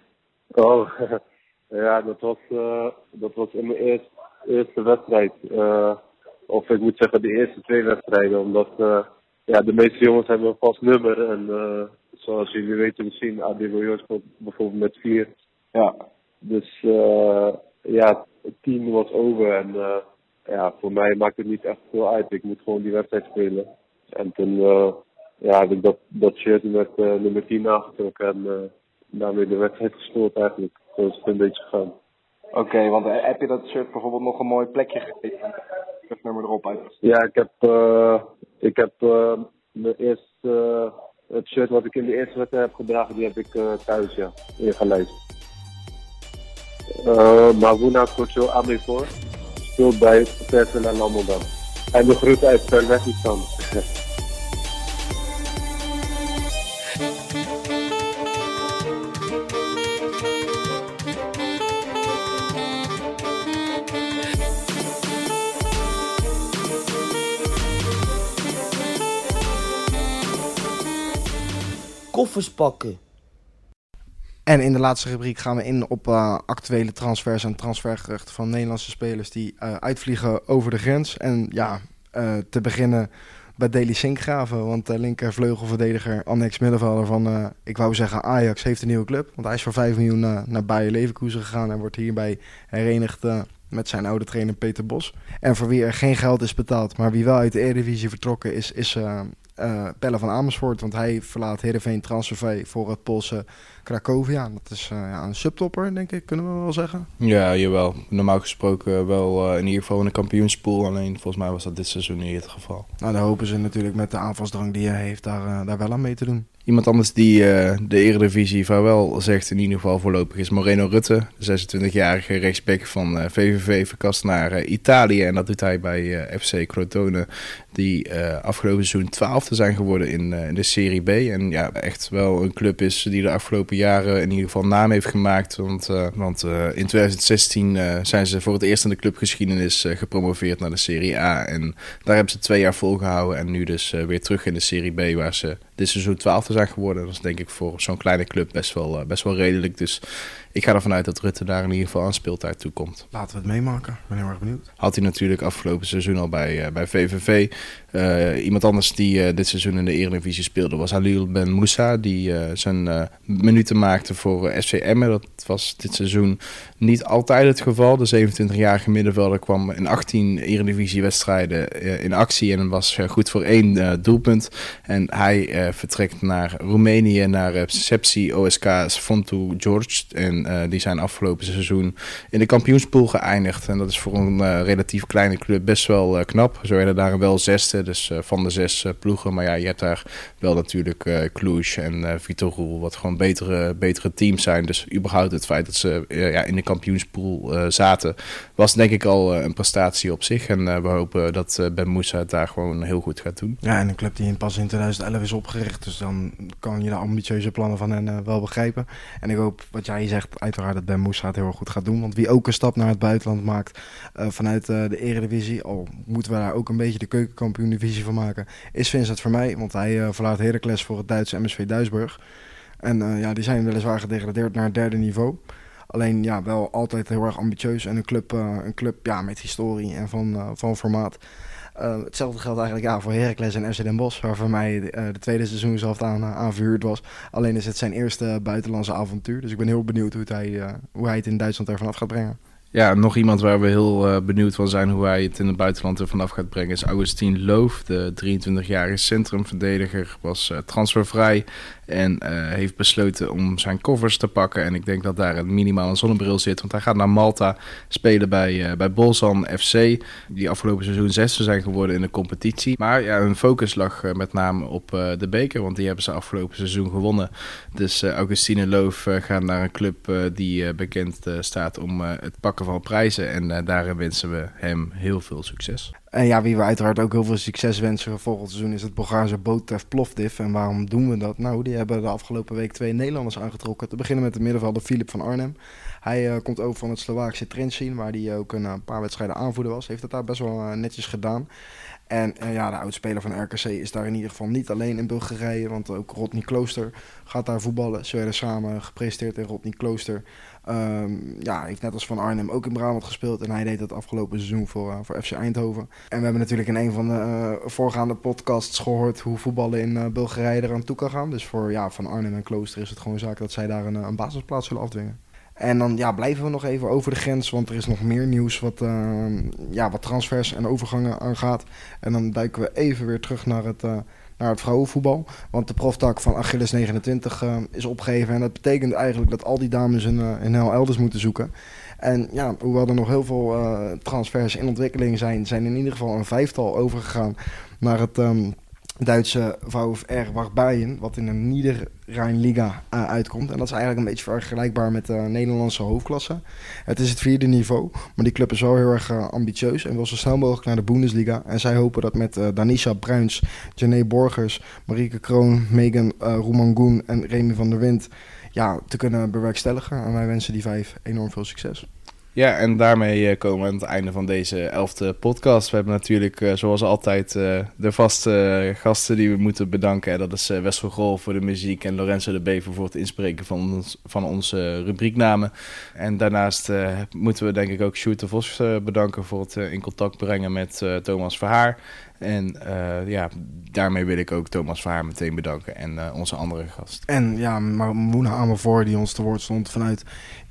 Oh, ja, dat was, uh, dat was in mijn eerste, eerste wedstrijd. Uh, of ik moet zeggen de eerste twee wedstrijden, omdat uh, ja, de meeste jongens hebben een vast nummer. En zoals jullie weten misschien, Adebayor speelt bijvoorbeeld met vier. Ja. Dus ja, het team was over en ja, voor mij maakt het niet echt veel uit. Ik moet gewoon die wedstrijd spelen. En toen uh, ja, heb ik dat, dat shirt met uh, nummer 10 aangetrokken en uh, daarmee de wedstrijd gespeeld eigenlijk. Zo is het een beetje gegaan. Oké, want eh, heb je dat shirt bijvoorbeeld nog een mooi plekje gegeven? Het nummer erop uit. Ja, ik heb, eh ik heb eh mijn eerste, eh, het shirt wat ik in de eerste wedstrijd heb gedragen, die heb ik eh, thuis, ja, ingelijst. Uh, Mavuna Kocho Amefor speelt bij Persela Lamodam. Hij begroet uit Uzbekistan. Koffers pakken. En in de laatste rubriek gaan we in op eh, actuele transfers en transfergeruchten van Nederlandse spelers die eh, uitvliegen over de grens. En ja, eh, te beginnen bij Deli Sinkgraven, want de linker vleugelverdediger, annex middenvelder van, eh, ik wou zeggen Ajax, heeft een nieuwe club. Want hij is voor 5 miljoen eh, naar Bayer Leverkusen gegaan en wordt hierbij herenigd eh, met zijn oude trainer Peter Bos. En voor wie er geen geld is betaald, maar wie wel uit de Eredivisie vertrokken is, is eh eh, Pelle van Amersfoort. Want hij verlaat Heerenveen Transfervrij voor het Poolse Cracovia. Dat is eh, ja, een subtopper, denk ik, kunnen we wel zeggen. Ja, jawel. Normaal gesproken wel eh, in ieder geval in de kampioenspool. Alleen volgens mij was dat dit seizoen niet het geval. Nou, daar hopen ze natuurlijk met de aanvalsdrang die hij heeft daar, daar wel aan mee te doen. Iemand anders die de Eredivisie vaarwel zegt in ieder geval voorlopig is Moreno Rutte. De 26-jarige rechtsback van VVV verkast naar Italië. En dat doet hij bij FC Crotone. Die eh, afgelopen seizoen twaalfde zijn geworden in, eh, in de Serie B. En ja, echt wel een club is die de afgelopen jaren in ieder geval naam heeft gemaakt. Want, eh, want in 2016 eh, zijn ze voor het eerst in de clubgeschiedenis gepromoveerd naar de Serie A. En daar hebben ze twee jaar volgehouden. En nu dus weer terug in de Serie B waar ze dit seizoen twaalfde zijn geworden. Dat is denk ik voor zo'n kleine club best wel, best wel redelijk. Dus ik ga ervan uit dat Rutte daar in ieder geval aan speeltijd toe komt. Laten we het meemaken. Ik ben heel erg benieuwd. Had hij natuurlijk afgelopen seizoen al bij, eh, bij VVV. Eh, iemand anders die eh, dit seizoen in de Eredivisie speelde was Halil Ben Moussa. Die zijn minuten maakte voor Emmen. Dat was dit seizoen niet altijd het geval. De 27-jarige middenvelder kwam in 18 Eredivisie-wedstrijden eh, in actie. En was eh, goed voor één eh, doelpunt. En hij vertrekt naar Roemenië, naar Sepsi OSK Sfontu George. En die zijn afgelopen seizoen in de kampioenspool geëindigd. En dat is voor een relatief kleine club best wel knap. Ze werden daar wel zesde, dus van de zes ploegen. Maar ja, je hebt daar wel natuurlijk Cluj en Vitor wat gewoon betere, betere teams zijn. Dus überhaupt het feit dat ze ja, in de kampioenspool eh, zaten, was denk ik al eh, een prestatie op zich. En eh, we hopen dat Ben Moussa het daar gewoon heel goed gaat doen. Ja, en een club die in pas in 2011 is opgericht. Dus dan kan je de ambitieuze plannen van hen wel begrijpen. En ik hoop, wat jij zegt, uiteraard dat Ben Moussa het heel goed gaat doen. Want wie ook een stap naar het buitenland maakt vanuit de Eredivisie, al moeten we daar ook een beetje de keukenkampioen-divisie van maken, is Vincent voor mij. Want hij verlaat Heracles voor het Duitse MSV Duisburg. En ja, die zijn weliswaar gedegradeerd naar het derde niveau. Alleen ja, wel altijd heel erg ambitieus en een club, eh, een club ja, met historie en van, eh, van formaat. Eh, hetzelfde geldt eigenlijk ja, voor Heracles en FC Den Bosch, waar voor mij de tweede seizoen zelf aan, aan verhuurd was. Alleen is het zijn eerste buitenlandse avontuur. Dus ik ben heel benieuwd hoe, hij, hoe hij het in Duitsland ervan af gaat brengen. Ja, nog iemand waar we heel eh, benieuwd van zijn hoe hij het in het buitenland er vanaf gaat brengen is Augustin Loof. De 23-jarige centrumverdediger was eh, transfervrij en eh, heeft besloten om zijn covers te pakken. En ik denk dat daar een minimaal een zonnebril zit, want hij gaat naar Malta spelen bij, bij Bolzan FC. Die afgelopen seizoen zesde zijn geworden in de competitie. Maar ja, hun focus lag met name op de beker, want die hebben ze afgelopen seizoen gewonnen. Dus Augustine Loof gaat naar een club die bekend staat om het pakken van prijzen. En eh, daarin wensen we hem heel veel succes. En ja, wie we uiteraard ook heel veel succes wensen volgend seizoen is het Bulgaarse Botev Plovdiv. En waarom doen we dat? Nou, die hebben de afgelopen week twee Nederlanders aangetrokken. Te beginnen met de middenvelder Filip van Arnhem. Hij eh, komt over van het Slovaakse Trenčín, waar hij ook een eh, paar wedstrijden aanvoerder was. Heeft het daar best wel eh, netjes gedaan. En ja, de oudspeler van RKC is daar in ieder geval niet alleen in Bulgarije, want ook Rodney Klooster gaat daar voetballen. Ze werden samen gepresenteerd in Rodney Klooster. Ehm, ja, heeft net als Van Arnhem ook in Brabant gespeeld en hij deed dat afgelopen seizoen voor, voor FC Eindhoven. En we hebben natuurlijk in een van de eh, voorgaande podcasts gehoord hoe voetballen in eh, Bulgarije eraan toe kan gaan. Dus voor ja, Van Arnhem en Klooster is het gewoon zaak dat zij daar een, eh, een basisplaats zullen afdwingen. En dan ja, blijven we nog even over de grens, want er is nog meer nieuws wat, eh, ja, wat transfers en overgangen aangaat. En dan duiken we even weer terug naar het, naar het vrouwenvoetbal. Want de proftak van Achilles 29 uh, is opgegeven. En dat betekent eigenlijk dat al die dames hun, uh, hel elders moeten zoeken. En ja, hoewel er nog heel veel uh, transfers in ontwikkeling zijn, zijn in ieder geval een vijftal overgegaan naar het um, Duitse VfR Warbijen, wat in de Niederrheinliga uh, uitkomt. En dat is eigenlijk een beetje vergelijkbaar met de Nederlandse hoofdklasse. Het is het vierde niveau, maar die club is wel heel erg uh, ambitieus en wil zo snel mogelijk naar de Bundesliga. En zij hopen dat met Danisha Bruins, Jané Borgers, Marieke Kroon, Megan uh, en Remy van der Wind ja, te kunnen bewerkstelligen. En wij wensen die vijf enorm veel succes. Ja, en daarmee komen we aan het einde van deze elfde podcast. We hebben natuurlijk, uh, zoals altijd, uh, de vaste gasten die we moeten bedanken. Dat is Wessel Grol voor de muziek en Lorenzo de Bever voor het inspreken van, van onze rubrieknamen. En daarnaast moeten we denk ik ook Sjoerd de Vos bedanken voor het in contact brengen met Thomas Verhaar. En ja, daarmee wil ik ook Thomas Verhaar meteen bedanken en onze andere gast. En ja, Moena Amervoor die ons te woord stond vanuit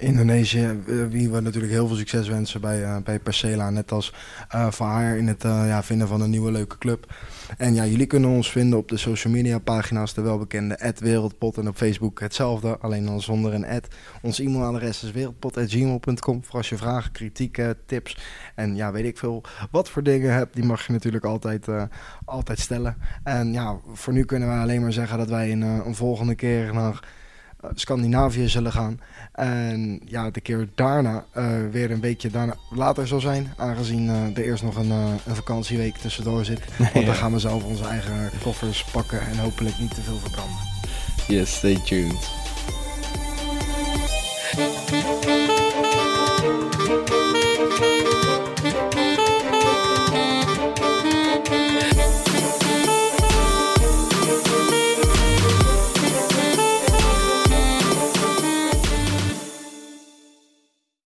Indonesië. Wie we natuurlijk heel veel succes wensen bij, uh, bij Percela. Net als Verhaar in het ja, vinden van een nieuwe leuke club. En ja, jullie kunnen ons vinden op de social media pagina's, de welbekende Wereldpot en op Facebook hetzelfde, alleen dan zonder een ad. Ons e-mailadres is wereldpot.gmail.com voor als je vragen, kritiek, tips en ja, weet ik veel wat voor dingen hebt, die mag je natuurlijk altijd, uh, altijd stellen. En ja, voor nu kunnen we alleen maar zeggen dat wij een, een volgende keer naar Scandinavië zullen gaan. En ja, de keer daarna uh, weer een weekje daarna later zal zijn. Aangezien uh, er eerst nog een, uh, een vakantieweek tussendoor zit. Want ja. dan gaan we zelf onze eigen koffers pakken en hopelijk niet te veel verbranden. Yes, stay tuned.